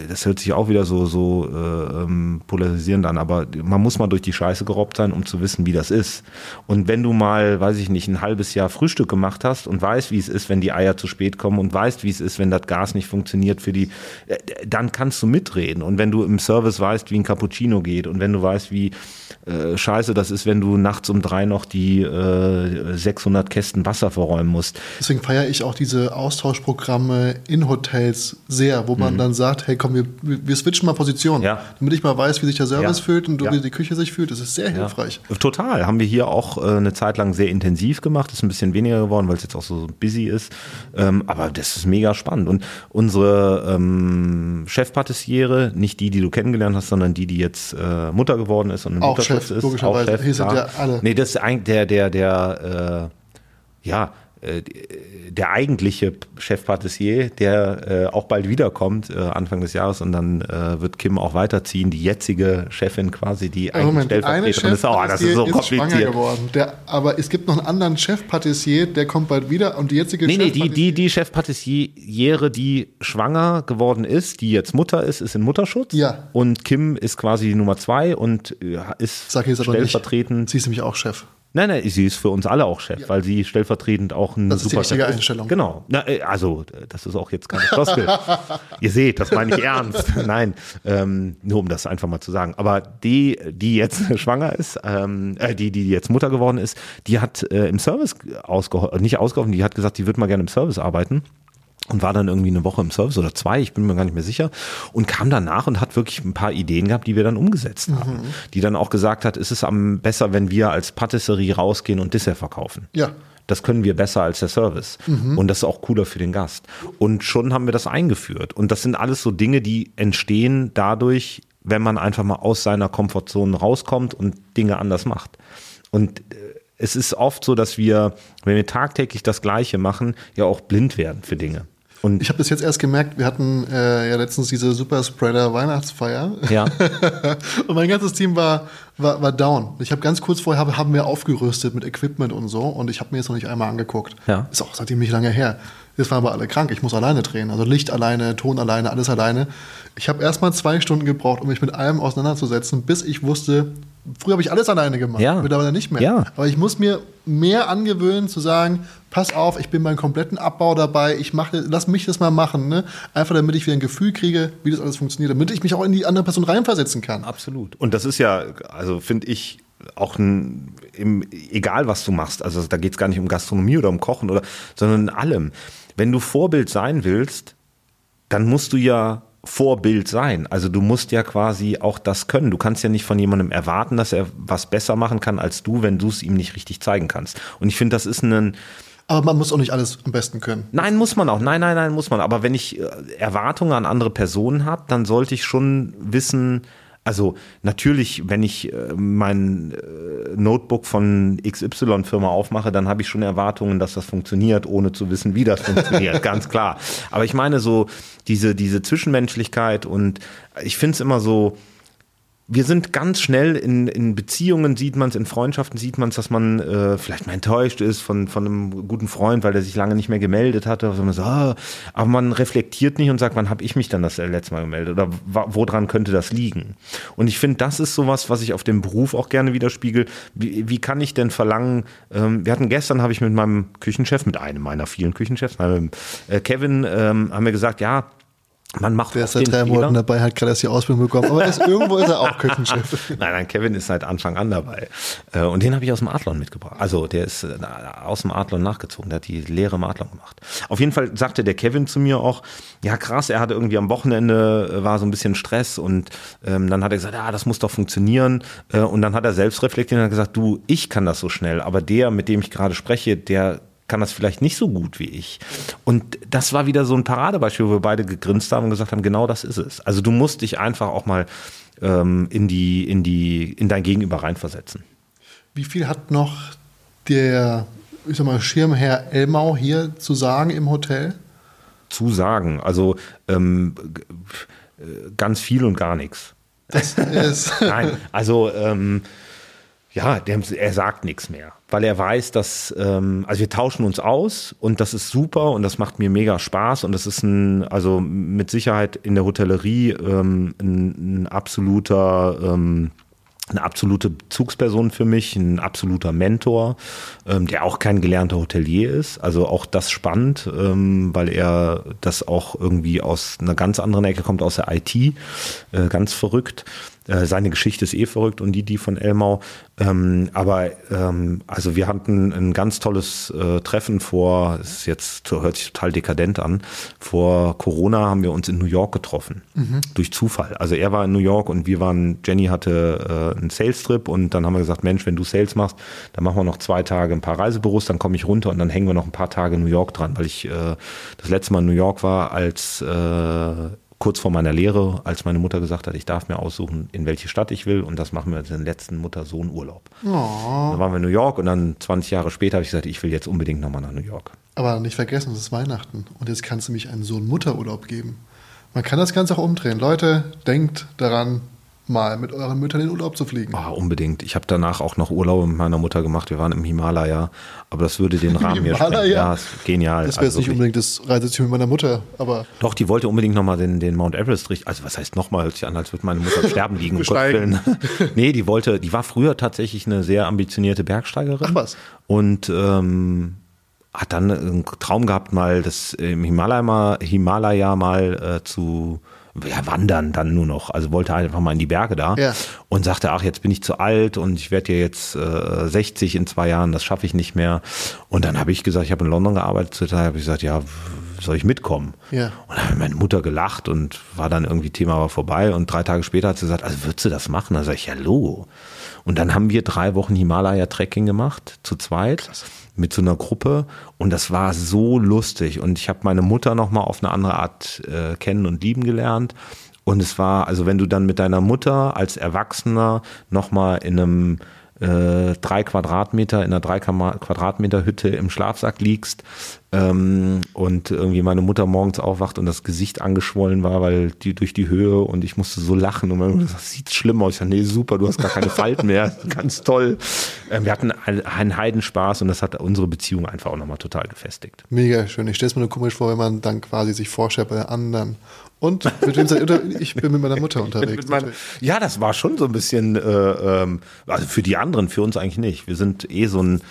das hört sich auch wieder so, so äh, ähm, polarisierend an, aber man muss mal durch die Scheiße gerobbt sein, um zu wissen, wie das ist. Und wenn du mal, weiß ich nicht, ein halbes Jahr Frühstück gemacht hast und weißt, wie es ist, wenn die Eier zu spät kommen und weißt, wie es ist, wenn das Gas nicht funktioniert für die, äh, dann kannst du mitreden. Und wenn du im Service weißt, wie ein Cappuccino geht und wenn du weißt, wie äh, scheiße das ist, wenn du nachts um drei noch die äh, 600 Kästen Wasser verräumen musst. Deswegen feiere ich auch diese Austauschprogramme in Hotels sehr, wo man mhm. dann sagt, hey komm, wir, wir switchen mal Position, ja. damit ich mal weiß, wie sich der Service ja. fühlt und wie die Küche sich fühlt. Das ist sehr hilfreich. Total. Haben wir hier auch äh, eine Zeit lang sehr intensiv gemacht. Ist ein bisschen weniger geworden, weil es jetzt auch so busy ist. Ähm, aber das ist mega spannend. Und unsere ähm, Chefpatissiere, nicht die, die du kennengelernt hast, sondern die, die jetzt äh, Mutter geworden ist und auch Chef, ist. Logischerweise. Auch Chef, Hier sind ja alle. Nee, das ist eigentlich der, der, der, äh, ja, der eigentliche Chefpatissier, der äh, auch bald wiederkommt, äh, Anfang des Jahres, und dann äh, wird Kim auch weiterziehen, die jetzige Chefin quasi, die eigentlich Moment, Stellvertreterin ist. Oh, das ist so ist kompliziert. geworden. Der, aber es gibt noch einen anderen Chefpatissier, der kommt bald wieder und die jetzige Nee, nee, die, die, die Chefpatissiere, die schwanger geworden ist, die jetzt Mutter ist, ist in Mutterschutz. Ja. Und Kim ist quasi die Nummer zwei und äh, ist Sag jetzt aber nicht. stellvertretend. Sie ist nämlich auch Chef. Nein, nein, sie ist für uns alle auch Chef, weil sie stellvertretend auch ein Das ist die super richtige Chef Einstellung. Genau. Na, äh, also, das ist auch jetzt keine Floskel. Ihr seht, das meine ich ernst. Nein, ähm, nur um das einfach mal zu sagen. Aber die, die jetzt schwanger ist, ähm, äh, die, die jetzt Mutter geworden ist, die hat äh, im Service ausgeholfen, nicht ausgeholfen, die hat gesagt, die wird mal gerne im Service arbeiten und war dann irgendwie eine Woche im Service oder zwei, ich bin mir gar nicht mehr sicher, und kam danach und hat wirklich ein paar Ideen gehabt, die wir dann umgesetzt haben. Die dann auch gesagt hat, es ist am besser, wenn wir als Patisserie rausgehen und Dessert verkaufen. Ja. Das können wir besser als der Service. Und das ist auch cooler für den Gast. Und schon haben wir das eingeführt. Und das sind alles so Dinge, die entstehen dadurch, wenn man einfach mal aus seiner Komfortzone rauskommt und Dinge anders macht. Und äh, es ist oft so, dass wir, wenn wir tagtäglich das Gleiche machen, ja auch blind werden für Dinge. Und Ich habe das jetzt erst gemerkt, wir hatten äh, ja letztens diese Superspreader Weihnachtsfeier. ja, Und mein ganzes Team war, war, war down. Ich habe ganz kurz vorher hab, haben wir aufgerüstet mit Equipment und so und ich habe mir jetzt noch nicht einmal angeguckt. Ja. Ist auch seitdem nicht lange her. Jetzt waren aber alle krank. Ich muss alleine drehen. Also Licht alleine, Ton alleine, alles alleine. Ich habe erst mal zwei Stunden gebraucht, um mich mit allem auseinanderzusetzen, bis ich wusste, früher habe ich alles alleine gemacht. Ja. Mittlerweile nicht mehr. Ja. Aber ich muss mir mehr angewöhnen zu sagen, pass auf, ich bin beim kompletten Abbau dabei, ich mache, lass mich das mal machen, ne? Einfach damit ich wieder ein Gefühl kriege, wie das alles funktioniert, damit ich mich auch in die andere Person reinversetzen kann. Absolut. Und das ist ja, also finde ich, auch ein, im, egal was du machst, also da geht es gar nicht um Gastronomie oder um Kochen oder, sondern in allem. Wenn du Vorbild sein willst, dann musst du ja Vorbild sein. Also du musst ja quasi auch das können. Du kannst ja nicht von jemandem erwarten, dass er was besser machen kann als du, wenn du es ihm nicht richtig zeigen kannst. Und ich finde, das ist ein, Aber man muss auch nicht alles am besten können. Nein, muss man auch. Nein, nein, nein, muss man. Aber wenn ich äh, Erwartungen an andere Personen habe, dann sollte ich schon wissen, also natürlich, wenn ich äh, mein äh, Notebook von XY-Firma aufmache, dann habe ich schon Erwartungen, dass das funktioniert, ohne zu wissen, wie das funktioniert, ganz klar. Aber ich meine so diese, diese Zwischenmenschlichkeit und ich finde es immer so, wir sind ganz schnell in, in Beziehungen, sieht man es, in Freundschaften sieht man es, dass man äh, vielleicht mal enttäuscht ist von, von einem guten Freund, weil der sich lange nicht mehr gemeldet hatte. Also man so, ah, aber man reflektiert nicht und sagt, wann habe ich mich dann das letzte Mal gemeldet oder woran könnte das liegen? Und ich finde, das ist sowas, was ich auf dem Beruf auch gerne widerspiegel. Wie, wie kann ich denn verlangen, ähm, wir hatten gestern, habe ich mit meinem Küchenchef, mit einem meiner vielen Küchenchefs, ähm, äh, Kevin, ähm, haben wir gesagt, ja, man macht Der ist seit drei Fehler. Monaten dabei, hat gerade erst die Ausbildung bekommen. Aber er ist, irgendwo ist er auch Küchenchef. Nein, nein, Kevin ist seit Anfang an dabei. Äh, Und den habe ich aus dem Adlon mitgebracht. Also der ist äh, aus dem Adlon nachgezogen. Der hat die Lehre im Adlon gemacht. Auf jeden Fall sagte der Kevin zu mir auch, ja krass, er hatte irgendwie am Wochenende, äh, war so ein bisschen Stress und ähm, dann hat er gesagt, ja, das muss doch funktionieren. Und dann hat er selbst reflektiert und hat gesagt, du, ich kann das so schnell, aber der, mit dem ich gerade spreche, der kann das vielleicht nicht so gut wie ich. Und das war wieder so ein Paradebeispiel, wo wir beide gegrinst haben und gesagt haben, genau das ist es. Also du musst dich einfach auch mal ähm, in die, in die, in dein Gegenüber reinversetzen. Wie viel hat noch der ich sag mal, Schirmherr Elmau hier zu sagen im Hotel? Zu sagen, also ähm, äh, ganz viel und gar nichts. Das ist. Nein, also ähm, ja, der, er sagt nichts mehr, weil er weiß, dass ähm, also wir tauschen uns aus und das ist super und das macht mir mega Spaß und das ist ein also mit Sicherheit in der Hotellerie ähm, ein, ein absoluter ähm, eine absolute Bezugsperson für mich, ein absoluter Mentor, ähm, der auch kein gelernter Hotelier ist. Also auch das spannend, ähm, weil er das auch irgendwie aus einer ganz anderen Ecke kommt, aus der IT, äh, ganz verrückt. Äh, seine Geschichte ist eh verrückt und die, die von Elmau. Ähm, aber ähm, also wir hatten ein ganz tolles äh, Treffen vor, es ist jetzt hört sich total dekadent an. Vor Corona haben wir uns in New York getroffen. Durch Zufall. Also er war in New York und wir waren, Jenny hatte äh, einen Sales-Trip und dann haben wir gesagt, Mensch, wenn du Sales machst, dann machen wir noch zwei Tage ein paar Reisebüros, dann komme ich runter und dann hängen wir noch ein paar Tage in New York dran, weil ich äh, das letzte Mal in New York war, als äh, kurz vor meiner Lehre, als meine Mutter gesagt hat, ich darf mir aussuchen, in welche Stadt ich will und das machen wir den letzten Mutter-Sohn-Urlaub. Dann waren wir in New York und dann 20 Jahre später habe ich gesagt, ich will jetzt unbedingt nochmal nach New York. Aber nicht vergessen, es ist Weihnachten. Und jetzt kannst du mich einen Sohn-Mutter-Urlaub geben. Man kann das Ganze auch umdrehen. Leute, denkt daran, mal mit euren Müttern in den Urlaub zu fliegen. Ah, unbedingt. Ich habe danach auch noch Urlaub mit meiner Mutter gemacht. Wir waren im Himalaya, aber das würde den Rahmen hier sprengen. Himalaya? Ja, ist genial. Das wäre jetzt Also nicht unbedingt das Reiseziel mit meiner Mutter, aber Doch, die wollte unbedingt nochmal den, den Mount Everest richten. Also was heißt nochmal, hört sich an, als würde meine Mutter Sterben liegen. Besteigen. Nee, die wollte, die war früher tatsächlich eine sehr ambitionierte Bergsteigerin. Ach was. Und ähm, hat dann einen Traum gehabt, mal das im Himalaya mal, Himalaya mal äh, zu ja, wandern dann nur noch. Also wollte einfach mal in die Berge da Ja. und sagte, ach, jetzt bin ich zu alt und ich werde ja jetzt äh, 60 in zwei Jahren, das schaffe ich nicht mehr. Und dann habe ich gesagt, ich habe in London gearbeitet, zu der Zeit habe ich gesagt, ja, soll ich mitkommen? Ja. Und dann hat meine Mutter gelacht und war dann irgendwie Thema war vorbei und drei Tage später hat sie gesagt, also würdest du das machen? Da sage ich, ja, Logo. Und dann haben wir drei Wochen Himalaya-Trekking gemacht, zu zweit, mit so einer Gruppe. Und das war so lustig. Und ich habe meine Mutter nochmal auf eine andere Art äh, kennen und lieben gelernt. Und es war, also wenn du dann mit deiner Mutter als Erwachsener nochmal in einem äh, drei Quadratmeter, in einer drei Quadratmeter Hütte im Schlafsack liegst ähm, und irgendwie meine Mutter morgens aufwacht und das Gesicht angeschwollen war, weil die durch die Höhe und ich musste so lachen und meine Mutter sagt, sieht schlimm aus. Ich sag, nee, super, du hast gar keine Falten mehr, ganz toll. Ähm, wir hatten einen, einen Heidenspaß und das hat unsere Beziehung einfach auch nochmal total gefestigt. mega schön. Ich stelle es mir nur komisch vor, wenn man dann quasi sich vorstellt bei der anderen. Und mit wem seid ihr Ich bin mit meiner Mutter unterwegs. Meiner- ja, das war schon so ein bisschen, äh, ähm, also für die anderen, für uns eigentlich nicht. Wir sind eh so ein,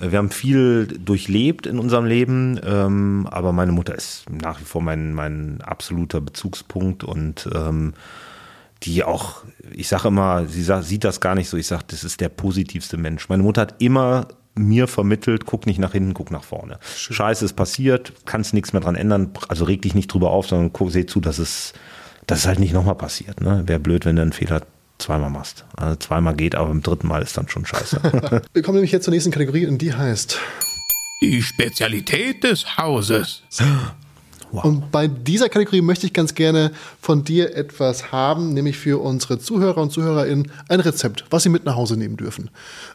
äh, wir haben viel durchlebt in unserem Leben, ähm, aber meine Mutter ist nach wie vor mein, mein absoluter Bezugspunkt und ähm, die auch, ich sage immer, sie sieht das gar nicht so, ich sage, das ist der positivste Mensch. Meine Mutter hat immer mir vermittelt, guck nicht nach hinten, guck nach vorne. Scheiße ist passiert, kannst nichts mehr dran ändern, also reg dich nicht drüber auf, sondern guck, seh zu, dass es, dass es halt nicht nochmal passiert. Ne? Wäre blöd, wenn du einen Fehler zweimal machst. Also zweimal geht, aber beim dritten Mal ist dann schon scheiße. Wir kommen nämlich jetzt zur nächsten Kategorie und die heißt. Die Spezialität des Hauses. Und bei dieser Kategorie möchte ich ganz gerne von dir etwas haben, nämlich für unsere Zuhörer und ZuhörerInnen ein Rezept, was sie mit nach Hause nehmen dürfen.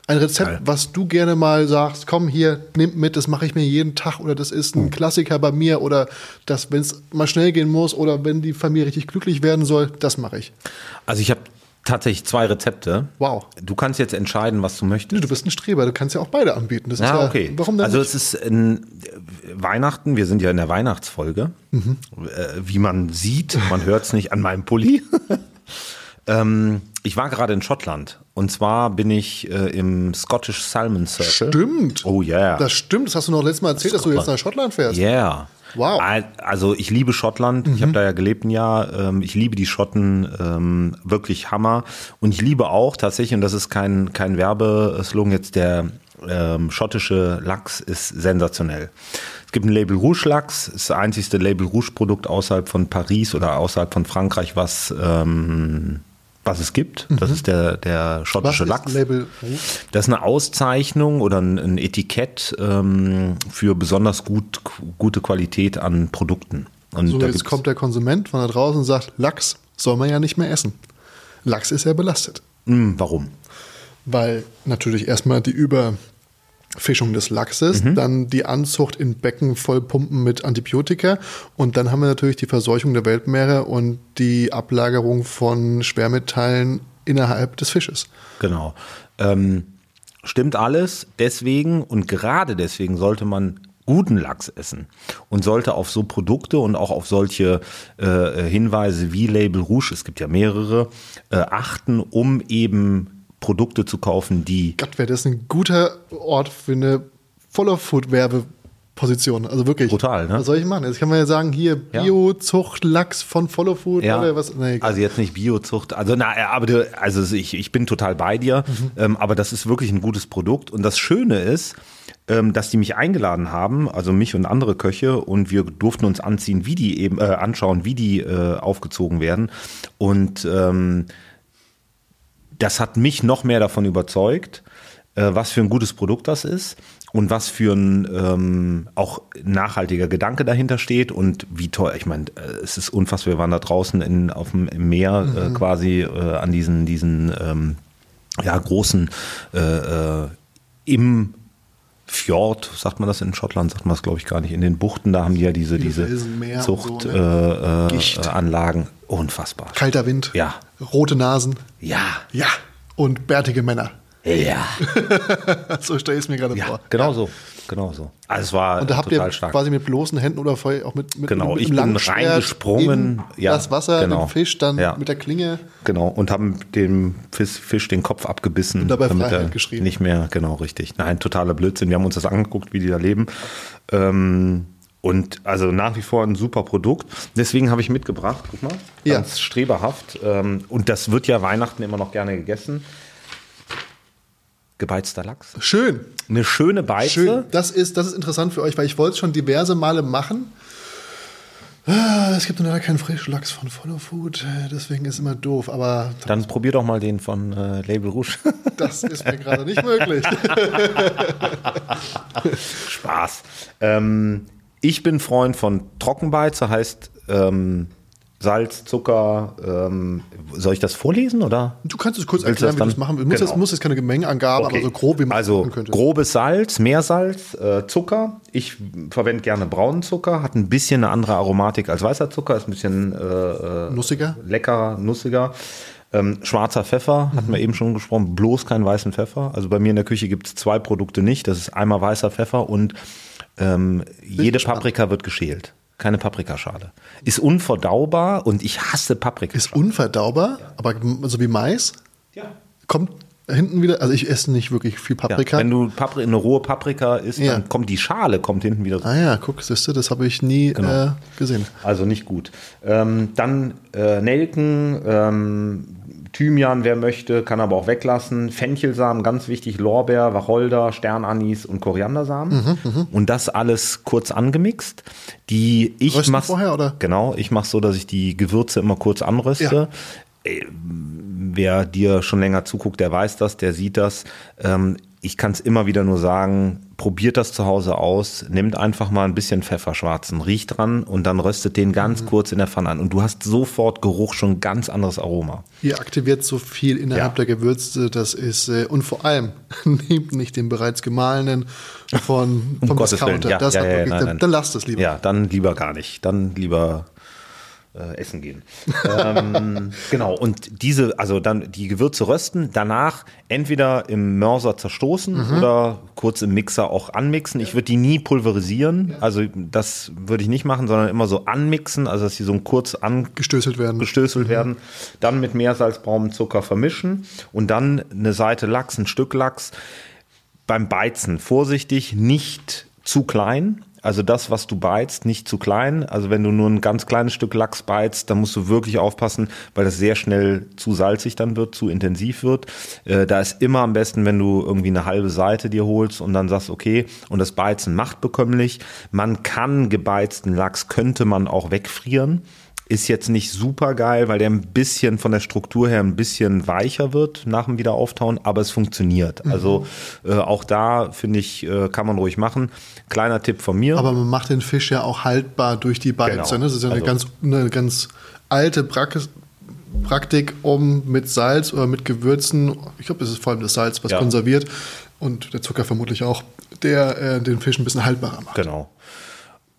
Ein Rezept, Geil. was du gerne mal sagst, komm hier, nimm mit, das mache ich mir jeden Tag oder das ist ein Klassiker bei mir oder das, wenn es mal schnell gehen muss oder wenn die Familie richtig glücklich werden soll, das mache ich. Also ich habe tatsächlich zwei Rezepte. Wow. Du kannst jetzt entscheiden, was du möchtest. Du bist ein Streber, du kannst ja auch beide anbieten. Das ist Ja, ja, okay. Warum denn also nicht? es ist Weihnachten, wir sind ja in der Weihnachtsfolge. Mhm. Äh, wie man sieht, man hört es nicht an meinem Pulli. ähm, ich war gerade in Schottland und zwar bin ich äh, im Scottish Salmon Circle. Stimmt. Oh yeah. Das stimmt, das hast du noch letztes Mal erzählt, dass du jetzt nach Schottland fährst. Yeah. Wow. Al- Also ich liebe Schottland. Ich habe da ja gelebt ein Jahr. Ähm, ich liebe die Schotten ähm, wirklich Hammer. Und ich liebe auch tatsächlich, und das ist kein, kein Werbeslogan jetzt, der ähm, schottische Lachs ist sensationell. Es gibt ein Label Rouge Lachs, ist das einzigste Label Rouge Produkt außerhalb von Paris oder außerhalb von Frankreich, was ähm, was es gibt. Das ist der, der Was schottische ist Lachs. Label Das ist eine Auszeichnung oder ein, Etikett ähm, für besonders gut, gute Qualität an Produkten. Und So, da jetzt kommt der Konsument von da draußen und sagt, Lachs soll man ja nicht mehr essen. Lachs ist ja belastet. Hm, warum? Weil natürlich erstmal die über Fischung des Lachses, dann die Anzucht in Becken voll pumpen mit Antibiotika und dann haben wir natürlich die Verseuchung der Weltmeere und die Ablagerung von Schwermetallen innerhalb des Fisches. Genau. Ähm, stimmt alles. Deswegen und gerade deswegen sollte man guten Lachs essen und sollte auf so Produkte und auch auf solche äh, Hinweise wie Label Rouge, es gibt ja mehrere, äh, achten, um eben Produkte zu kaufen, die Gott, wäre das ein guter Ort für eine Follow-Food-Werbeposition. Also wirklich. Brutal, ne? Was soll ich machen? Jetzt kann man ja sagen, hier. Bio-Zucht, Lachs von Follow-Food Ja. oder was. Nee, Also jetzt nicht Biozucht, also na, aber du, also ich, ich bin total bei dir, ähm, aber das ist wirklich ein gutes Produkt und das Schöne ist, ähm, dass die mich eingeladen haben, also mich und andere Köche und wir durften uns anziehen, wie die eben äh, anschauen, wie die äh, aufgezogen werden und ähm, das hat mich noch mehr davon überzeugt, äh, was für ein gutes Produkt das ist und was für ein ähm, auch nachhaltiger Gedanke dahinter steht und wie toll, ich meine, äh, es ist unfassbar, wir waren da draußen in, auf dem Meer äh, quasi äh, an diesen, diesen ähm, ja, großen äh, äh, im Fjord, sagt man das in Schottland, sagt man das glaube ich gar nicht, in den Buchten, da haben die ja diese, diese und so, Zuchtanlagen, ne? Unfassbar. Kalter Wind. Ja. Rote Nasen. Ja, Ja. Und bärtige Männer. ja. So stelle ich es mir gerade Ja, vor. genau so. Genau so. Also es war Und da habt ihr stark. quasi mit bloßen Händen oder auch mit, mit, Genau, mit ich einem bin reingesprungen, in ja, das Wasser, genau. den Fisch, dann Ja. mit der Klinge. Genau, und haben dem Fisch, Fisch den Kopf abgebissen. Und dabei damit Freiheit geschrien. Nicht mehr, genau, richtig. Nein, totaler Blödsinn. Wir haben uns das angeguckt, wie die da leben. Ähm, und also nach wie vor ein super Produkt. Deswegen habe ich mitgebracht, guck mal, Ja. ganz streberhaft. Ähm, und das wird ja Weihnachten immer noch gerne gegessen. Gebeizter Lachs. Schön. Eine schöne Beize. Schön. Das ist, das ist interessant für euch, weil ich wollte es schon diverse Male machen. Ah, Es gibt leider keinen Frischlachs von Follow Food, deswegen ist immer doof. Aber Dann probier doch mal den von äh, Label Rouge. das ist mir gerade nicht möglich. Spaß. Ähm, ich bin Freund von Trockenbeize, heißt ähm, Salz, Zucker. Ähm, soll ich das vorlesen oder? Du kannst es kurz Willst erklären, wie das du es machen willst. Genau. jetzt, muss jetzt keine Gemengenangabe, aber so grob, wie man also machen könnte. grobes Salz, Meersalz, äh, Zucker. Ich verwende gerne braunen Zucker, hat ein bisschen eine andere Aromatik als weißer Zucker, ist ein bisschen äh, äh, Nussiger. leckerer, nussiger. Ähm, schwarzer Pfeffer, hatten wir eben schon gesprochen, bloß keinen weißen Pfeffer. Also bei mir in der Küche gibt es zwei Produkte nicht. Das ist einmal weißer Pfeffer und ähm, jede gespannt. Paprika wird geschält. Keine Paprikaschale. Ist unverdaubar und ich hasse Paprika. Ist unverdaubar, aber so wie Mais ja. kommt hinten wieder. Also ich esse nicht wirklich viel Ja, Paprika. wenn du Papri eine rohe Paprika isst, Ja. dann kommt die Schale kommt hinten wieder ah ja, guck, siehst du, das habe ich nie Genau. äh, gesehen. Also nicht gut. Ähm, dann äh, Nelken, ähm, Thymian, wer möchte, kann aber auch weglassen. Fenchelsamen, ganz wichtig, Lorbeer, Wacholder, Sternanis und Koriandersamen. Mhm, und das alles kurz angemixt. Die ich Rösten mach, vorher, oder? Genau, ich mache so, dass ich die Gewürze immer kurz anröste. Äh, Wer dir schon länger zuguckt, der weiß das, der sieht das. Ich kann es immer wieder nur sagen, probiert das zu Hause aus, nehmt einfach mal ein bisschen Pfefferschwarzen, riecht dran und dann röstet den Mhm. ganz kurz in der Pfanne an. Und du hast sofort Geruch, schon ein ganz anderes Aroma. Ihr aktiviert so viel innerhalb Ja. der Gewürze, das ist, äh, und vor allem, nehmt nicht den bereits gemahlenen von, Um vom Willen. Discounter. Ja, das ja, ja, wirklich, nein, dann, nein. dann lasst es lieber. Ja, dann lieber gar nicht. Dann lieber äh, essen gehen. ähm, genau, und diese, also dann die Gewürze rösten, danach entweder im Mörser zerstoßen Mhm. oder kurz im Mixer auch anmixen. Ich würde die nie pulverisieren, also das würde ich nicht machen, sondern immer so anmixen, also dass sie so kurz an Gestößelt werden. gestößelt Mhm. werden, dann mit Meersalz, braunem Zucker vermischen und dann eine Seite Lachs, ein Stück Lachs. Beim Beizen vorsichtig, nicht zu klein. Also das, was du beizt, nicht zu klein. Also wenn du nur ein ganz kleines Stück Lachs beizt, dann musst du wirklich aufpassen, weil das sehr schnell zu salzig dann wird, zu intensiv wird. Äh, da ist immer am besten, wenn du irgendwie eine halbe Seite dir holst und dann sagst, okay, und das Beizen macht bekömmlich. Man kann gebeizten Lachs, könnte man auch wegfrieren. Ist jetzt nicht super geil, weil der ein bisschen von der Struktur her ein bisschen weicher wird nach dem Wiederauftauen, aber es funktioniert. Mhm. Also äh, auch da finde ich, äh, kann man ruhig machen. Kleiner Tipp von mir. Aber man macht den Fisch ja auch haltbar durch die Beize. Genau. Ne? Das ist ja eine, Also- ganz, eine ganz alte Praxis, Praktik, um mit Salz oder mit Gewürzen, ich glaube, das ist vor allem das Salz, was Ja. konserviert, Und der Zucker vermutlich auch, der äh, den Fisch ein bisschen haltbarer macht. Genau.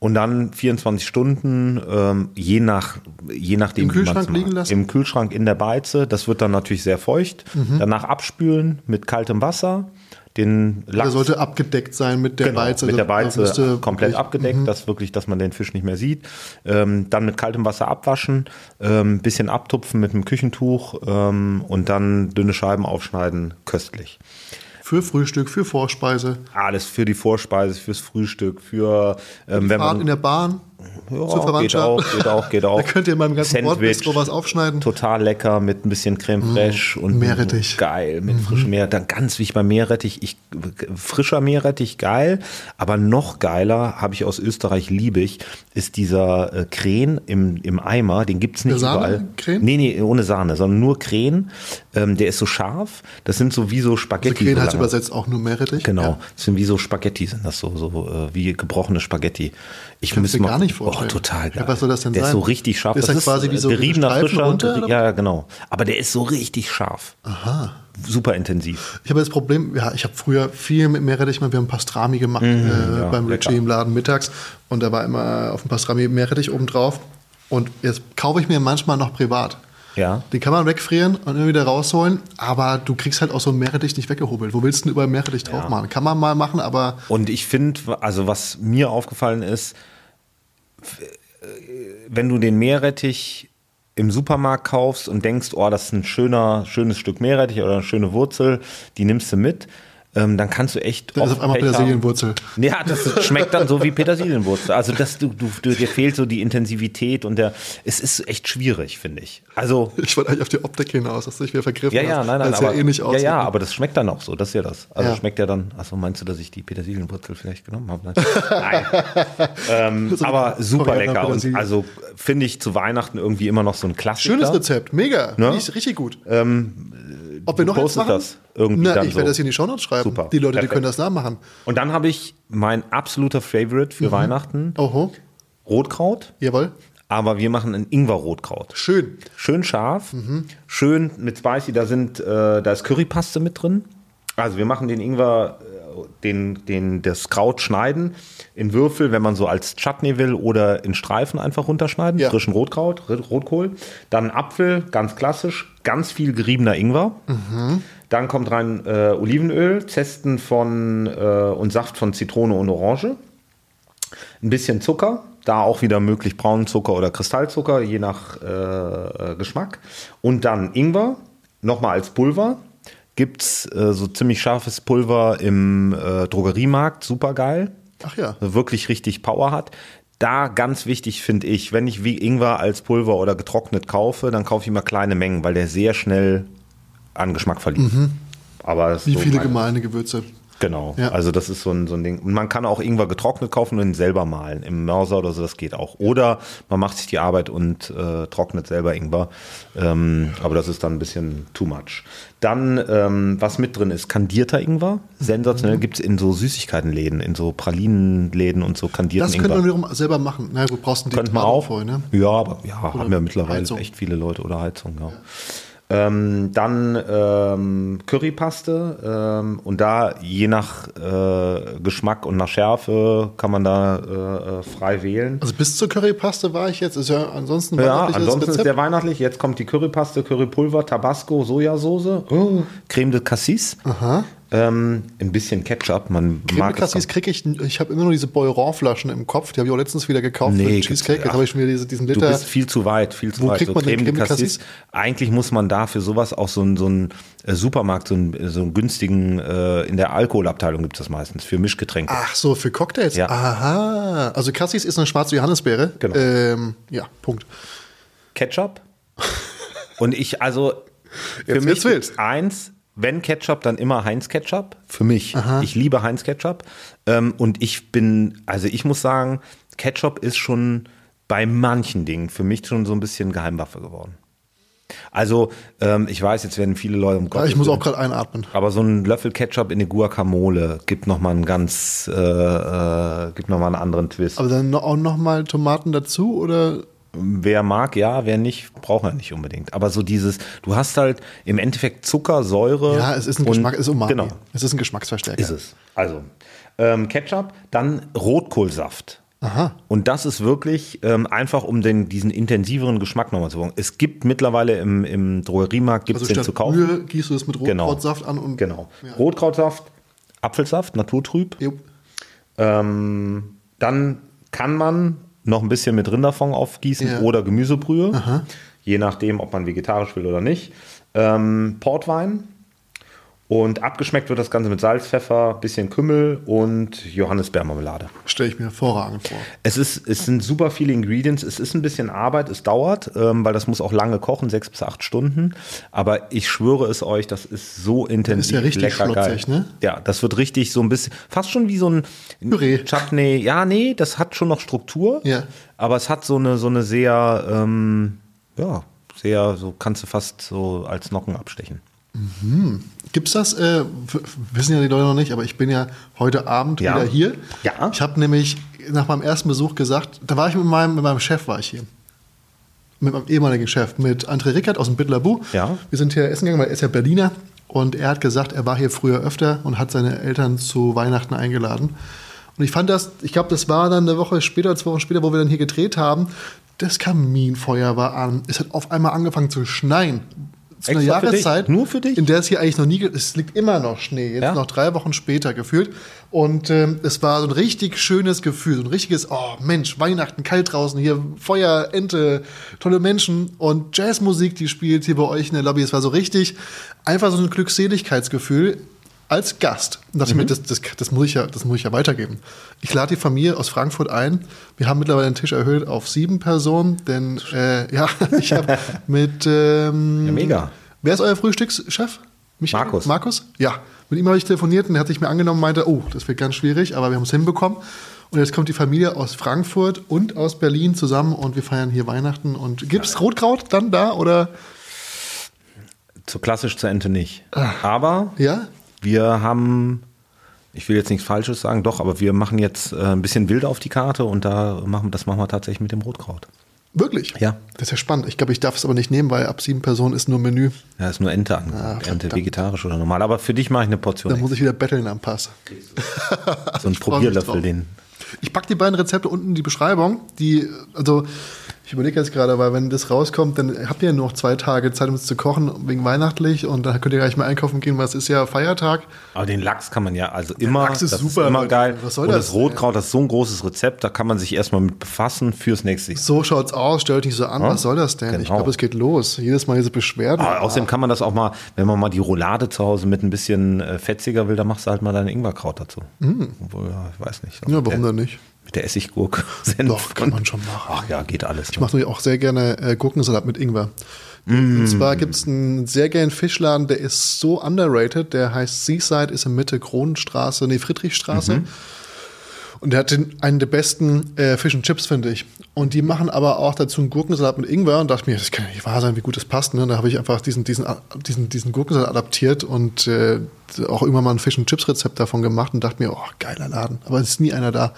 Und dann 24 Stunden, ähm, je, nach, je nachdem. Im Kühlschrank liegen lassen? Im Kühlschrank in der Beize. Das wird dann natürlich sehr feucht. Mhm. Danach abspülen mit kaltem Wasser. Den Der Lachs sollte abgedeckt sein mit der genau, Beize. mit der Beize komplett abgedeckt, dass wirklich, dass man den Fisch nicht mehr sieht. Ähm, dann mit kaltem Wasser abwaschen, ähm, bisschen abtupfen mit einem Küchentuch ähm, und dann dünne Scheiben aufschneiden, köstlich. Für Frühstück, für Vorspeise. Alles für die Vorspeise, fürs Frühstück, für ähm, wenn Fahrt man in der Bahn ja, geht auch, geht auch, geht auch. Da könnt ihr in meinem ganzen. Bordbistro was aufschneiden. Total lecker mit ein bisschen Creme fraiche und Meerrettich. geil mit frischem Meer. Dann ganz wichtig beim Meerrettich, ich, frischer Meerrettich geil, aber noch geiler habe ich aus Österreich liebe ich ist dieser äh, Krähen im, im Eimer. Den gibt's nicht Der Sahne- überall. Krähen? Nee, nee, ohne Sahne, sondern nur Krähen. Ähm, der ist so scharf. Das sind so wie so Spaghetti. Also Krähen heißt übersetzt auch nur Meerrettich. Genau, Ja. das sind wie so Spaghetti, sind das so, so äh, wie gebrochene Spaghetti. Ich du mal, gar nicht Oh, vorstellen. total geil. Ja, was soll das denn der sein? ist so richtig scharf. Ist das das quasi wie so geriebener Frischer. runter, ja, genau. Aber der ist so richtig scharf. Aha. Super intensiv. Ich habe das Problem, ja, ich habe früher viel mit Meerrettich gemacht. Wir haben Pastrami gemacht äh, Mhm, ja, beim. Richie im Laden mittags. Und da war immer auf dem Pastrami Meerrettich oben drauf. Und jetzt kaufe ich mir manchmal noch privat. Ja. Den kann man wegfrieren und immer wieder rausholen, aber du kriegst halt auch so einen Meerrettich nicht weggehobelt. Wo willst du denn überall Meerrettich drauf machen? Kann man mal machen, aber Und ich finde, also was mir aufgefallen ist, äh, wenn du den Meerrettich im Supermarkt kaufst und denkst, oh, das ist ein schöner, schönes Stück Meerrettich oder eine schöne Wurzel, die nimmst du mit, ähm, dann kannst du echt da ist auf einmal Pech haben. Petersilienwurzel. Ja, das schmeckt dann so wie Petersilienwurzel. Also das, du, du, dir fehlt so die Intensivität und der, es ist echt schwierig, finde ich. Also Ich wollte eigentlich auf die Optik hinaus, dass du dich wieder vergriffen ja, ja, hast. nein, nein, es aber, ja ähnlich ja, aussieht. ja, aber das schmeckt dann auch so. Das ist ja das. Also Ja. schmeckt ja dann. Achso, meinst du, dass ich die Petersilienwurzel vielleicht genommen habe? Nein. nein. ähm, aber super lecker und also finde ich zu Weihnachten irgendwie immer noch so ein Klassiker. Schönes Rezept, mega. Ne? Ich richtig gut. Ob wir noch eins machen? das irgendwie Na, dann ich werde so. das hier in die Shownotes schreiben. Super, Die Leute, die perfekt. können das nachmachen. Und dann habe ich mein absoluter Favorite Mhm. für Weihnachten Oho, Rotkraut. jawohl. Aber wir machen ein Ingwer-Rotkraut. Schön. Schön scharf, Mhm. schön mit Spicy, da sind, äh, da ist Currypaste mit drin. Also wir machen den Ingwer, äh, den, den, das Kraut schneiden in Würfel, wenn man so als Chutney will oder in Streifen einfach runterschneiden, Ja. frischen Rotkraut, Rotkohl. Dann Apfel, ganz klassisch, ganz viel geriebener Ingwer. Mhm. Dann kommt rein äh, Olivenöl, Zesten von äh, und Saft von Zitrone und Orange ein bisschen Zucker, da auch wieder möglich braunen Zucker oder Kristallzucker, je nach äh, äh, Geschmack. Und dann Ingwer, nochmal als Pulver. Gibt es äh, so ziemlich scharfes Pulver im äh, Drogeriemarkt, super geil. Ach ja. Wirklich richtig Power hat. Da ganz wichtig finde ich, wenn ich wie Ingwer als Pulver oder getrocknet kaufe, dann kaufe ich immer kleine Mengen, weil der sehr schnell an Geschmack verliert. Aber Mhm. Wie so viele mein- gemahlene Gewürze. Genau. Ja. Also das ist so ein, so ein Ding. Und man kann auch Ingwer getrocknet kaufen und ihn selber mahlen. Im Mörser oder so, das geht auch. Oder man macht sich die Arbeit und äh, trocknet selber Ingwer. Ähm, aber das ist dann ein bisschen too much. Dann, ähm, was mit drin ist, kandierter Ingwer. Sensationell Mhm. gibt's in so Süßigkeitenläden, in so Pralinenläden und so kandierten Das könnte man Ingwer. wiederum selber machen. Na gut, brauchst du Könnte man auch. vorher, ne? Ja, aber ja, haben ja mittlerweile Heizung. echt viele Leute oder Heizung, ja. Ähm, dann ähm, Currypaste ähm, und da je nach äh, Geschmack und nach Schärfe kann man da äh, äh, frei wählen. Also bis zur Currypaste war ich jetzt. Ist ja ansonsten Ja, ansonsten ist Rezept. der weihnachtlich. Jetzt kommt die Currypaste, Currypulver, Tabasco, Sojasauce, oh, Creme de Cassis, ähm, ein bisschen Ketchup. Man Creme mag de Cassis es. kriege ich, ich habe immer nur diese Boiron-Flaschen im Kopf, die habe ich auch letztens wieder gekauft Nee, für den Cheesecake. Jetzt habe ich schon wieder diese, diesen Du Liter. bist viel zu weit, viel zu Wo weit. kriegt man denn Creme de Cassis? Eigentlich muss man da für sowas auch so einen so einen, äh, Supermarkt, so einen, so einen günstigen, äh, in der Alkoholabteilung gibt es das meistens, für Mischgetränke. Ach so, für Cocktails. Ja. Aha. Also Cassis ist eine schwarze Johannisbeere. Genau. Ähm, ja, Punkt. Ketchup. Und ich, also, für Jetzt mich wird's wild. eins, wenn Ketchup, dann immer Heinz Ketchup. Für mich. Ich liebe Heinz Ketchup. Ähm, und ich bin, also ich muss sagen, Ketchup ist schon bei manchen Dingen für mich schon so ein bisschen Geheimwaffe geworden. Also, ähm, ich weiß, jetzt werden viele Leute um Ja, Gottes ich muss auch gerade einatmen. aber so ein Löffel Ketchup in eine Guacamole gibt nochmal einen ganz, äh, äh, gibt noch mal einen anderen Twist. Aber dann auch noch mal Tomaten dazu oder wer mag, ja, wer nicht, braucht er nicht unbedingt. Aber so dieses, du hast halt im Endeffekt Zucker, Säure. Ja, es ist ein und- Geschmack, es ist Umami. Genau, Es ist ein Geschmacksverstärker. ist es. Also, ähm, Ketchup, dann Rotkohlsaft. Aha. Und das ist wirklich ähm, einfach, um den, diesen intensiveren Geschmack nochmal zu bekommen. Es gibt mittlerweile im, im Drogeriemarkt, gibt es Also den zu kaufen. Brühe gießt du das mit Genau. Rotkrautsaft an und Genau. Ja. Rotkrautsaft, Apfelsaft, naturtrüb. Ähm, dann kann man noch ein bisschen mit Rinderfond aufgießen Ja. oder Gemüsebrühe, je nachdem, ob man vegetarisch will oder nicht. Ähm, Portwein und abgeschmeckt wird das Ganze mit Salz, Pfeffer, bisschen Kümmel und Johannisbeermarmelade. Stelle ich mir hervorragend vor. Es, ist, es sind super viele Ingredients. Es ist ein bisschen Arbeit, es dauert, ähm, weil das muss auch lange kochen, sechs bis acht Stunden. Aber ich schwöre es euch, das ist so intensiv. ist ja richtig lecker geil. schlotzig, ne? Ja, das wird richtig so ein bisschen, fast schon wie so ein Püree. Chutney. Ja, nee, das hat schon noch Struktur. Ja. Aber es hat so eine, so eine sehr, ähm, ja, sehr, so kannst du fast so als Nocken abstechen. Gibt's das? Äh, wissen ja die Leute noch nicht, aber ich bin ja heute Abend Ja. wieder hier. Ja. Ich habe nämlich nach meinem ersten Besuch gesagt, da war ich mit meinem, mit meinem Chef war ich hier. Mit meinem ehemaligen Chef, mit André Rickert aus dem Bittlerbu. Ja. Wir sind hier essen gegangen, weil er ist ja Berliner. Und er hat gesagt, er war hier früher öfter und hat seine Eltern zu Weihnachten eingeladen. Und ich fand das, ich glaube, das war dann eine Woche später, zwei Wochen später, wo wir dann hier gedreht haben. Das Kaminfeuer war an. Es hat auf einmal angefangen zu schneien. Zu einer Extra für? Jahreszeit. Nur für dich? In der es hier eigentlich noch nie, es liegt immer noch Schnee, jetzt Ja? noch drei Wochen später gefühlt. Und ähm, es war so ein richtig schönes Gefühl, so ein richtiges, oh Mensch, Weihnachten, kalt draußen, hier Feuer, Ente, tolle Menschen und Jazzmusik, die spielt hier bei euch in der Lobby. Es war so richtig, einfach so ein Glückseligkeitsgefühl als Gast. Und dachte ich mir, das, das, das, muss ich ja, das muss ich ja weitergeben. Ich lade die Familie aus Frankfurt ein. Wir haben mittlerweile den Tisch erhöht auf sieben Personen, denn äh, ja, ich habe mit ähm, Ja, mega. Wer ist euer Frühstückschef? Michael? Markus. Markus? Ja. Mit ihm habe ich telefoniert und er hat sich mir angenommen, meinte, oh, das wird ganz schwierig, aber wir haben es hinbekommen. Und jetzt kommt die Familie aus Frankfurt und aus Berlin zusammen und wir feiern hier Weihnachten. Und gibt es Rotkraut dann da oder? So klassisch zur Ente nicht. Ah. Aber Ja? Wir haben, ich will jetzt nichts Falsches sagen, doch, aber wir machen jetzt äh, ein bisschen wild auf die Karte und da machen, das machen wir tatsächlich mit dem Rotkraut. Wirklich? Ja. Das ist ja spannend. Ich glaube, ich darf es aber nicht nehmen, weil ab sieben Personen ist nur Menü. Ja, ist nur Ente angesagt. Ah, Ente vegetarisch oder normal. Aber für dich mache ich eine Portion. Da muss ich wieder betteln am Pass. so mich Probierlöffel, den. Ich packe die beiden Rezepte unten in die Beschreibung. Die, also, ich überlege jetzt gerade, weil wenn das rauskommt, dann habt ihr ja nur noch zwei Tage Zeit, um es zu kochen, wegen weihnachtlich. Und dann könnt ihr gleich mal einkaufen gehen, weil es ist ja Feiertag. Aber den Lachs kann man ja, also immer, Lachs ist das super, ist immer geil. Was soll und das das Rotkraut, das ist so ein großes Rezept, da kann man sich erstmal mit befassen fürs nächste Jahr. So schaut's aus, stellt nicht so an, was soll das denn? Ich Genau. glaube, es geht los. Jedes Mal diese Beschwerden. Aber außerdem kann man das auch mal, wenn man mal die Roulade zu Hause mit ein bisschen äh, fetziger will, dann machst du halt mal dein Ingwerkraut dazu. Obwohl, ja, ich weiß nicht. Mm. ja, warum denn nicht? Mit der Essiggurke. Senf Doch, kann man schon machen. Ach ja, geht alles. Ich mache natürlich auch sehr gerne äh, Gurkensalat mit Ingwer. Und zwar gibt es einen sehr geilen Fischladen, der ist so underrated, der heißt Seaside, ist in Mitte Kronenstraße, nee, Friedrichstraße. Und der hat den, einen der besten äh, Fish and Chips, finde ich. Und die machen aber auch dazu einen Gurkensalat mit Ingwer und dachte mir, das kann ja nicht wahr sein, wie gut das passt. Ne? Da habe ich einfach diesen, diesen, diesen, diesen Gurkensalat adaptiert und äh, auch immer mal ein Fish and Chips Rezept davon gemacht und dachte mir, oh, geiler Laden. Aber es ist nie einer da.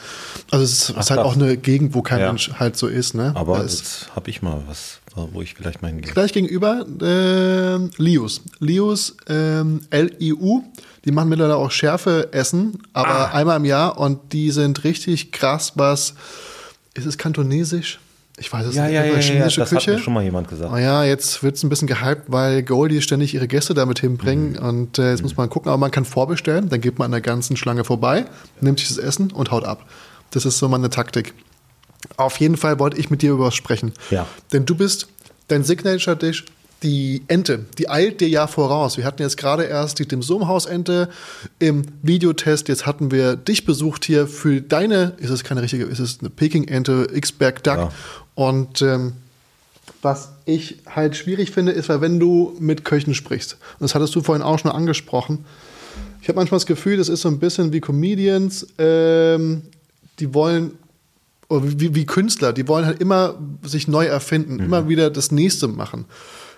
Also es ist, ist halt auch eine Gegend, wo kein Ja. Mensch halt so ist. Ne? Aber Da jetzt habe ich mal was, wo ich vielleicht mal hingehe. Gleich gegenüber ähm, Lius. Lius, ähm, L-I-U. Die machen mittlerweile auch Schärfe-Essen, aber einmal im Jahr und die sind richtig krass, was. Ist es kantonesisch? Ich weiß es Ja, nicht. ja, ja, aber ja, chinesische das hat Küche. mir schon mal jemand gesagt. Oh ja, jetzt wird es ein bisschen gehypt, weil Goldie ständig ihre Gäste damit hinbringen. Mhm. Und äh, jetzt muss man gucken, aber man kann vorbestellen. Dann geht man an der ganzen Schlange vorbei, nimmt sich das Essen und haut ab. Das ist so meine Taktik. Auf jeden Fall wollte ich mit dir über was sprechen. Ja. Denn du bist dein Signature-Dish, die Ente, die eilt dir ja voraus. Wir hatten jetzt gerade erst die Dim Sum Haus Ente im Videotest. Jetzt hatten wir dich besucht hier für deine, ist es keine richtige, ist es eine Peking Ente, X-Berg Duck. Ja. Und ähm, was ich halt schwierig finde, ist, weil wenn du mit Köchen sprichst, und das hattest du vorhin auch schon angesprochen, ich habe manchmal das Gefühl, das ist so ein bisschen wie Comedians, ähm, die wollen, wie, wie Künstler, die wollen halt immer sich neu erfinden, immer wieder das Nächste machen.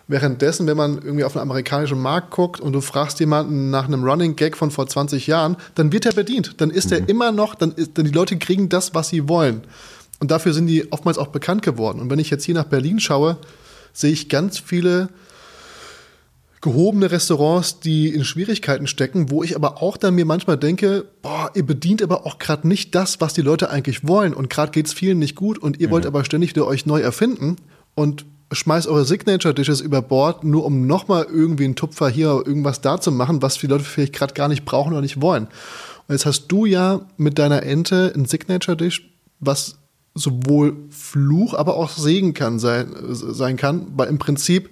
Währenddessen, wenn man irgendwie auf den amerikanischen Markt guckt und du fragst jemanden nach einem Running Gag von vor 20 Jahren, dann wird er bedient. Dann ist er immer noch, dann, ist, dann die Leute kriegen das, was sie wollen. Und dafür sind die oftmals auch bekannt geworden. Und wenn ich jetzt hier nach Berlin schaue, sehe ich ganz viele gehobene Restaurants, die in Schwierigkeiten stecken, wo ich aber auch dann mir manchmal denke, boah, ihr bedient aber auch gerade nicht das, was die Leute eigentlich wollen und gerade geht es vielen nicht gut und ihr mhm. wollt aber ständig wieder euch neu erfinden und schmeißt eure Signature Dishes über Bord, nur um nochmal irgendwie einen Tupfer hier irgendwas da zu machen, was die Leute vielleicht gerade gar nicht brauchen oder nicht wollen. Und jetzt hast du ja mit deiner Ente ein Signature Dish, was sowohl Fluch, aber auch Segen kann sein, sein kann, weil im Prinzip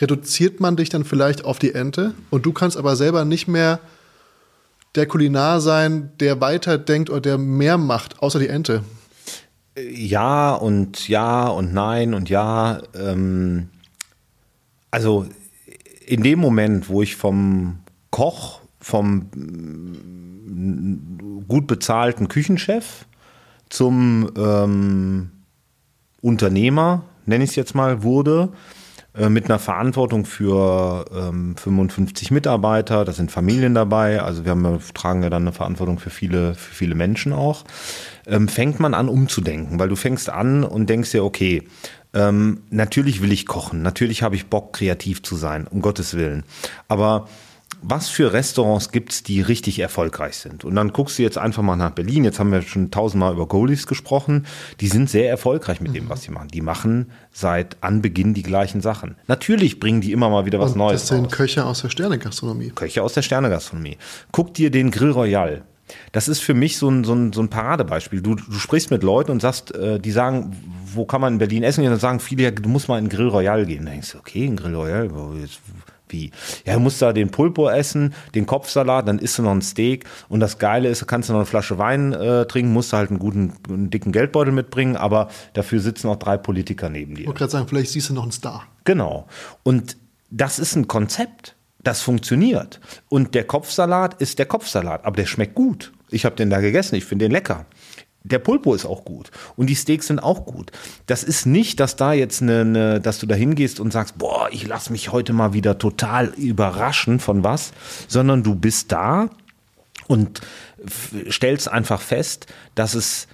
reduziert man dich dann vielleicht auf die Ente und du kannst aber selber nicht mehr der Kulinar sein, der weiter denkt oder der mehr macht, außer die Ente. Ja und ja und nein und ja. Ähm, also in dem Moment, wo ich vom Koch, vom mm, gut bezahlten Küchenchef zum ähm, Unternehmer, nenne ich es jetzt mal, wurde, mit einer Verantwortung für ähm, 55 Mitarbeiter, da sind Familien dabei, also wir haben, tragen ja dann eine Verantwortung für viele, für viele Menschen auch, ähm, fängt man an umzudenken, weil du fängst an und denkst dir, okay, ähm, natürlich will ich kochen, natürlich habe ich Bock, kreativ zu sein, um Gottes Willen. Aber was für Restaurants gibt's, die richtig erfolgreich sind? Und dann guckst du jetzt einfach mal nach Berlin. Jetzt haben wir schon tausendmal über Goldies gesprochen. Die sind sehr erfolgreich mit dem, was sie machen. Die machen seit Anbeginn die gleichen Sachen. Natürlich bringen die immer mal wieder was Und Neues. Das sind raus. Köche aus der Sternegastronomie. Köche aus der Sternegastronomie. Guck dir den Grill Royal. Das ist für mich so ein, so ein, so ein Paradebeispiel. Du, du sprichst mit Leuten und sagst, äh, die sagen, wo kann man in Berlin essen? Und dann sagen viele, ja, du musst mal in Grill Royal gehen. Da denkst du, okay, in Grill Royal, jetzt, wie? Ja, du musst da den Pulpo essen, den Kopfsalat, dann isst du noch ein Steak und das Geile ist, kannst du noch eine Flasche Wein äh, trinken, musst du halt einen guten, einen dicken Geldbeutel mitbringen, aber dafür sitzen noch drei Politiker neben dir. Ich wollte gerade sagen, vielleicht siehst du noch einen Star. Genau. Und das ist ein Konzept. Das funktioniert. Und der Kopfsalat ist der Kopfsalat, aber der schmeckt gut. Ich habe den da gegessen, ich finde den lecker der Pulpo ist auch gut und die Steaks sind auch gut. Das ist nicht, dass da jetzt eine, eine dass du da hingehst und sagst, boah, ich lasse mich heute mal wieder total überraschen von was, sondern du bist da und stellst einfach fest, dass es,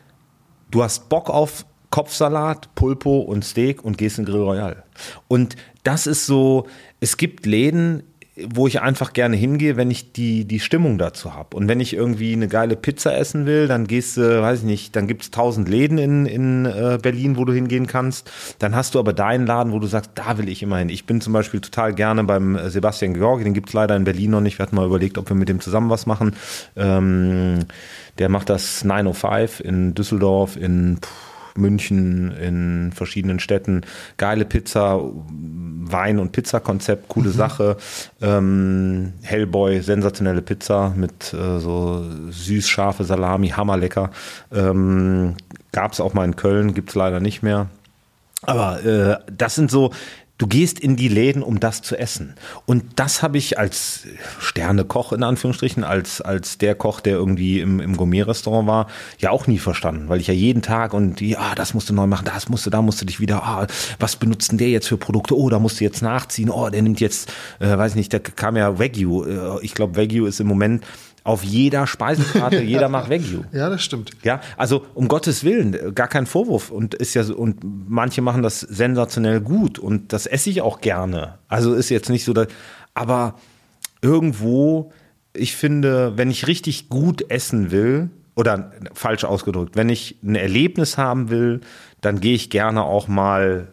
du hast Bock auf Kopfsalat, Pulpo und Steak und gehst in Grill Royal. Und das ist so, es gibt Läden, wo ich einfach gerne hingehe, wenn ich die, die Stimmung dazu habe. Und wenn ich irgendwie eine geile Pizza essen will, dann gehst du, weiß ich nicht, dann gibt es tausend Läden in, in äh, Berlin, wo du hingehen kannst. Dann hast du aber deinen Laden, wo du sagst, da will ich immer hin. Ich bin zum Beispiel total gerne beim äh, Sebastian Georgi, den gibt es leider in Berlin noch nicht. Wir hatten mal überlegt, ob wir mit dem zusammen was machen. Ähm, der macht das 905 in Düsseldorf, in Puh, München, in verschiedenen Städten. Geile Pizza, Wein- und Pizzakonzept, coole mhm. Sache. Ähm, Hellboy, sensationelle Pizza mit äh, so süß-scharfe Salami, hammerlecker. Ähm, Gab es auch mal in Köln, gibt es leider nicht mehr. Aber äh, das sind so Du gehst in die Läden, um das zu essen. Und das habe ich als Sternekoch in Anführungsstrichen, als, als der Koch, der irgendwie im, im Gourmet-Restaurant war, ja auch nie verstanden, weil ich ja jeden Tag und ja, das musst du neu machen, das musst du, da musst du dich wieder, ah, was benutzt denn der jetzt für Produkte? Oh, da musst du jetzt nachziehen. Oh, der nimmt jetzt, äh, weiß nicht, da kam ja Wagyu. Äh, ich glaube, Wagyu ist im Moment auf jeder Speisekarte, jeder macht Wagyu. Ja, das stimmt. Ja, also um Gottes Willen, gar kein Vorwurf und ist ja so, und manche machen das sensationell gut und das esse ich auch gerne. Also ist jetzt nicht so, dass, aber irgendwo, ich finde, wenn ich richtig gut essen will, oder falsch ausgedrückt, wenn ich ein Erlebnis haben will, dann gehe ich gerne auch mal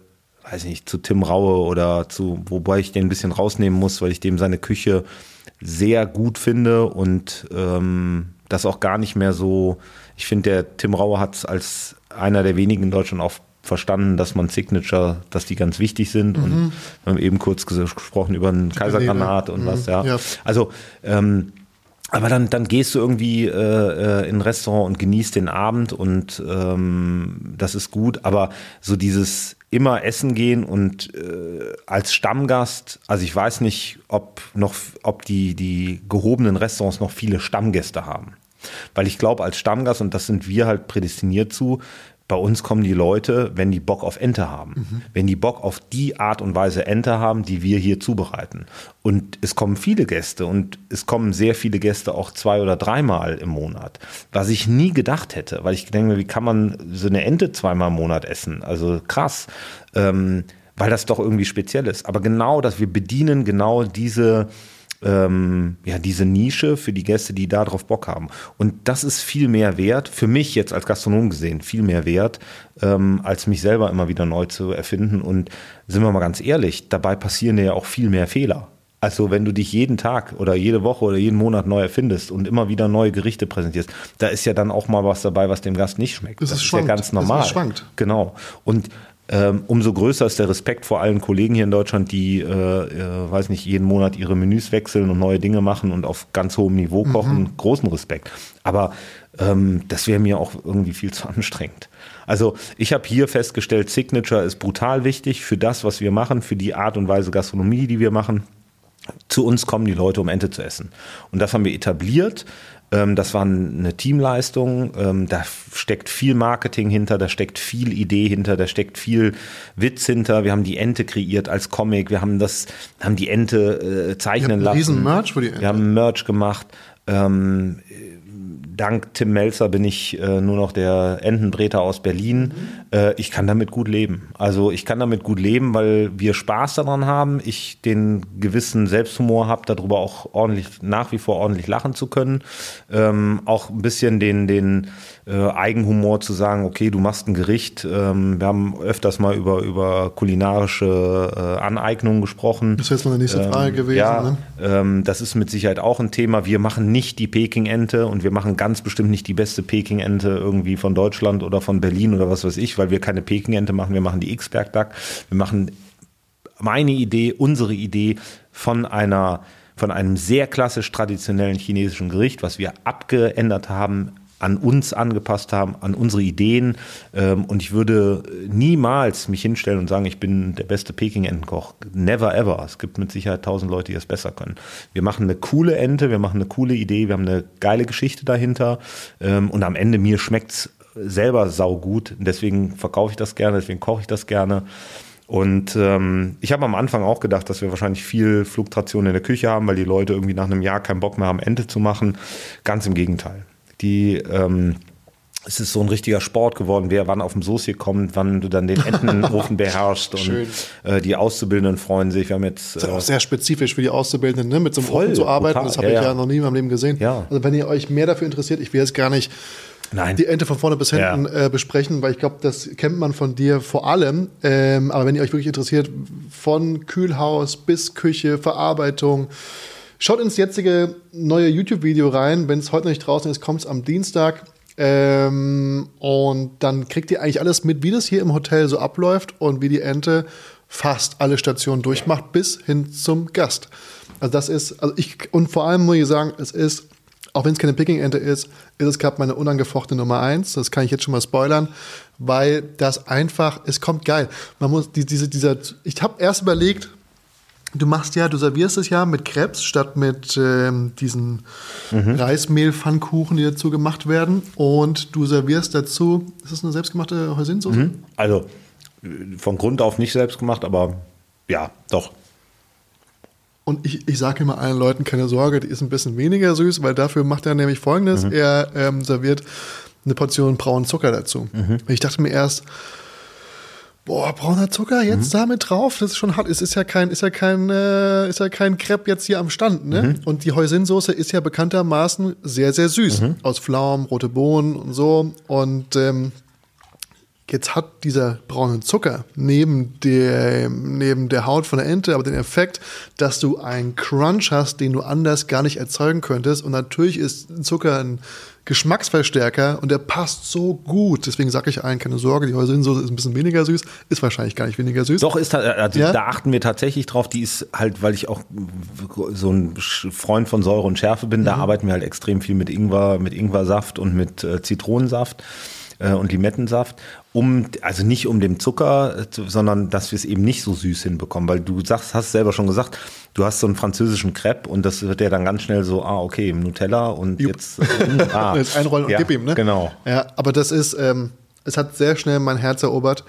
weiß ich nicht, zu Tim Raue oder zu, wobei ich den ein bisschen rausnehmen muss, weil ich dem seine Küche sehr gut finde und ähm, das auch gar nicht mehr so. Ich finde, der Tim Rauer hat es als einer der wenigen in Deutschland auch verstanden, dass man Signature, dass die ganz wichtig sind. Mhm. Und wir haben eben kurz gesprochen über ein Kaisergranat und mhm. was, ja. ja. Also, ähm, aber dann, dann gehst du irgendwie äh, äh, in ein Restaurant und genießt den Abend und ähm, das ist gut. Aber so dieses immer essen gehen und äh, als Stammgast, also ich weiß nicht, ob noch, ob die, die gehobenen Restaurants noch viele Stammgäste haben. Weil ich glaube, als Stammgast, und das sind wir halt prädestiniert zu, Bei uns kommen die Leute, wenn die Bock auf Ente haben. Wenn die Bock auf die Art und Weise Ente haben, die wir hier zubereiten. Und es kommen viele Gäste und es kommen sehr viele Gäste auch zwei oder dreimal im Monat. Was ich nie gedacht hätte, weil ich denke, wie kann man so eine Ente zweimal im Monat essen? Also krass. Ähm, weil das doch irgendwie speziell ist. Aber genau das, wir bedienen genau diese, ähm, ja, diese Nische für die Gäste, die da drauf Bock haben. Und das ist viel mehr wert, für mich jetzt als Gastronom gesehen, viel mehr wert, ähm, als mich selber immer wieder neu zu erfinden. Und sind wir mal ganz ehrlich, dabei passieren ja auch viel mehr Fehler. Also wenn du dich jeden Tag oder jede Woche oder jeden Monat neu erfindest und immer wieder neue Gerichte präsentierst, da ist ja dann auch mal was dabei, was dem Gast nicht schmeckt. Das Das, ist ist schwankt. ja ganz normal. schwankt. Genau. Und umso größer ist der Respekt vor allen Kollegen hier in Deutschland, die, äh, äh, weiß nicht, jeden Monat ihre Menüs wechseln und neue Dinge machen und auf ganz hohem Niveau kochen. Großen Respekt. Aber ähm, das wäre mir auch irgendwie viel zu anstrengend. Also ich habe hier festgestellt, Signature ist brutal wichtig für das, was wir machen, für die Art und Weise Gastronomie, die wir machen. Zu uns kommen die Leute, um Ente zu essen. Und das haben wir etabliert. Ähm, Das war eine Teamleistung. Ähm, Da steckt viel Marketing hinter, da steckt viel Idee hinter, da steckt viel Witz hinter. Wir haben die Ente kreiert als Comic. Wir haben das, haben die Ente äh, zeichnen lassen. riesen Merch für die Ente. Wir haben Merch gemacht. Ähm, dank Tim Melzer bin ich äh, nur noch der Entenbreter aus Berlin. Äh, ich kann damit gut leben. Also ich kann damit gut leben, weil wir Spaß daran haben. Ich den gewissen Selbsthumor habe, darüber auch ordentlich, nach wie vor ordentlich lachen zu können. Ähm, auch ein bisschen den, den äh, Eigenhumor zu sagen, okay, du machst ein Gericht. Ähm, wir haben öfters mal über, über kulinarische äh, Aneignungen gesprochen. Das wäre jetzt meine nächste Frage gewesen. Ja, Ne? ähm, das ist mit Sicherheit auch ein Thema. Wir machen nicht die Peking-Ente und wir machen ganz bestimmt nicht die beste Peking-Ente irgendwie von Deutschland oder von Berlin oder was weiß ich, weil wir keine Peking-Ente machen. Wir machen die X-Berg-Duck. Wir machen meine Idee, unsere Idee von einer von einem sehr klassisch traditionellen chinesischen Gericht, was wir abgeändert haben, an uns angepasst haben, an unsere Ideen. Ähm, Und ich würde niemals mich hinstellen und sagen, ich bin der beste Peking-Entenkoch. Never ever. Es gibt mit Sicherheit tausend Leute, die es besser können. Wir machen eine coole Ente, wir machen eine coole Idee, wir haben eine geile Geschichte dahinter. Ähm, Und am Ende mir schmeckt's selber saugut. Deswegen verkaufe ich das gerne, deswegen koche ich das gerne. Und ähm, ich habe am Anfang auch gedacht, dass wir wahrscheinlich viel Fluktuation in der Küche haben, weil die Leute irgendwie nach einem Jahr keinen Bock mehr haben, Ente zu machen. Ganz im Gegenteil. Die ähm, es ist so ein richtiger Sport geworden, wer wann auf dem Soße kommt, wann du dann den Entenofen beherrschst und Schön. äh, die Auszubildenden freuen sich. Wir haben jetzt Das ist äh, auch sehr spezifisch für die Auszubildenden, ne? mit so einem Voll, Ofen zu arbeiten. brutal. Das habe Ja, ich ja, ja. noch nie in meinem Leben gesehen. Ja. Also wenn ihr euch mehr dafür interessiert, ich will jetzt gar nicht Nein. die Ente von vorne bis hinten äh, besprechen, weil ich glaube, das kennt man von dir vor allem. Ähm, aber wenn ihr euch wirklich interessiert, von Kühlhaus bis Küche, Verarbeitung, schaut ins jetzige neue YouTube-Video rein. Wenn es heute noch nicht draußen ist, kommt es am Dienstag. Ähm, und dann kriegt ihr eigentlich alles mit, wie das hier im Hotel so abläuft und wie die Ente fast alle Stationen durchmacht, bis hin zum Gast. Also das ist, also ich, und vor allem muss ich sagen, es ist auch wenn es keine Picking-Ente ist, ist es gerade meine unangefochtene Nummer eins. Das kann ich jetzt schon mal spoilern, weil das einfach, es kommt geil. Man muss die, diese, dieser, ich habe erst überlegt, du machst ja, du servierst es ja mit Krebs statt mit ähm, diesen Reismehl-Pfannkuchen, die dazu gemacht werden. Und du servierst dazu, ist das eine selbstgemachte Hoisinsoße? also äh, von Grund auf nicht selbst gemacht, aber ja, doch. Und ich, ich sage immer allen Leuten, keine Sorge, die ist ein bisschen weniger süß, weil dafür macht er nämlich folgendes: Er ähm, serviert eine Portion braunen Zucker dazu. Ich dachte mir erst, boah, brauner Zucker jetzt damit drauf, das ist schon hart. Es ist ja kein, ist ja kein, äh, ist ja kein Crepe jetzt hier am Stand, ne? Und die Hoisinsoße ist ja bekanntermaßen sehr, sehr süß. Aus Pflaumen, rote Bohnen und so. Und ähm, Jetzt hat dieser braune Zucker neben der, neben der Haut von der Ente aber den Effekt, dass du einen Crunch hast, den du anders gar nicht erzeugen könntest. Und natürlich ist Zucker ein Geschmacksverstärker und der passt so gut. Deswegen sage ich allen, keine Sorge, die Hoisinsoße ist ein bisschen weniger süß. Ist wahrscheinlich gar nicht weniger süß. Doch, ist da- also Ja? da achten wir tatsächlich drauf. Die ist halt, weil ich auch so ein Freund von Säure und Schärfe bin, Mhm. da arbeiten wir halt extrem viel mit Ingwer, mit Ingwersaft und mit äh, Zitronensaft äh, und Limettensaft, um also nicht um dem Zucker, äh, sondern dass wir es eben nicht so süß hinbekommen, weil du sagst, hast selber schon gesagt, du hast so einen französischen Crepe und das wird ja dann ganz schnell so, ah okay, Nutella und Jupp. jetzt, äh, ah, Jetzt einrollen und ja, gib ihm, ne? Genau. Ja, aber das ist, ähm, Es hat sehr schnell mein Herz erobert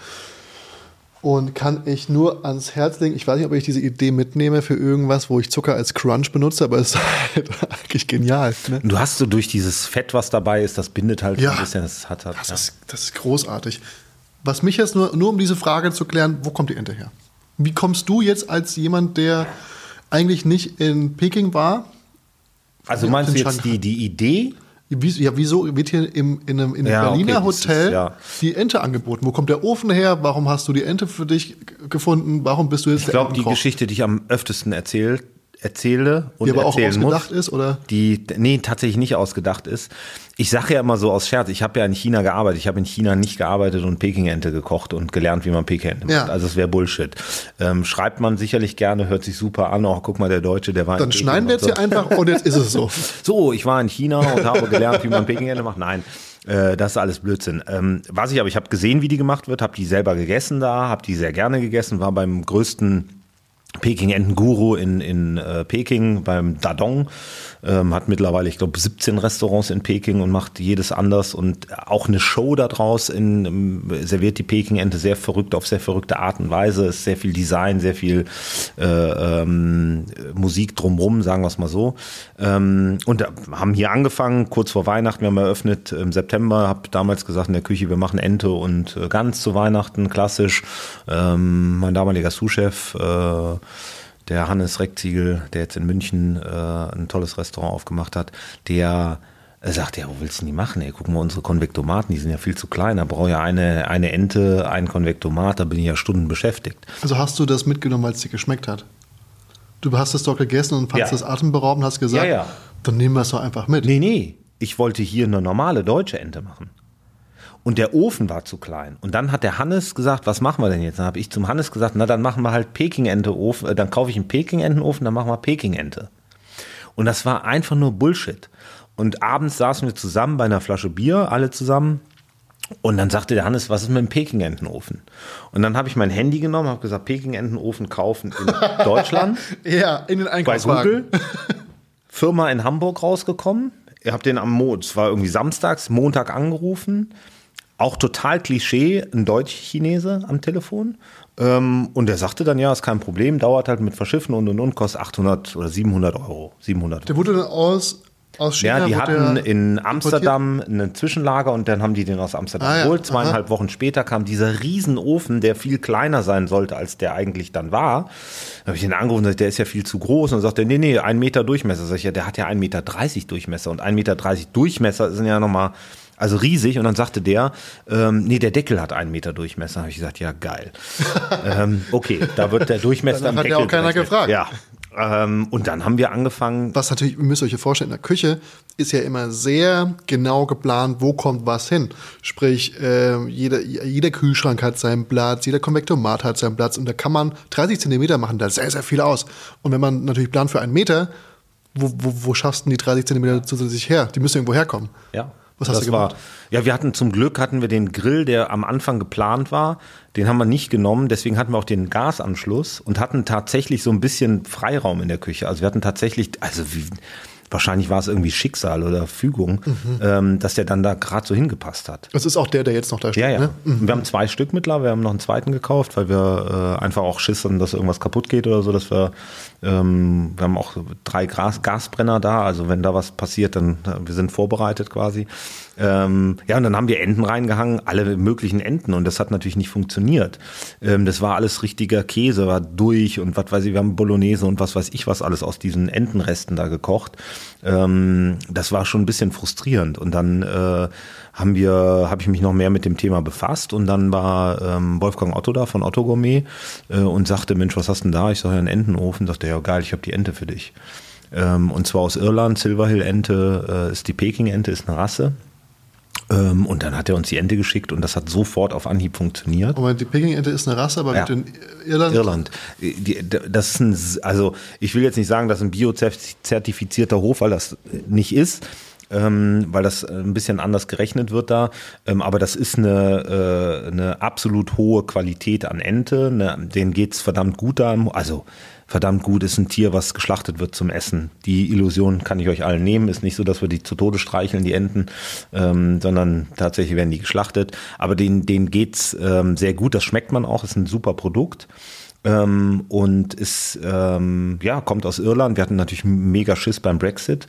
und kann ich nur ans Herz legen. Ich weiß nicht, ob ich diese Idee mitnehme für irgendwas, wo ich Zucker als Crunch benutze, aber es ist halt eigentlich genial. Ne? Du hast so durch dieses Fett, was dabei ist, das bindet halt Ja. ein bisschen, das hat halt. Das, ja. ist, das ist großartig. Was mich jetzt nur, nur um diese Frage zu klären, wo kommt die Ente her? Wie kommst du jetzt als jemand, der eigentlich nicht in Peking war? Also meinst du jetzt die, die Idee? Ja, wieso wird hier im, in einem, in einem Ja, okay, Berliner ist- Hotel ja. die Ente angeboten? Wo kommt der Ofen her? Warum hast du die Ente für dich gefunden? Warum bist du jetzt Ich glaube, die? Geschichte, die ich am öftesten erzähl, erzähle und Die aber auch ausgedacht muss, ist, oder? Die, nee, tatsächlich nicht ausgedacht ist. Ich sage ja immer so aus Scherz, ich habe ja in China gearbeitet. Ich habe in China nicht gearbeitet und Peking-Ente gekocht und gelernt, wie man Peking-Ente Ja. macht. Also es wäre Bullshit. Ähm, schreibt man sicherlich gerne, hört sich super an. Oh, guck mal, der Deutsche, der war in Dann schneiden wir jetzt hier einfach und jetzt ist es so. so, ich war in China und habe gelernt, wie man Peking-Ente macht. Nein, äh, das ist alles Blödsinn. Ähm, was ich aber, ich habe gesehen, wie die gemacht wird, habe die selber gegessen da, habe die sehr gerne gegessen, war beim größten Peking-Enten-Guru in, in äh, Peking beim Dadong. Ähm, hat mittlerweile, ich glaube, 17 Restaurants in Peking und macht jedes anders und auch eine Show daraus in, ähm, serviert die Peking-Ente sehr verrückt, auf sehr verrückte Art und Weise. Es ist sehr viel Design, sehr viel äh, ähm, Musik drumrum, sagen wir es mal so. Ähm, und haben hier angefangen, kurz vor Weihnachten, wir haben eröffnet im September, habe damals gesagt in der Küche, wir machen Ente und äh, Gans zu Weihnachten, klassisch. Ähm, mein damaliger Sous-Chef, äh, der Hannes Reckziegel, der jetzt in München äh, ein tolles Restaurant aufgemacht hat, der äh, sagt, ja, wo willst du denn die machen? Ey, guck mal, unsere Konvektomaten, die sind ja viel zu klein. Da brauche ich ja eine, eine Ente, ein Konvektomat, da bin ich ja Stunden beschäftigt. Also hast du das mitgenommen, weil es dir geschmeckt hat? Du hast es doch gegessen und fandst Ja. das atemberaubend hast gesagt, Ja, ja. dann nehmen wir es doch einfach mit. Nee, nee, ich wollte hier eine normale deutsche Ente machen. Und der Ofen war zu klein. Und dann hat der Hannes gesagt, was machen wir denn jetzt? Dann habe ich zum Hannes gesagt, na dann machen wir halt Peking-Ente-Ofen, äh, dann kaufe ich einen Peking-Entenofen, dann machen wir Peking-Ente. Und das war einfach nur Bullshit. Und abends saßen wir zusammen bei einer Flasche Bier, alle zusammen. Und dann sagte der Hannes, was ist mit dem Peking-Entenofen? Und dann habe ich mein Handy genommen, habe gesagt, Peking-Entenofen kaufen in Deutschland Ja, in den bei Einkaufswagen. Google. Firma in Hamburg rausgekommen. Ihr habt den am Mo, es war irgendwie samstags, Montag angerufen. Auch total Klischee, ein Deutsch-Chinese am Telefon. Ähm, und der sagte dann, ja, ist kein Problem, dauert halt mit Verschiffen und und und, kostet 800 oder 700 Euro. 700 Der wurde dann aus, aus China. ja, die hatten in. Amsterdam ein Zwischenlager und dann haben die den aus Amsterdam Ah, ja. geholt. Zweieinhalb Aha. Wochen später kam dieser Riesenofen, der viel kleiner sein sollte, als der eigentlich dann war. Da habe ich den angerufen und gesagt, der ist ja viel zu groß. Und dann sagt er, nee, nee, ein Meter Durchmesser. Sag ich, ja, der hat ja 1,30 Meter Durchmesser und 1,30 Meter Durchmesser sind ja nochmal, also riesig. Und dann sagte der, ähm, nee, der Deckel hat einen Meter Durchmesser. habe ich gesagt, ja, geil. ähm, okay, da wird der Durchmesser Danach im hat ja auch keiner berechnet. gefragt. Ja. Ähm, und dann haben wir angefangen, Was natürlich, ihr müsst euch vorstellen, in der Küche ist ja immer sehr genau geplant, wo kommt was hin. Sprich, äh, jeder, jeder Kühlschrank hat seinen Platz, jeder Konvektomat hat seinen Platz und da kann man 30 Zentimeter machen, da sehr, sehr viel aus. Und wenn man natürlich plant für einen Meter, wo, wo, wo schaffst du denn die 30 Zentimeter zusätzlich her? Die müssen irgendwo herkommen. Ja. Was hast das du war, gemacht? ja, wir hatten zum Glück hatten wir den Grill, der am Anfang geplant war, den haben wir nicht genommen, deswegen hatten wir auch den Gasanschluss und hatten tatsächlich so ein bisschen Freiraum in der Küche. Also wir hatten tatsächlich, also wie, wahrscheinlich war es irgendwie Schicksal oder Fügung, Mhm. ähm, dass der dann da gerade so hingepasst hat. Das ist auch der, der jetzt noch da steht. Ja, ja. Ne? Wir haben zwei Stück mittlerweile, wir haben noch einen zweiten gekauft, weil wir äh, einfach auch Schiss haben, dass irgendwas kaputt geht oder so, dass wir, ähm, wir haben auch drei Gas Gasbrenner da, also wenn da was passiert, dann äh, wir sind vorbereitet quasi. Ähm, ja, und dann haben wir Enten reingehangen, alle möglichen Enten und das hat natürlich nicht funktioniert. Ähm, das war alles richtiger Käse, war durch und was weiß ich, wir haben Bolognese und was weiß ich was alles aus diesen Entenresten da gekocht. Ähm, das war schon ein bisschen frustrierend und dann äh, haben wir, habe ich mich noch mehr mit dem Thema befasst und dann war ähm, Wolfgang Otto da von Otto Gourmet äh, und sagte, Mensch, was hast du denn da? Ich sage ja einen Entenofen. Sagte, ja geil, ich habe die Ente für dich. Ähm, und zwar aus Irland, Silverhill Ente äh, ist die Peking-Ente, ist eine Rasse. Ähm, und dann hat er uns die Ente geschickt und das hat sofort auf Anhieb funktioniert. Aber die Peking-Ente ist eine Rasse, aber Ja. wird in Irland. Irland. Die, das ist ein, also ich will jetzt nicht sagen, dass ein biozertifizierter Hof, weil das nicht ist, ähm, weil das ein bisschen anders gerechnet wird da. Ähm, aber das ist eine, äh, eine absolut hohe Qualität an Ente. Ne, denen geht's verdammt gut da. Also verdammt gut ist ein Tier, was geschlachtet wird zum Essen. Die Illusion kann ich euch allen nehmen. Ist nicht so, dass wir die zu Tode streicheln, die Enten, ähm, sondern tatsächlich werden die geschlachtet. Aber denen, denen geht's ähm, sehr gut. Das schmeckt man auch. Ist ein super Produkt. Ähm, und ist, ähm, ja, kommt aus Irland. Wir hatten natürlich mega Schiss beim Brexit,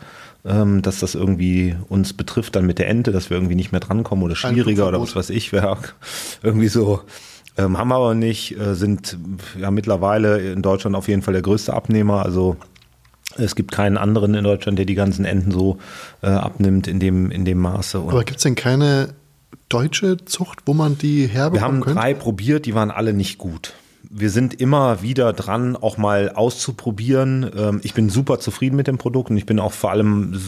ähm, dass das irgendwie uns betrifft dann mit der Ente, dass wir irgendwie nicht mehr drankommen oder schwieriger oder was weiß ich, wäre irgendwie so. Ähm, haben wir aber nicht, äh, sind ja mittlerweile in Deutschland auf jeden Fall der größte Abnehmer. Also es gibt keinen anderen in Deutschland, der die ganzen Enten so äh, abnimmt in dem, in dem Maße. Und aber gibt es denn keine deutsche Zucht, wo man die herbekommen Wir haben könnte? drei probiert, die waren alle nicht gut wir sind immer wieder dran, auch mal auszuprobieren. Ähm, ich bin super zufrieden mit dem Produkt und ich bin auch vor allem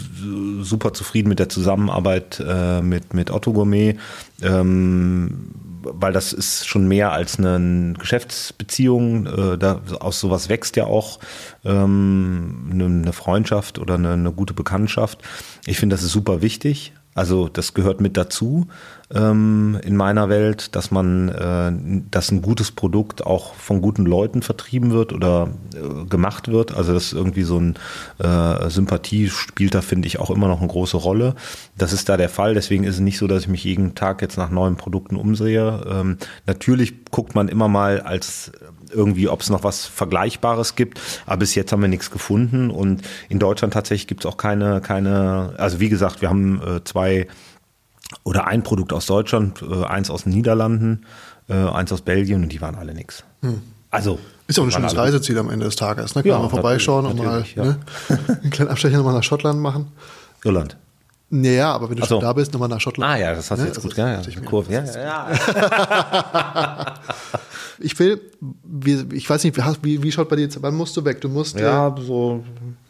super zufrieden mit der Zusammenarbeit äh, mit, mit Otto Gourmet, ähm, weil das ist schon mehr als eine Geschäftsbeziehung. Äh, aus sowas wächst ja auch ähm, eine Freundschaft oder eine, eine gute Bekanntschaft. Ich finde, das ist super wichtig. Also das gehört mit dazu ähm, in meiner Welt, dass man, äh, dass ein gutes Produkt auch von guten Leuten vertrieben wird oder äh, gemacht wird. Also das ist irgendwie so ein äh, Sympathie spielt da finde ich auch immer noch eine große Rolle. Das ist da der Fall. Deswegen ist es nicht so, dass ich mich jeden Tag jetzt nach neuen Produkten umsehe. Ähm, natürlich guckt man immer mal als irgendwie, ob es noch was Vergleichbares gibt. Aber bis jetzt haben wir nichts gefunden. Und in Deutschland tatsächlich gibt es auch keine, keine, also wie gesagt, wir haben äh, zwei oder ein Produkt aus Deutschland, äh, eins aus den Niederlanden, äh, eins aus Belgien und die waren alle nix. Hm. Also ist auch ein schönes Reiseziel am Ende des Tages. Ne? Kann ja, man vorbeischauen und mal ja. ne? einen kleinen Abstecher nochmal nach Schottland machen. Irland. Naja, aber wenn du so. schon da bist, nochmal nach Schottland. Ah ja, das hast du ne? jetzt also gut. Ja, ja. Kurve. Ja, ja. ich will, wie, ich weiß nicht, wie, wie schaut bei dir, wann musst du weg? Du musst. Ja, äh, so.